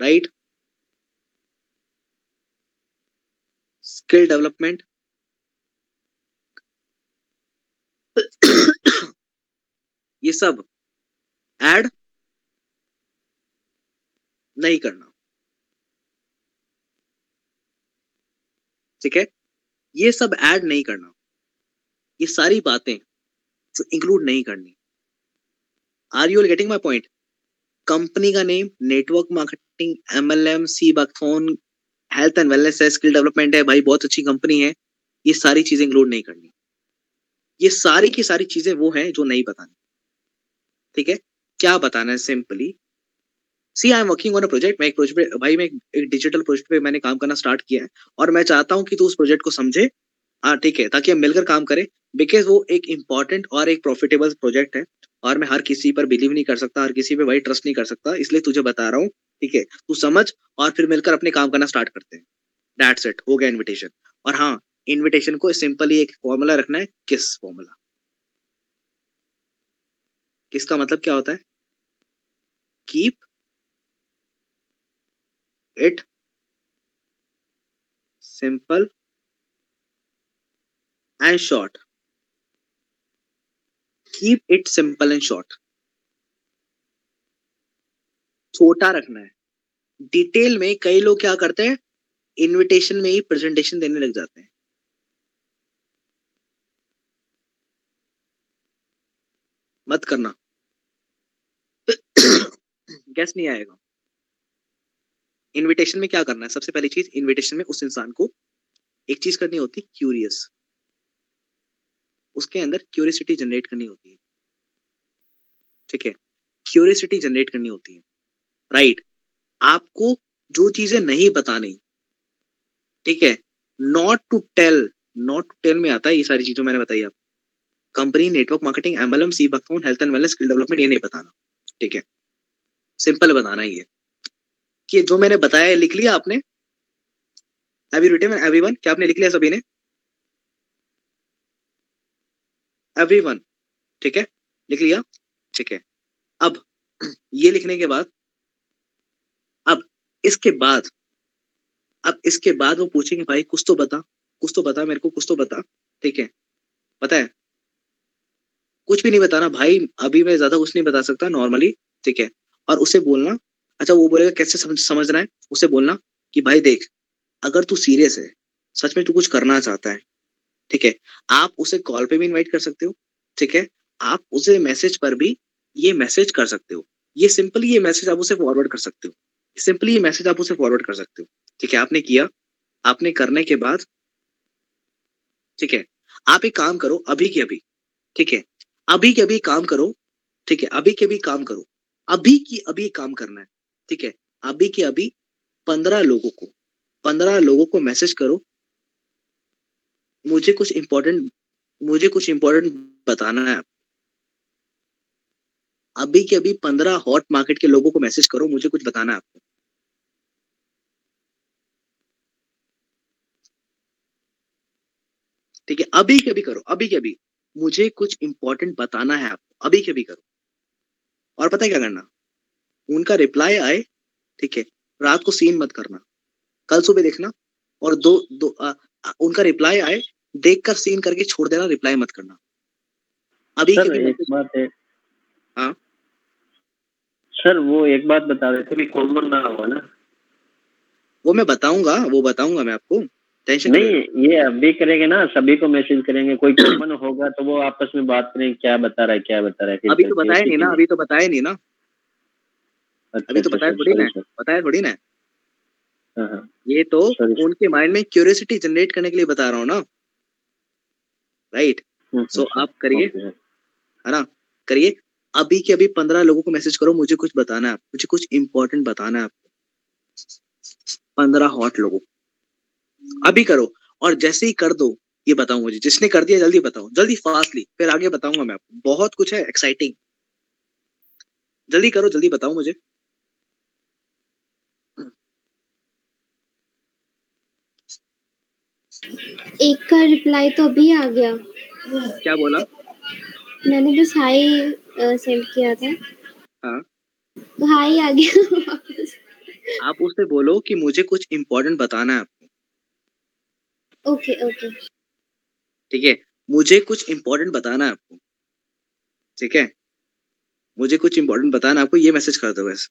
right skill development ये सब ऐड नहीं करना। ठीक है? ये सब ऐड नहीं करना। ये सारी बातें जो इंक्लूड नहीं करनी। Are you getting my point company का name network marketing M L M sea buckthorn health and wellness है स्किल डेवलपमेंट है, भाई बहुत अच्छी कंपनी है। ये सारी चीज़ें इंक्लूड नहीं करनी। ये सारी की सारी चीज़ें वो हैं जो नहीं बतानी। ठीक है? क्या बताना है simply see I am working on a project मैं एक प्रोजेक्ट पे, भाई मैं एक डिजिटल प्रोजेक्ट पे मैंने काम करना स्टार्ट किया है। और मैं चाहता हूँ कि तू उस प्रोजेक्ट को समझे। हाँ ठीक है, ताकि हम मिलकर काम करें। बिकॉज़ वो एक इंपॉर्टेंट और एक प्रॉफिटेबल प्रोजेक्ट है। और मैं हर किसी पर बिलीव नहीं कर सकता, हर किसी पे भाई ट्रस्ट नहीं कर सकता। इसलिए तुझे बता रहा हूँ ठीक है? तू समझ और फिर मिलकर अपने काम करना स्टार्ट करते हैं। दैट्स इट हो गया इन्विटेशन और हाँ इनविटेशन को सिंपली एक फॉर्मूला रखना है किस फॉर्मूला किसका मतलब क्या होता है? Keep it simple and short keep it simple and short छोटा रखना है। डिटेल में कई लोग क्या करते हैं? इनविटेशन में ही प्रेजेंटेशन देने लग जाते हैं। मत करना। गैस नहीं आएगा। इनविटेशन में क्या करना है? सबसे पहली चीज़ इनविटेशन में उस इंसान को एक चीज़ करनी होती है क्यूरियस उसके अंदर क्यूरियसिटी जनरेट करनी होती है। ठीक है? क्यूरियसिटी जनरेट करनी होती है। राइट. आपको जो चीज़ें नहीं बतानी। ठीक है? Not to tell not to tell में आता है ये सारी चीज़ें मैंने बताई आप company network marketing MLM sea buckthorn health and wellness skill development ये नहीं बताना। ठीक है? सिंपल बताना है कि जो मैंने बताया लिख लिया आपने? यू रिटन एवरीवन क्या आपने लिख लिया सभी ने? एवरीवन ठीक है? लिख लिया? ठीक है। अब, ये लिखने के बाद इसके बाद, अब इसके बाद वो पूछेंगे, भाई, कुछ तो बता, कुछ तो बता मेरे को, कुछ तो बता। ठीक है? पता है? कुछ भी नहीं बताना, भाई, अभी मैं ज़्यादा कुछ नहीं बता सकता नॉर्मली ठीक है? और उसे बोलना अच्छा वो बोलेगा, कैसे समझ, समझना है? उसे बोलना कि, भाई, देख, अगर तू सीरियस है, सच में तू कुछ करना चाहता है, ठीक है? आप उसे कॉल पे भी इनवाइट कर सकते हो, ठीक है? आप उसे मैसेज पर भी ये मैसेज कर सकते हो। ये सिंपली ये मैसेज आप उसे फॉरवर्ड कर सकते हो। सिंपली ये मैसेज आप उसे फॉरवर्ड कर सकते हो। ठीक है, आपने किया। आपने करने के बाद, ठीक है, आप एक काम करो, अभी के अभी, ठीक है, अभी के अभी काम करो, ठीक है, अभी के अभी काम करो। अभी की अभी काम करना है, ठीक है, अभी के अभी पंद्रह लोगों को, पंद्रह लोगों को मैसेज करो। मुझे कुछ इंपॉर्टेंट मुझे कुछ इंपॉर्टेंट बताना है अभी के अभी पंद्रह हॉट मार्केट के लोगों को मैसेज करो मुझे कुछ बताना है आपको। ठीक है अभी के अभी करो अभी के अभी मुझे कुछ इंपॉर्टेंट बताना है आपको अभी के अभी करो। और पता है क्या करना? उनका रिप्लाई आए ठीक है रात को सीन मत करना। कल सुबह देखना और दो दो आ, उनका रिप्लाई आए देखकर सीन करके छोड़ देना रिप्लाई मत करना। अभी सर, एक बात है। हाँ? सर वो एक बात बता रहे थे कॉमन ना हुआ ना? वो मैं बताऊँगा वो बताऊँगा मैं आपको। टेंशन नहीं ये अभी करेंगे ना सभी को मैसेज करेंगे कोई कॉमन होगा तो वो आपस में बात करेंगे क्या बता रहा है क्या बता रहा है अभी तो बताया नहीं ना अभी तो बताया नहीं ना। अभी तो अच्छा, बताया थोड़ी ना बताया थोड़ी ना हाँ, हाँ। ये तो उनके माइंड में क्यूरियोसिटी जनरेट करने के लिए बता रहा हूँ ना। राइट हम्म, सो हम्म, आप करिए। है ना? करिए। अभी के अभी पंद्रह लोगों को मैसेज करो मुझे कुछ बताना है मुझे कुछ इंपॉर्टेंट बताना है आपको पंद्रह हॉट लोगों अभी करो और जैसे ही कर दो ये बताओ मुझे जिसने कर दिया जल्दी बताओ जल्दी फास्टली फिर आगे बताऊँगा मैं आपको। बहुत कुछ है एक्साइटिंग जल्दी करो जल्दी बताओ मुझे। एक का रिप्लाई तो अभी आ गया। क्या बोला? मैंने बस हाई सेंड किया था। हाँ। तो हाई आ गया। आप उससे बोलो कि मुझे कुछ इम्पोर्टेंट बताना है। आपको ओके ओके। ठीक है? मुझे कुछ इम्पोर्टेंट बताना है आपको। ठीक है? मुझे कुछ इम्पोर्टेंट बताना आपको ये मैसेज कर दो बस।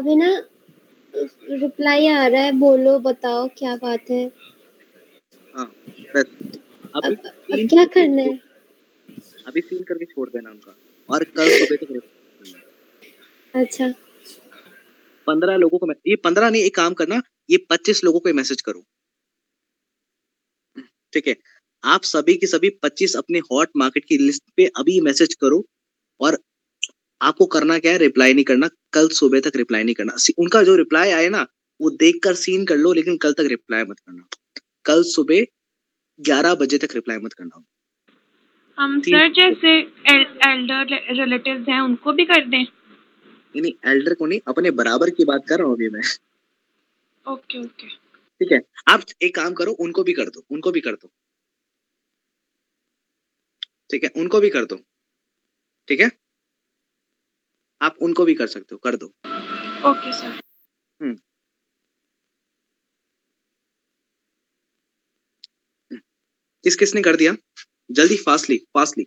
अभी ना रिप्लाई आ रहा है बोलो बताओ क्या बात है? हाँ अब, अभी अब क्या करना है? अभी सीन करके छोड़ देना उनका। और कल सुबह तक अच्छा। पंद्रह लोगों को ये पंद्रह नहीं एक काम करना ये पच्चीस लोगों को मैसेज करो। ठीक है? आप सभी के सभी पच्चीस अपने हॉट मार्केट की लिस्ट पे अभी मैसेज करो और आपको करना क्या है रिप्लाई नहीं करना। कल सुबह तक रिप्लाई नहीं करना। उनका जो रिप्लाई आए ना वो देख कर सीन कर लो लेकिन कल तक रिप्लाई मत करना। कल सुबह ग्यारह बजे तक रिप्लाई मत करना। हम सर जैसे एल्डर रिलेटिव्स हैं उनको भी कर दें? नहीं एल्डर को नहीं अपने बराबर की बात कर रहा हूँ अभी मैं। ओके ओके ठीक है? आप एक काम करो उनको भी कर दो उनको भी कर दो। ठीक है? उनको भी कर दो। ठीक है? आप उनको भी कर सकते हो कर दो। Okay sir. हम्म। किस किसने कर दिया? जल्दी fastly fastly.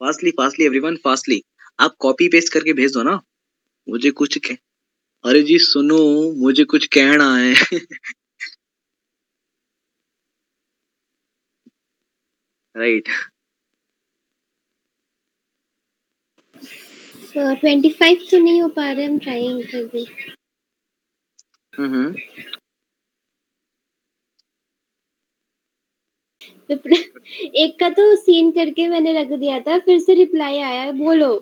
Fastly fastly everyone fastly. आप कॉपी पेस्ट करके भेज दो ना। मुझे कुछ कह अरे जी सुनो मुझे कुछ कहना है। राइट सो 25 तो नहीं हो पा रहे हम ट्राइंग कर भी हम्म। एक का तो सीन करके मैंने रख दिया था फिर से रिप्लाई आया है बोलो।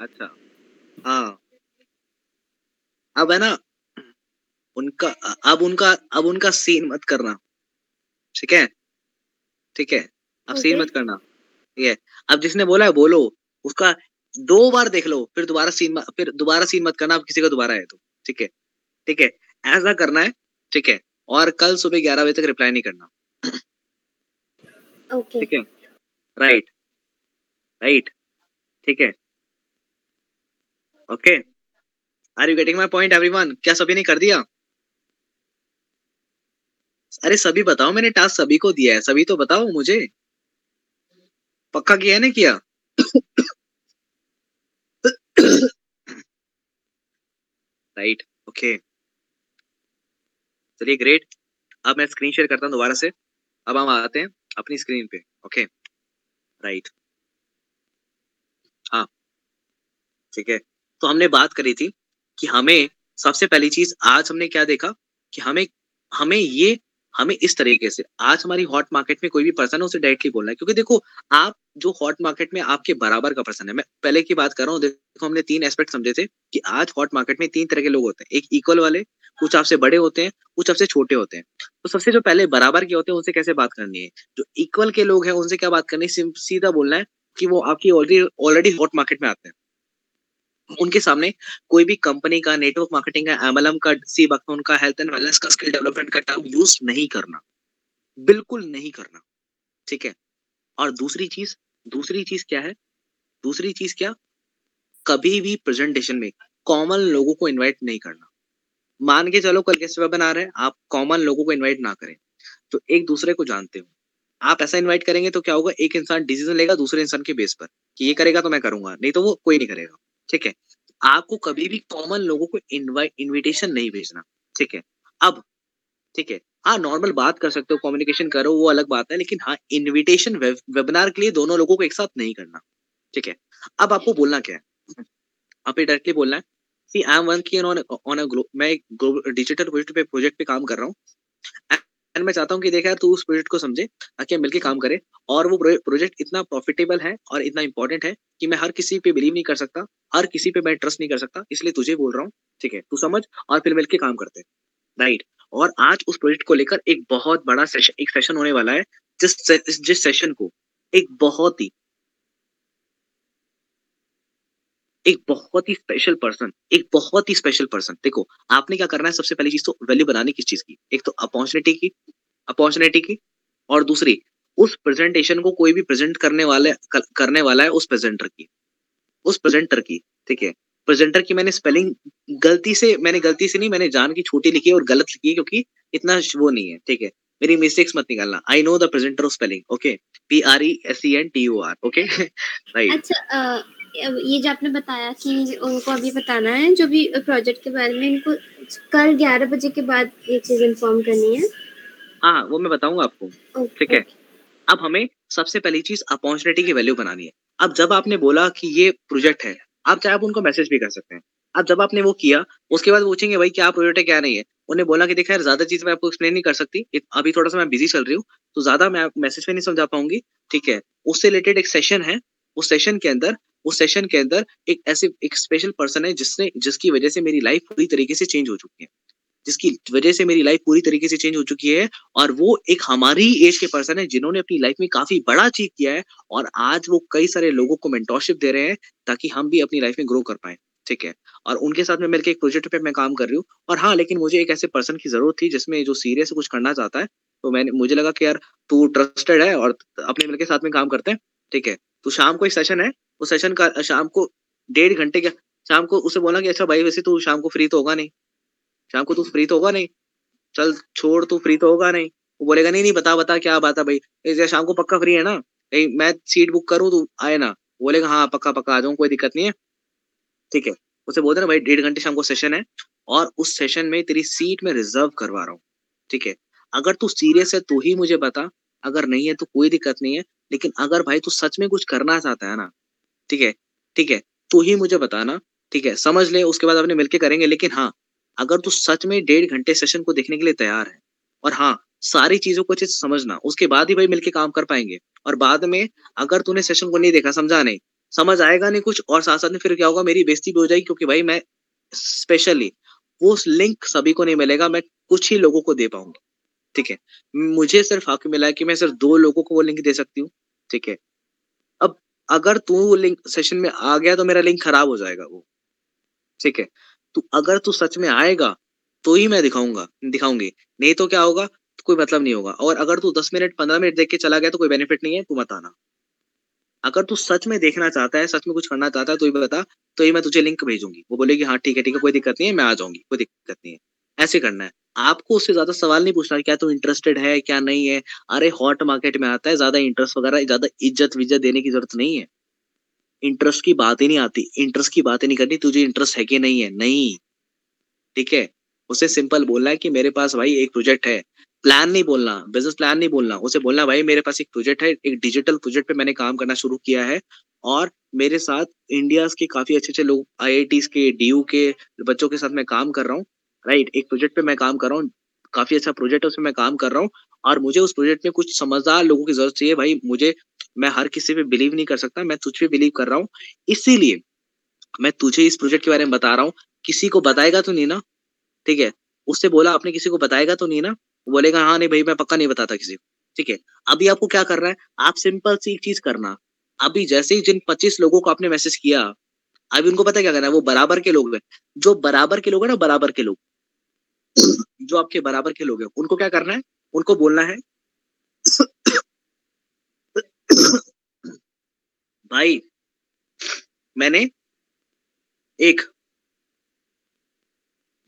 अच्छा। हाँ। अब है ना उनका अब उनका अब उनका सीन मत करना। ठीक है? ठीक है? अब सीन मत करना। ठीक है? अब जिसने बोला है बोलो। उसका दो बार देख लो फिर दोबारा सीन फिर दोबारा सीन मत करना अब किसी का दोबारा है तो। ठीक है? ठीक है? ऐसा करना है ठीक है? और कल सुबह ग्यारह बजे तक रिप्लाई नहीं करना। ठीक है? राइट राइट ठीक है? Okay are you getting my point everyone क्या सभी ने कर दिया? अरे सभी बताओ, मैंने टास्क सभी को दिया है। सभी तो बताओ मुझे। पक्का किया है ना किया? राइट ओके चलिए ग्रेट अब मैं स्क्रीन शेयर करता हूँ दोबारा से। अब हम आते हैं। अपनी स्क्रीन पे ओके राइट हाँ। ठीक है। तो हमने बात करी थी कि हमें सबसे पहली चीज़ आज हमने क्या देखा? कि हमें हमें ये, हमें इस तरीके से, आज हमारी हॉट मार्केट में कोई भी पर्सन है, उसे डायरेक्टली बोलना है। क्योंकि देखो, आप जो हॉट मार्केट में आपके बराबर का पर्सन है, मैं पहले की बात कर रहा हूँ, देखो हमने तीन एस्पेक्ट समझे थे कि आज हॉट मार्केट में तीन तरह के लोग होते हैं। एक इक्वल वाले कुछ आपसे बड़े होते हैं, कुछ आपसे छोटे होते हैं। तो सबसे जो पहले बराबर के होते हैं, उनसे कैसे बात करनी है? जो इक्वल के लोग हैं, उनसे क्या बात करनी है? सीधा बोलना है कि वो आपकी ऑलरेडी ऑलरेडी हॉट मार्केट में आते हैं। उनके सामने कोई भी कंपनी का नेटवर्क मार्केटिंग का एमएलएम का सी बकथॉन का हेल्थ एंड वेलनेस का स्किल डेवलपमेंट का टर्म यूज़ नहीं करना। बिल्कुल नहीं करना। ठीक है? और दूसरी चीज़ दूसरी चीज़ क्या है? दूसरी चीज़ क्या? कभी भी प्रेजेंटेशन में कॉमन लोगों को इनवाइट नहीं करना। मान के चलो कल गेस्ट बना रहे हैं, आप कॉमन लोगों को इन्वाइट ना करें। तो एक दूसरे को जानते हो। आप ऐसा इनवाइट करेंगे तो क्या होगा, एक इंसान डिसीज़न लेगा दूसरे इंसान के बेस पर कि ये करेगा तो मैं करूँगा, नहीं तो वो कोई नहीं करेगा। ठीक है? आपको कभी भी कॉमन लोगों को इनवाइट इनविटेशन नहीं भेजना। ठीक है? अब, ठीक है? हाँ नॉर्मल बात कर सकते हो कम्युनिकेशन करो, वो अलग बात है, लेकिन हाँ इनविटेशन वेबिनार के लिए दोनों लोगों को एक साथ नहीं करना। ठीक है? अब आपको बोलना क्या है? आप डायरेक्टली बोलना है see I'm working on on a मैं एक डिजिटल प्रोजेक्ट पे प्रोजेक्ट पे काम कर रहा हूँ। एंड मैं चाहता हूँ कि देखा यार, तू उस प्रोजेक्ट को समझे, ताकि हम मिलके काम करें। और वो प्रोजेक्ट इतना प्रॉफिटेबल है और इतना इंपॉर्टेंट है कि मैं हर किसी पे बिलीव नहीं कर सकता, हर किसी पे मैं ट्रस्ट नहीं कर सकता, इसलिए तुझे बोल रहा हूँ, ठीक है, तू समझ और फिर मिलके काम करते। हैं राइट और आज उस प्रोजेक्ट को लेकर एक बहुत बड़ा सेशन एक सेशन होने वाला है, जिस जिस सेशन को, एक बहुत ही एक बहुत ही स्पेशल पर्सन एक बहुत ही स्पेशल पर्सन देखो आपने क्या करना है सबसे पहली चीज़ तो वैल्यू बनानी किस चीज़ की। एक तो अपॉर्चुनिटी की अपॉर्चुनिटी की और दूसरी उस प्रेजेंटेशन को कोई भी प्रेजेंट करने वाले कर, करने वाला है उस प्रेजेंटर की। उस प्रेजेंटर की ठीक है? प्रेजेंटर की मैंने स्पेलिंग गलती से मैंने गलती से नहीं मैंने जान की छोटी लिखी है और गलत लिखी है क्योंकि इतना वो नहीं है ठीक है? मेरी मिस्टेक्स मत निकालना। I know the presenter of spelling okay P R E S E N T U R okay right अच्छा ये जो आपने बताया कि उनको अभी बताना है जो भी प्रोजेक्ट के बारे में इनको कल 11 बजे के बाद ये चीज़ इन्फॉर्म करनी है। हाँ हाँ, वो मैं बताऊँगा आपको। ठीक है? अब हमें सबसे पहली चीज़ अपॉर्चुनिटी की वैल्यू बनानी है। अब जब आपने बोला कि ये प्रोजेक्ट है आप चाहे आप उनको मैसेज भी कर सकते हैं। अब जब आपने वो किया उसके बाद पूछेंगे भाई क्या प्रोजेक्ट है क्या नहीं है? उन्हें बोला कि देखा यार ज़्यादा चीज़ मैं आपको एक्सप्लेन नहीं कर सकती। अभी थोड़ा सा मैं बिज़ी चल रही हूँ तो ज़्यादा मैं मैसेज में नहीं समझा पाऊँगी। ठीक है? उससे रिलेटेड एक सेशन है। उस सेशन के अंदर उस सेशन के अंदर एक ऐसे, एक स्पेशल पर्सन है जिसने, जिसकी वजह से मेरी लाइफ पूरी तरीके से चेंज हो चुकी है। जिसकी वजह से मेरी लाइफ पूरी तरीके से चेंज हो चुकी है और वो एक हमारी एज के पर्सन है जिन्होंने अपनी लाइफ में काफ़ी बड़ा अचीव किया है और आज वो कई सारे लोगों को मेंटोरशिप दे रहे हैं ताकि हम भी अपनी लाइफ में ग्रो कर पाए, ठीक है? और उनके साथ में मिलकर एक प्रोजेक्ट पे मैं काम कर रही हूँ और हाँ लेकिन मुझे एक ऐसे पर्सन की ज़रूरत थी जिसमें जो सीरियस कुछ करना चाहता है तो मैंने, मुझे लगा कि यार तू ट्रस्टेड है और अपने मिलके साथ में काम करते हैं, ठीक है? तो शाम को एक सेशन है, उस सेशन का, शाम को डेढ़ घंटे का शाम को उसे बोला कि अच्छा भाई, वैसे तू शाम को फ्री तो होगा नहीं। शाम को तू फ्री तो होगा नहीं? चल, छोड़, तू फ्री तो होगा नहीं। वो बोलेगा, नहीं नहीं, बता बता, क्या बात है भाई? शाम को पक्का फ्री है ना? नहीं, मैं सीट बुक करूँ तो आए ना। बोलेगा हाँ पक्का पक्का, आ जाऊँ, कोई दिक्कत नहीं है। ठीक है, उसे बोलते ना, भाई, डेढ़ घंटे शाम को सेशन है और उस सेशन में तेरी सीट में रिज़र्व करवा रहा हूँ। ठीक है, अगर तू सीरियस है तो ही मुझे बता, अगर नहीं है तो कोई दिक्कत नहीं है। लेकिन अगर भाई तू सच में कुछ करना चाहता है ना, ठीक है ठीक है, तू ही मुझे बताना, ठीक है, समझ ले, उसके बाद अपने मिलके करेंगे, लेकिन हाँ अगर तू सच में डेढ़ घंटे सेशन को देखने के लिए तैयार है, और हाँ सारी चीज़ों को अच्छे से समझना, उसके बाद ही भाई मिलके काम कर पाएँगे, और बाद में अगर तूने सेशन को नहीं देखा, समझा नहीं, समझ आएगा नहीं कुछ, और साथ साथ में फिर क्या होगा, मेरी बेइज्जती भी हो जाएगी, क्योंकि भाई मैं स्पेशली वो लिंक सभी को नहीं मिलेगा, मैं कुछ ही लोगों को दे पाऊँगी। ठीक है। मुझे सिर्फ़ हक मिला है कि मैं सिर्फ़ दो लोगों को वो लिंक दे सकती हूँ, ठीक है। अब अगर तू वो लिंक सेशन में आ गया तो मेरा लिंक खराब हो जाएगा वो, ठीक है। तू अगर तू सच में आएगा तो ही मैं दिखाऊँगा, दिखाऊँगी। नहीं तो क्या होगा? तो कोई मतलब नहीं होगा। और अगर तू दस मिनट, पंद्रह मिनट देख के चला गया तो कोई बेनिफिट नहीं है, तू मत आना। अगर तू सच में देखना चाहता है, सच में कुछ करना चाहता है तो ही बता तो ही मैं तुझे लिंक भेजूँगी। वो बोलेगी हाँ ठीक है ठीक है, कोई दिक्कत नहीं है, मैं आ जाऊँगी, कोई दिक्कत नहीं है। ऐसे करना है। आपको उससे ज़्यादा सवाल नहीं पूछना क्या तू इंटरेस्टेड है, क्या नहीं है? अरे हॉट मार्केट में आता है, ज़्यादा इंटरेस्ट वगैरह, ज़्यादा इज़्ज़त विज्जत देने की ज़रूरत नहीं है। इंटरेस्ट की बात ही नहीं आती। इंटरेस्ट की बात ही नहीं करनी, तुझे इंटरेस्ट है कि नहीं है? नहीं। ठीक है? उसे सिंपल बोलना है कि मेरे पास भाई एक प्रोजेक्ट है। प्लान नहीं बोलना बिज़नेस प्लान नहीं बोलना। उसे बोलना, भाई, मेरे पास एक प्रोजेक्ट है, एक डिजिटल प्रोजेक्ट पे मैंने काम करना शुरू किया है और मेरे साथ इंडिया के काफ़ी अच्छे अच्छे लोग आई के डीयू के बच्चों के साथ मैं काम कर रहा हूँ। राइट एक प्रोजेक्ट पे मैं काम कर रहा हूँ, काफ़ी अच्छा प्रोजेक्ट है, उसमें मैं काम कर रहा हूँ और मुझे उस प्रोजेक्ट में कुछ समझदार लोगों की ज़रूरत चाहिए। भाई, मुझे, मैं हर किसी पे बिलीव नहीं कर सकता, मैं तुझ पे बिलीव कर रहा हूँ। इसीलिए मैं तुझे इस प्रोजेक्ट के बारे में बता रहा हूँ। किसी को बताएगा तो नहीं ना? ठीक है? उससे बोला, आपने किसी को बताएगा तो नहीं ना? बोलेगा हाँ नहीं भाई, मैं पक्का नहीं बताता किसी को। ठीक है? अभी आपको क्या करना है? आप सिंपल सी एक चीज़ करना। अभी जैसे ही जिन पच्चीस लोगों को आपने मैसेज किया, अभी उनको पता क्या करना है? वो बराबर के लोग हैं। जो बराबर के लोग हैं ना, बराबर के लोग। जो आपके बराबर के लोग हैं, उनको क्या करना है? उनको बोलना है, भाई, मैंने एक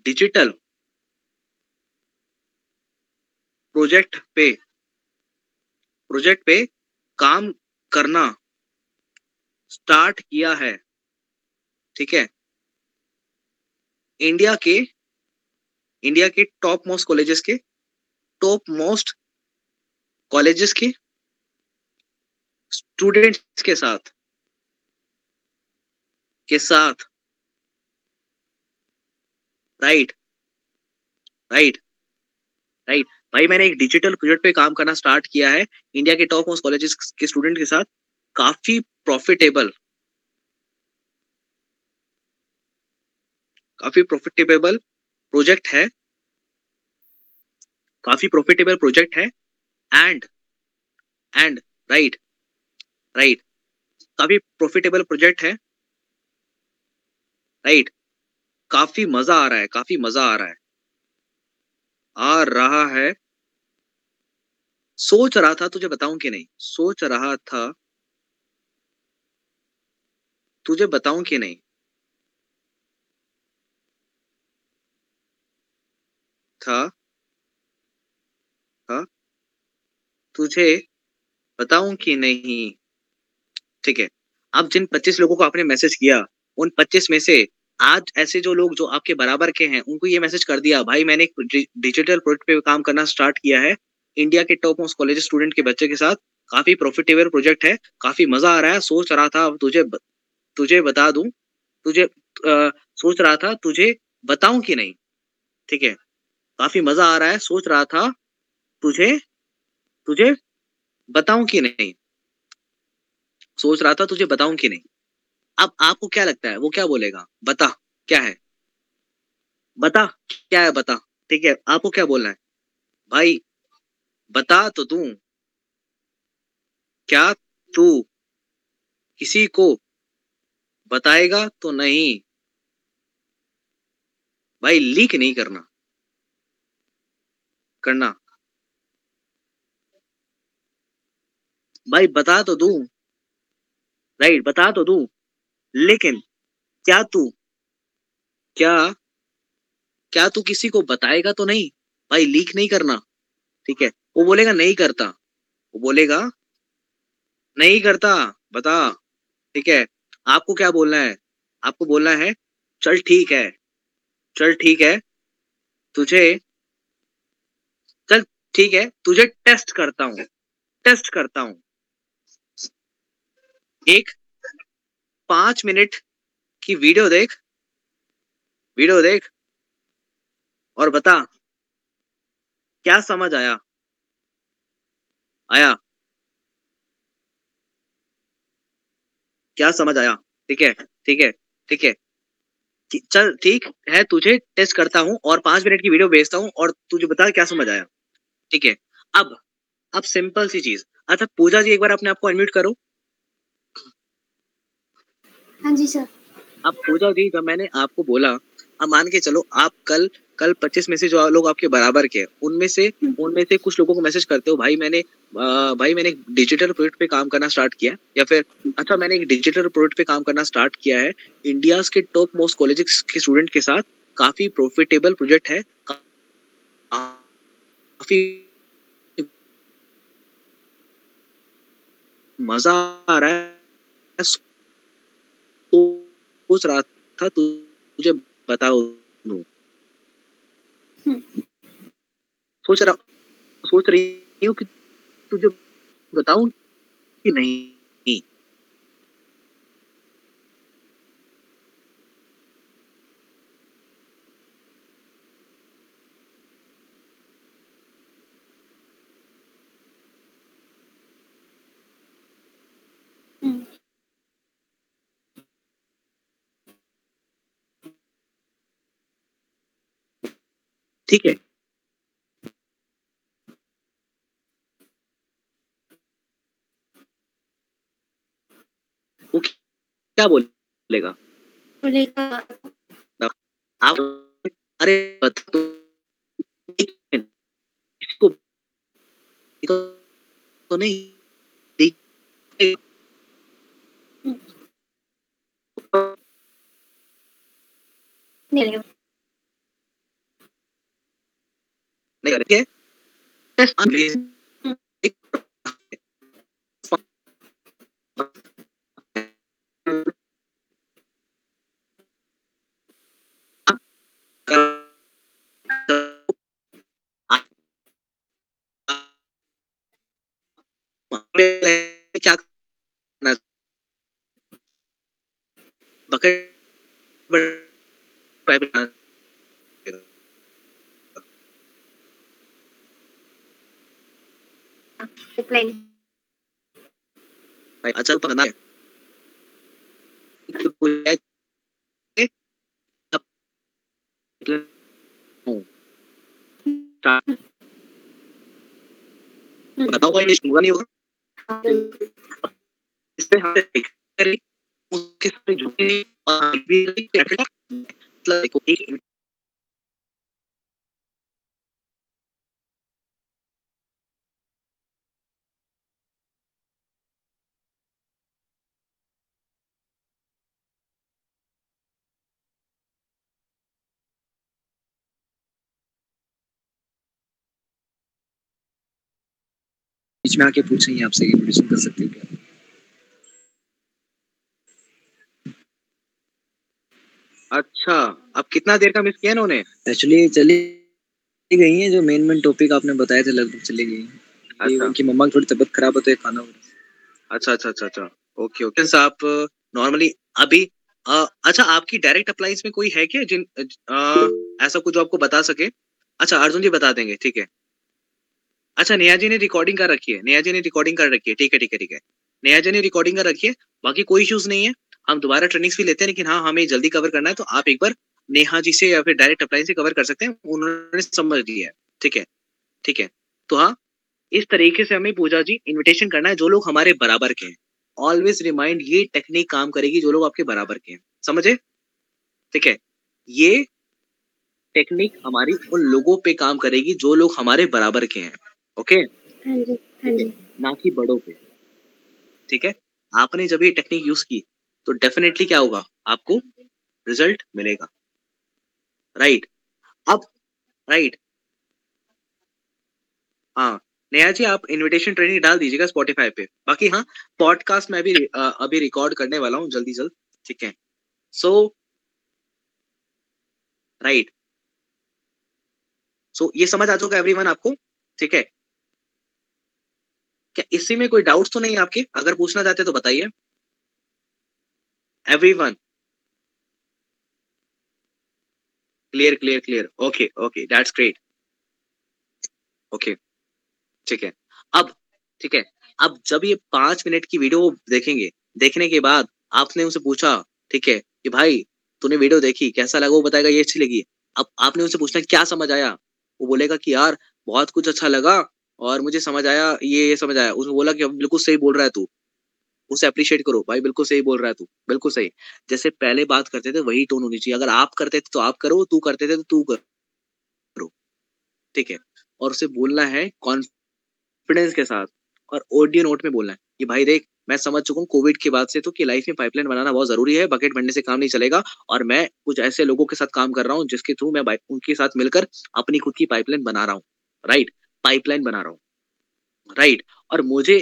डिजिटल प्रोजेक्ट पे प्रोजेक्ट पे काम करना स्टार्ट किया है, ठीक है? इंडिया के इंडिया के टॉप मोस्ट कॉलेजेस के टॉप मोस्ट कॉलेजेस के स्टूडेंट्स के साथ के साथ राइट राइट राइट भाई, मैंने एक डिजिटल प्रोजेक्ट पे काम करना स्टार्ट किया है। इंडिया के टॉप मोस्ट कॉलेजेस के स्टूडेंट के साथ काफ़ी प्रॉफिटेबल काफ़ी प्रॉफिटेबल प्रोजेक्ट है काफ़ी प्रॉफिटेबल प्रोजेक्ट है एंड एंड राइट राइट काफ़ी प्रॉफिटेबल प्रोजेक्ट है राइट right, काफ़ी मज़ा आ रहा है काफ़ी मज़ा आ रहा है आ रहा है सोच रहा था तुझे बताऊँ कि नहीं सोच रहा था तुझे बताऊँ कि नहीं था? था तुझे बताऊँ कि नहीं? ठीक है। अब जिन 25 लोगों को आपने मैसेज किया उन 25 में से आज ऐसे जो लोग जो आपके बराबर के हैं उनको ये मैसेज कर दिया भाई मैंने एक डिजिटल प्रोजेक्ट पे काम करना स्टार्ट किया है। इंडिया के टॉप मोस्ट कॉलेज स्टूडेंट के बच्चे के साथ काफ़ी प्रॉफिटेबल प्रोजेक्ट है काफ़ी मज़ा आ रहा है सोच रहा था तुझे तुझे बता दूँ तुझे आ, सोच रहा था तुझे बताऊँ कि नहीं? ठीक है। काफ़ी मज़ा आ रहा है। सोच रहा था, तुझे तुझे बताऊँ कि नहीं? सोच रहा था तुझे बताऊँ कि नहीं? अब आपको क्या लगता है? वो क्या बोलेगा? बता, क्या है? बता, क्या है बता? ठीक है, आपको क्या बोलना है? भाई, बता तो तू क्या तू किसी को बताएगा तो नहीं? भाई, लीक नहीं करना। करना। भाई, बता तो दू। राइट, बता तो दू। लेकिन क्या तू, क्या क्या तू किसी को बताएगा तो नहीं? भाई, लीक नहीं करना, ठीक है? वो बोलेगा, नहीं करता। वो बोलेगा, नहीं करता, बता, ठीक है? आपको क्या बोलना है? आपको बोलना है, चल ठीक है, चल ठीक है, तुझे ठीक है, तुझे टेस्ट करता हूँ टेस्ट करता हूँ। एक, पाँच मिनट की वीडियो देख वीडियो देख और बता, क्या समझ आया? आया। क्या समझ आया? ठीक है ठीक है ठीक है। चल, ठीक है, तुझे टेस्ट करता हूँ और पाँच मिनट की वीडियो भेजता हूँ और तुझे बता क्या समझ आया। ठीक है। अब अब सिंपल सी चीज़। अच्छा पूजा जी एक बार अपने आप को अनम्यूट करो। हाँ जी सर अब पूजा जी जब मैंने आपको बोला अब मान के चलो आप कल कल 25 में से जो लोग आपके बराबर के उनमें से उनमें से कुछ लोगों को मैसेज करते हो भाई मैंने आ, भाई मैंने डिजिटल प्रोजेक्ट पे काम करना स्टार्ट किया या फिर अच्छा मैंने एक डिजिटल प्रोडक्ट पे काम करना स्टार्ट किया है इंडिया के टॉप मोस्ट कॉलेजेस के स्टूडेंट के साथ काफ़ी प्रॉफिटेबल प्रोजेक्ट है काफ़ी मज़ा आ रहा है। सोच रहा था तुझे बताओ सोच रहा, सोच रही हूँ कि तुझे बताऊँ कि नहीं। ठीक है। वो क्या बोलेगा? बोलेगा। आप अरे तो। इसको तो नहीं देख। नहीं मतलब आके पूछ रही है आपसे इन्विटेशन कर सकते हो क्या? अच्छा। अब कितना देर का मिस किया इन्होंने? एक्चुअली चली गई है जो मेन मेन टॉपिक आपने बताए थे लगभग चली गई अच्छा। उनकी मम्मा की थोड़ी तबीयत खराब है तो खाना अच्छा अच्छा अच्छा अच्छा। ओके ओके आप नॉर्मली अभी आ, अच्छा आपकी डायरेक्ट अप्लाइंस में कोई है क्या जिन आ, ऐसा कुछ जो आपको बता सके? अच्छा अर्जुन जी बता देंगे ठीक है। अच्छा नेहा जी ने रिकॉर्डिंग कर रखी है नेहा जी ने रिकॉर्डिंग कर रखी है ठीक है ठीक है ठीक है। नेहा जी ने रिकॉर्डिंग कर रखी है बाकी कोई इश्यूज़ नहीं है। हम दोबारा ट्रेनिंग्स भी लेते हैं लेकिन हाँ हमें जल्दी कवर करना है तो आप एक बार नेहा जी से या फिर डायरेक्ट अप्लाई से कवर कर सकते हैं उन्होंने समझ लिया है ठीक है ठीक है। तो हाँ इस तरीके से हमें पूजा जी इन्विटेशन करना है जो लोग हमारे बराबर के हैं। ऑलवेज रिमाइंड ये टेक्निक काम करेगी जो लोग आपके बराबर के हैं समझे? ठीक है ये टेक्निक हमारी उन लोगों पे काम करेगी जो लोग हमारे बराबर के हैं ओके? हाँ हाँ ना कि बड़ों पे ठीक है? आपने जब ये टेक्निक यूज़ की तो डेफिनेटली क्या होगा? आपको रिज़ल्ट मिलेगा। राइट अब राइट हाँ नेहा जी, आप इनविटेशन ट्रेनिंग डाल दीजिएगा स्पॉटिफाई पे। बाकी हाँ पॉडकास्ट में भी अभी रिकॉर्ड करने वाला हूँ, जल्दी जल्द, ठीक है? सो राइट सो ये समझ आ चुका एवरीवन आपको? ठीक है? क्या इसी में कोई डाउट्स तो नहीं आपके? अगर पूछना चाहते तो बताइए। Everyone clear clear clear okay okay that's great okay ठीक है। अब, ठीक है। अब जब ये पाँच मिनट की वीडियो देखेंगे, देखने के बाद आपने उनसे पूछा, ठीक है, कि भाई, तूने वीडियो देखी, कैसा लगा? वो बताएगा, ये अच्छी लगी। अब आपने उनसे पूछना, क्या समझ आया? वो बोलेगा कि, यार, बहुत कुछ अच्छा लगा और मुझे समझ आया, ये ये समझ आया। उसने बोला कि बिल्कुल सही बोल रहा है तू। उसे अप्रिशिएट करो। भाई, बिल्कुल सही बोल रहा है तू। बिल्कुल सही। जैसे पहले बात करते थे, वही टोन होनी चाहिए। अगर आप करते थे तो आप करो, तू करते थे तो तू करो। ठीक है? और उसे बोलना है कॉन्फिडेंस के साथ। और ऑडियो नोट में बोलना है कि, भाई, देख, मैं समझ चुका हूँ कोविड के बाद से तो कि लाइफ में पाइपलाइन बनाना बहुत ज़रूरी है। बकेट बनने से काम नहीं चलेगा। और मैं कुछ ऐसे लोगों के साथ काम कर रहा हूँ, जिसके थ्रू मैं उनके साथ मिलकर अपनी खुद की पाइपलाइन बना रहा हूँ। राइट पाइपलाइन बना रहा हूँ। राइट और मुझे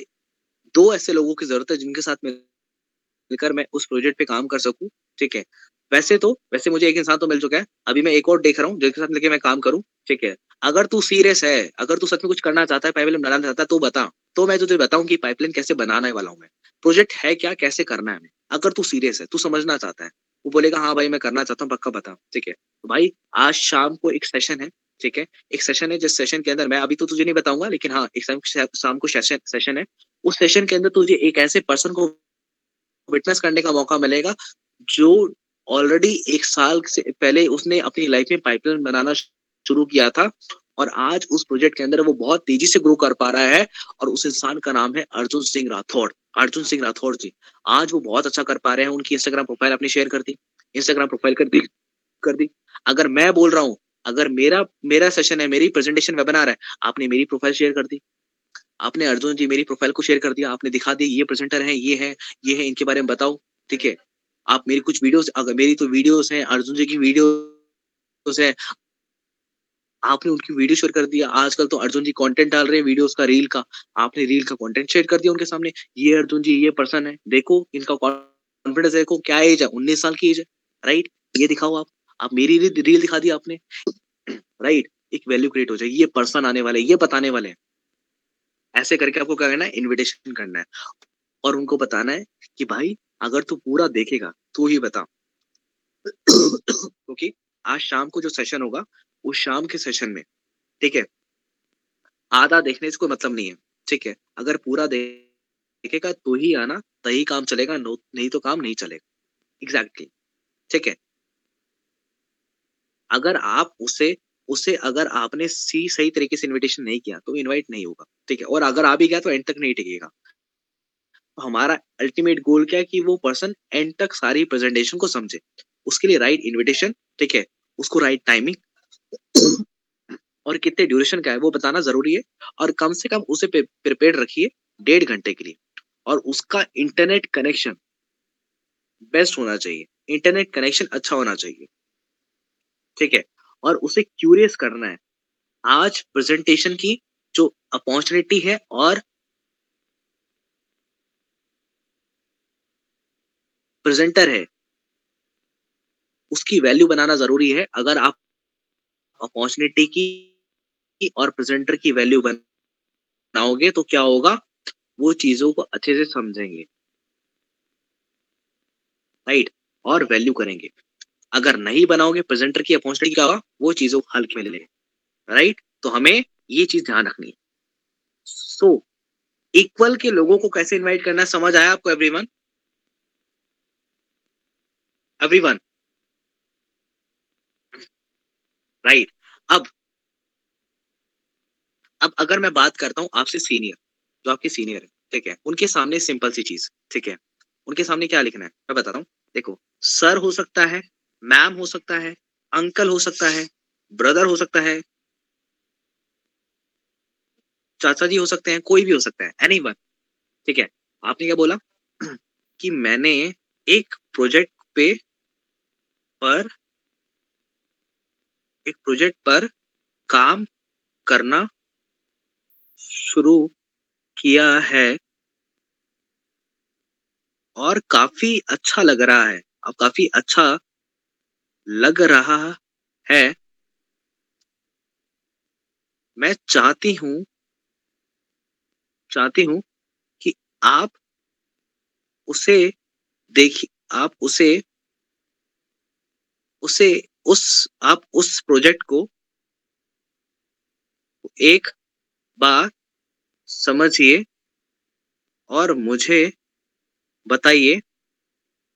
दो ऐसे लोगों की ज़रूरत है जिनके साथ मिलकर मैं उस प्रोजेक्ट पे काम कर सकूँ, ठीक है? वैसे तो वैसे मुझे एक इंसान तो मिल चुका है। अभी मैं एक और देख रहा हूँ, जिनके साथ मिलकर मैं काम करूँ, ठीक है? अगर तू सीरियस है, अगर तू सच में कुछ करना चाहता है पाइपलाइन बनाना चाहता है तो बता। तो मैं तुझे बताऊँ कि पाइपलाइन कैसे बनाने वाला हूँ मैं। प्रोजेक्ट है क्या, कैसे करना है अगर तू सीरियस है, तू समझना चाहता है, वो बोलेगा हाँ भाई, मैं करना चाहता हूँ, पक्का बता। ठीक है? तो भाई, आज शाम को एक सेशन है, ठीक है? एक सेशन है, जिस सेशन के अंदर मैं, अभी तो तुझे नहीं बताऊँगा, लेकिन हाँ एक शाम को सेशन सेशन है। उस सेशन के अंदर तुझे एक ऐसे पर्सन को विटनेस करने का मौका मिलेगा, जो ऑलरेडी एक साल से पहले उसने अपनी लाइफ में पाइपलाइन बनाना शुरू किया था और आज उस प्रोजेक्ट के अंदर वो बहुत तेज़ी से ग्रो कर पा रहा है और उस इंसान का नाम है अर्जुन सिंह राठौड़ अर्जुन सिंह राठौड़ जी। आज वो बहुत अच्छा कर पा रहे हैं, उनकी इंस्टाग्राम प्रोफ़ाइल अपनी शेयर कर दी इंस्टाग्राम प्रोफ़ाइल कर दी कर दी। अगर मैं बोल रहा हूँ, अगर मेरा मेरा सेशन है, मेरी प्रेजेंटेशन वेबिनार है, आपने मेरी प्रोफ़ाइल शेयर कर दी। आपने अर्जुन जी मेरी प्रोफ़ाइल को शेयर कर दिया, आपने दिखा दी ये प्रेजेंटर है, ये है ये है, इनके बारे में बताओ, ठीक है? आप मेरी कुछ वीडियोस अगर मेरी तो वीडियोस हैं, अर्जुन जी की वीडियोस है, आपने उनकी वीडियो शेयर कर दिया। आजकल तो अर्जुन जी कंटेंट डाल रहे हैं वीडियोस का रील का। आपने रील का कंटेंट शेयर कर दिया उनके सामने। ये अर्जुन जी, ये पर्सन है। देखो, इनका कॉन्फिडेंस देखो, क्या एज है? उन्नीस साल की एज है राइट ये दिखाओ आप। आप मेरी रील दिखा दी आपने राइट एक वैल्यू क्रिएट हो जाए। ये पर्सन आने वाले ये बताने वाले हैं। ऐसे करके आपको क्या करना है? इन्विटेशन करना है। और उनको बताना है कि भाई, अगर तू पूरा देखेगा, तू ही बता। क्योंकि आज शाम को जो सेशन होगा उस शाम के सेशन में। ठीक है? आधा देखने से कोई मतलब नहीं है। ठीक है? अगर पूरा देखेगा तो ही आना तही काम चलेगा नहीं तो काम नहीं चलेगा। Exactly exactly. ठीक है? अगर आप उसे उसे अगर आपने सी, सही तरीके से इनविटेशन नहीं किया तो इनवाइट नहीं होगा, ठीक है? और अगर आ भी गया तो एंड तक नहीं टिकेगा। तो हमारा अल्टीमेट गोल क्या है कि वो पर्सन एंड तक सारी प्रेजेंटेशन को समझे। उसके लिए राइट इनविटेशन ठीक है? उसको राइट टाइमिंग और कितने ड्यूरेशन का है, वो बताना ज़रूरी है। और कम से कम उसे प्रिपेयर रखिए डेढ़ घंटे के लिए। और उसका इंटरनेट कनेक्शन बेस्ट होना चाहिए। इंटरनेट कनेक्शन अच्छा होना चाहिए। ठीक है? और उसे क्यूरियस करना है। आज प्रेजेंटेशन की जो अपॉर्चुनिटी है और प्रेजेंटर है, उसकी वैल्यू बनाना ज़रूरी है। अगर आप अपॉर्चुनिटी की और प्रेजेंटर की वैल्यू बनाओगे तो क्या होगा? वो चीज़ों को अच्छे से समझेंगे। राइट और वैल्यू करेंगे। अगर नहीं बनाओगे प्रेजेंटर की अपॉर्चुनिटी क्या होगा वो चीज़ों को हल्के में ले राइट तो हमें ये चीज़ ध्यान रखनी है। सो so, इक्वल के लोगों को कैसे इनवाइट करना समझ आया आपको एवरीवन एवरीवन राइट अब अब अगर मैं बात करता हूँ आपसे सीनियर जो आपके सीनियर है ठीक है? उनके सामने सिंपल सी चीज़ ठीक है? उनके सामने क्या लिखना है? मैं बताता हूँ। देखो सर हो सकता है मैम हो सकता है, अंकल हो सकता है, ब्रदर हो सकता है, चाचा जी हो सकते हैं, कोई भी हो सकता है एनी वन ठीक है? आपने क्या बोला? कि मैंने एक प्रोजेक्ट पे पर, एक प्रोजेक्ट पर काम करना शुरू किया है और काफ़ी अच्छा लग रहा है अब काफ़ी अच्छा लग रहा है। मैं चाहती हूँ चाहती हूँ कि आप उसे देखिए आप उसे उसे उस, आप उस प्रोजेक्ट को एक बार समझिए और मुझे बताइए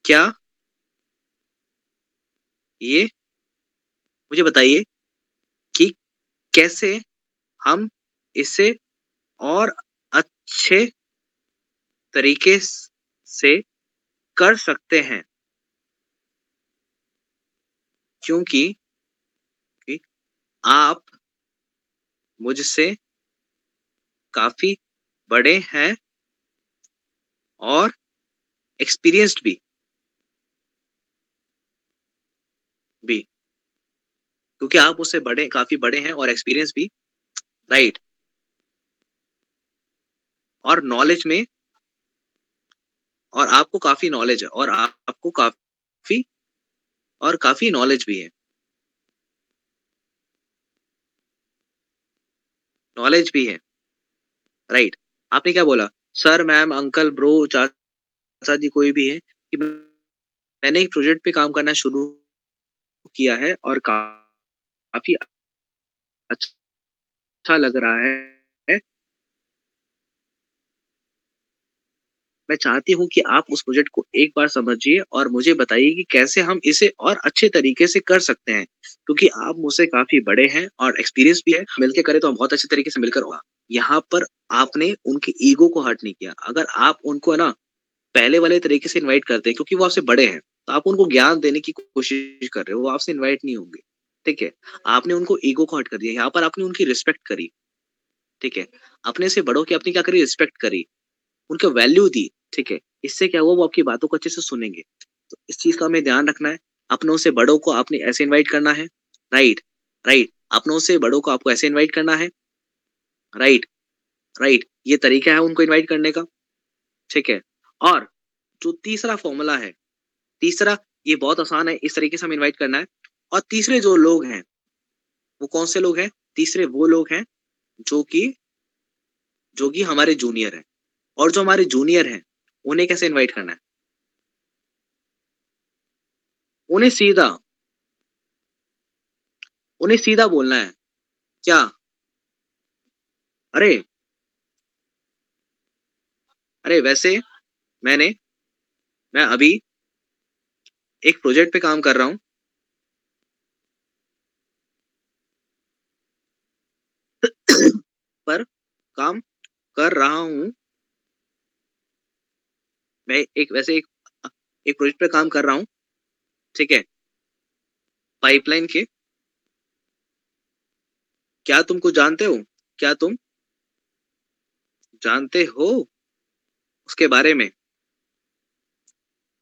क्या ये मुझे बताइए कि कैसे हम इसे और अच्छे तरीके से कर सकते हैं। क्योंकि आप मुझसे काफ़ी बड़े हैं और एक्सपीरियंस्ड भी। क्योंकि आप उससे बड़े, काफ़ी बड़े हैं और एक्सपीरियंस भी राइट और नॉलेज में, और आपको काफ़ी नॉलेज है, और आपको काफ़ी, और काफ़ी नॉलेज भी है। नॉलेज भी है राइट आपने क्या बोला? सर मैम अंकल ब्रो चाचा जी कोई भी है कि मैंने एक प्रोजेक्ट पे काम करना शुरू किया है और काफ़ी अच्छा लग रहा है। मैं चाहती हूँ कि आप उस प्रोजेक्ट को एक बार समझिए और मुझे बताइए कि कैसे हम इसे और अच्छे तरीके से कर सकते हैं, क्योंकि आप मुझसे काफ़ी बड़े हैं और एक्सपीरियंस भी है। मिलकर करें तो हम बहुत अच्छे तरीके से मिलकर होगा। यहाँ पर आपने उनके ईगो को हर्ट नहीं किया। अगर आप उनको है ना, पहले वाले तरीके से इन्वाइट करते हैं, क्योंकि वो आपसे बड़े हैं तो आप उनको ज्ञान देने की कोशिश कर रहे हो, वो आपसे इन्वाइट नहीं होंगे। ठीक है? आपने उनको ईगो को हट कर दिया, यहाँ पर आपने उनकी रिस्पेक्ट करी। ठीक है? अपने से बड़ों की अपनी क्या करी? रिस्पेक्ट करी। उनको वैल्यू दी, ठीक है? इससे क्या हुआ? वो आपकी बातों को अच्छे से सुनेंगे। तो इस चीज़ का हमें ध्यान रखना है। अपनों से बड़ों को आपने ऐसे इन्वाइट करना है। राइट राइट अपनों से बड़ों को आपको ऐसे इन्वाइट करना है। राइट राइट ये तरीका है उनको इन्वाइट करने का। ठीक है? और जो तीसरा फॉर्मूला है, तीसरा, ये बहुत आसान है, इस तरीके से हम इन्वाइट करना है। और तीसरे जो लोग हैं, वो कौन से लोग हैं? तीसरे वो लोग हैं जो कि जो कि हमारे जूनियर हैं। और जो हमारे जूनियर हैं, उन्हें कैसे इनवाइट करना है? उन्हें सीधा उन्हें सीधा बोलना है, क्या? अरे अरे वैसे मैंने, मैं अभी एक प्रोजेक्ट पे काम कर रहा हूँ पर काम कर रहा हूँ। मैं एक, वैसे एक एक प्रोजेक्ट पे काम कर रहा हूँ। ठीक है। पाइपलाइन के। क्या तुमको जानते हो? क्या तुम जानते हो उसके बारे में?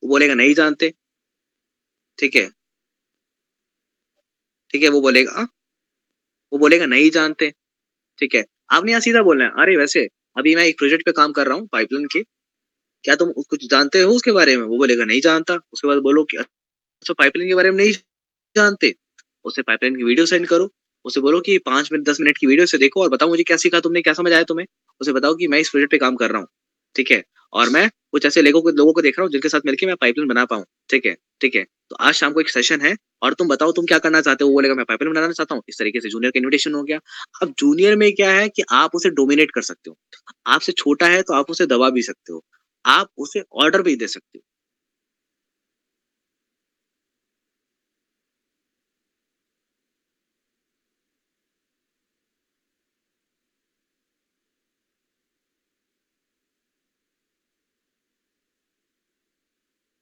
वो बोलेगा, नहीं जानते। ठीक है। ठीक है, वो बोलेगा वो बोलेगा, नहीं जानते। ठीक है। आपने यहाँ सीधा बोलना है, अरे वैसे, अभी मैं एक प्रोजेक्ट पे काम कर रहा हूँ पाइपलाइन के। क्या तुम कुछ जानते हो उसके बारे में? वो बोलेगा, नहीं जानता। उसके बाद बोलो कि अच्छा पाइपलाइन के बारे में नहीं जानते। उसे पाइपलाइन की वीडियो सेंड करो। उसे बोलो कि, पाँच मिनट, दस मिनट की वीडियो से देखो और बताओ मुझे क्या सीखा तुमने, क्या समझ आया तुम्हें? उसे बताओ कि, मैं इस प्रोजेक्ट पे काम कर रहा हूँ, ठीक है? और मैं कुछ ऐसे लोगों को लोगों को देख रहा हूँ जिनके साथ मिलकर मैं पाइपलाइन बना पाऊँ, ठीक है? ठीक है? तो आज शाम को एक सेशन है और तुम बताओ तुम क्या करना चाहते हो? वो बोलेगा, मैं पाइपलाइन बनाना चाहता हूँ। इस तरीके से जूनियर का इन्विटेशन हो गया। अब जूनियर में क्या है कि आप उसे डोमिनेट कर सकते हो। आपसे छोटा है तो आप उसे दबा भी सकते हो। आप उसे ऑर्डर भी दे सकते हो।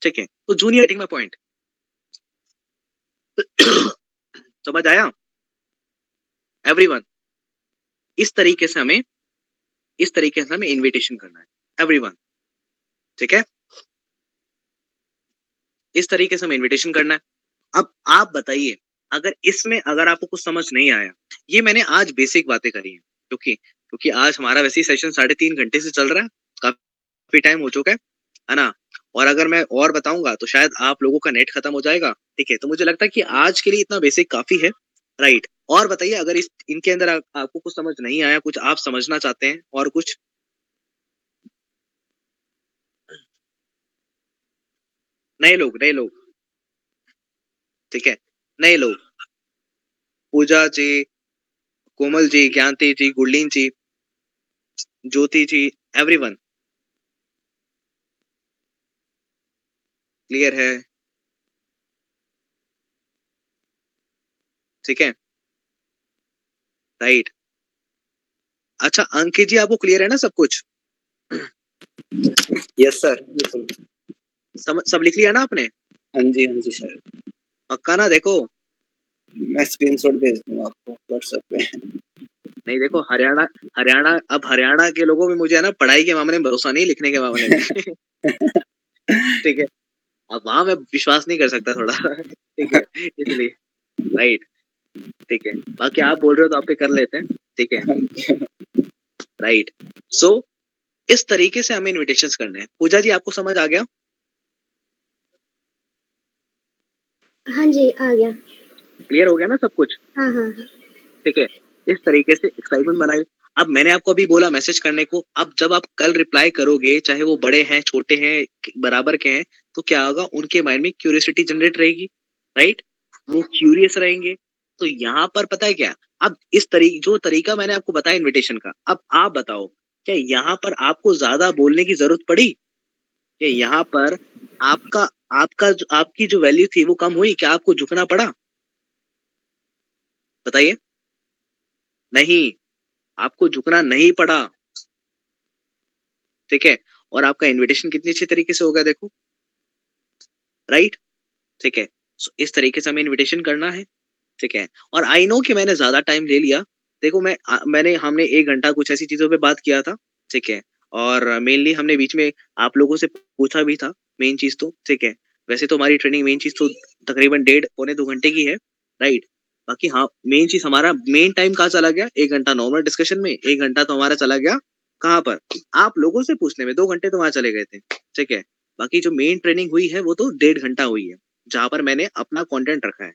ठीक है? तो जूनियर माई पॉइंट समझ आया एवरीवन इस तरीके से हमें, इस तरीके से हमें इनविटेशन करना है एवरीवन ठीक है? इस तरीके से हमें इनविटेशन करना है। अब आप बताइए, अगर इसमें, अगर आपको कुछ समझ नहीं आया, ये मैंने आज बेसिक बातें करी हैं, क्योंकि क्योंकि आज हमारा वैसे ही सेशन साढ़े तीन घंटे से चल रहा है, काफ़ी टाइम हो चुका है ना? और अगर मैं और बताऊँगा तो शायद आप लोगों का नेट खत्म हो जाएगा। ठीक है तो मुझे लगता है कि आज के लिए इतना बेसिक काफ़ी है। राइट और बताइए अगर इस इनके अंदर आ, आपको कुछ समझ नहीं आया कुछ आप समझना चाहते हैं और कुछ नए लोग नए लोग। ठीक है नए लोग। पूजा जी कोमल जी ज्ञानती जी गुरलीन जी ज्योति जी एवरीवन क्लियर है? ठीक है? राइट अच्छा अंकित जी आपको क्लियर है ना सब कुछ? यस सर सब सब लिख लिया ना आपने? हाँ जी हाँ जी सर पक्का ना? देखो। मैं स्क्रीनशॉट भेज दूँगा आपको व्हाट्सएप पे। नहीं देखो हरियाणा हरियाणा अब हरियाणा के लोगों में मुझे है ना पढ़ाई के मामले में भरोसा नहीं लिखने के मामले में। ठीक है? अब वहाँ मैं विश्वास नहीं कर सकता थोड़ा। ठीक है इसलिए। राइट ठीक है। बाकी आप बोल रहे हो तो आप पे कर लेते हैं। ठीक है। राइट सो इस तरीके से हमें इनविटेशंस करने हैं। पूजा जी आपको समझ आ गया? हाँ जी आ गया। क्लियर हो गया ना सब कुछ? हाँ हाँ। ठीक है। इस तरीके से एक्साइटमेंट बनाई अब मैंने आपको अभी बोला मैसेज करने को, अब जब आप कल रिप्लाई करोगे, चाहे वो बड़े हैं, छोटे हैं बराबर के हैं तो क्या होगा? उनके माइंड में क्यूरियोसिटी जनरेट रहेगी राइट वो क्यूरियस रहेंगे। तो यहाँ पर पता है क्या? अब इस तरीके जो तरीका मैंने आपको बताया इनविटेशन का, अब आप बताओ, क्या यहाँ पर आपको ज़्यादा बोलने की ज़रूरत पड़ी? क्या यहाँ पर आपका आपका जो, आपकी जो वैल्यू थी वो कम हुई? क्या आपको झुकना पड़ा? बताइए। नहीं। आपको झुकना नहीं पड़ा। ठीक है? और आपका इनविटेशन कितनी अच्छी तरीके से होगा देखो। राइट ठीक है? सो इस तरीके से हमें इनविटेशन करना है। ठीक है? और आई नो कि मैंने ज़्यादा टाइम ले लिया। देखो मैं आ, मैंने हमने एक घंटा कुछ ऐसी चीज़ों पे बात किया था। ठीक है? और मेनली हमने बीच में आप लोगों से पूछा भी था मेन चीज़ तो। ठीक है? वैसे तो हमारी ट्रेनिंग मेन चीज़ तो तकरीबन डेढ़ पौने दो घंटे की है। राइट बाकी हाँ मेन चीज़ हमारा मेन टाइम कहाँ चला गया? एक घंटा नॉर्मल डिस्कशन में, एक घंटा तो हमारा चला गया। कहाँ पर? आप लोगों से पूछने में, दो घंटे तो वहाँ चले गए थे, ठीक है? बाकी जो मेन ट्रेनिंग हुई है, वो तो डेढ़ घंटा हुई है, जहाँ पर मैंने अपना कंटेंट रखा है।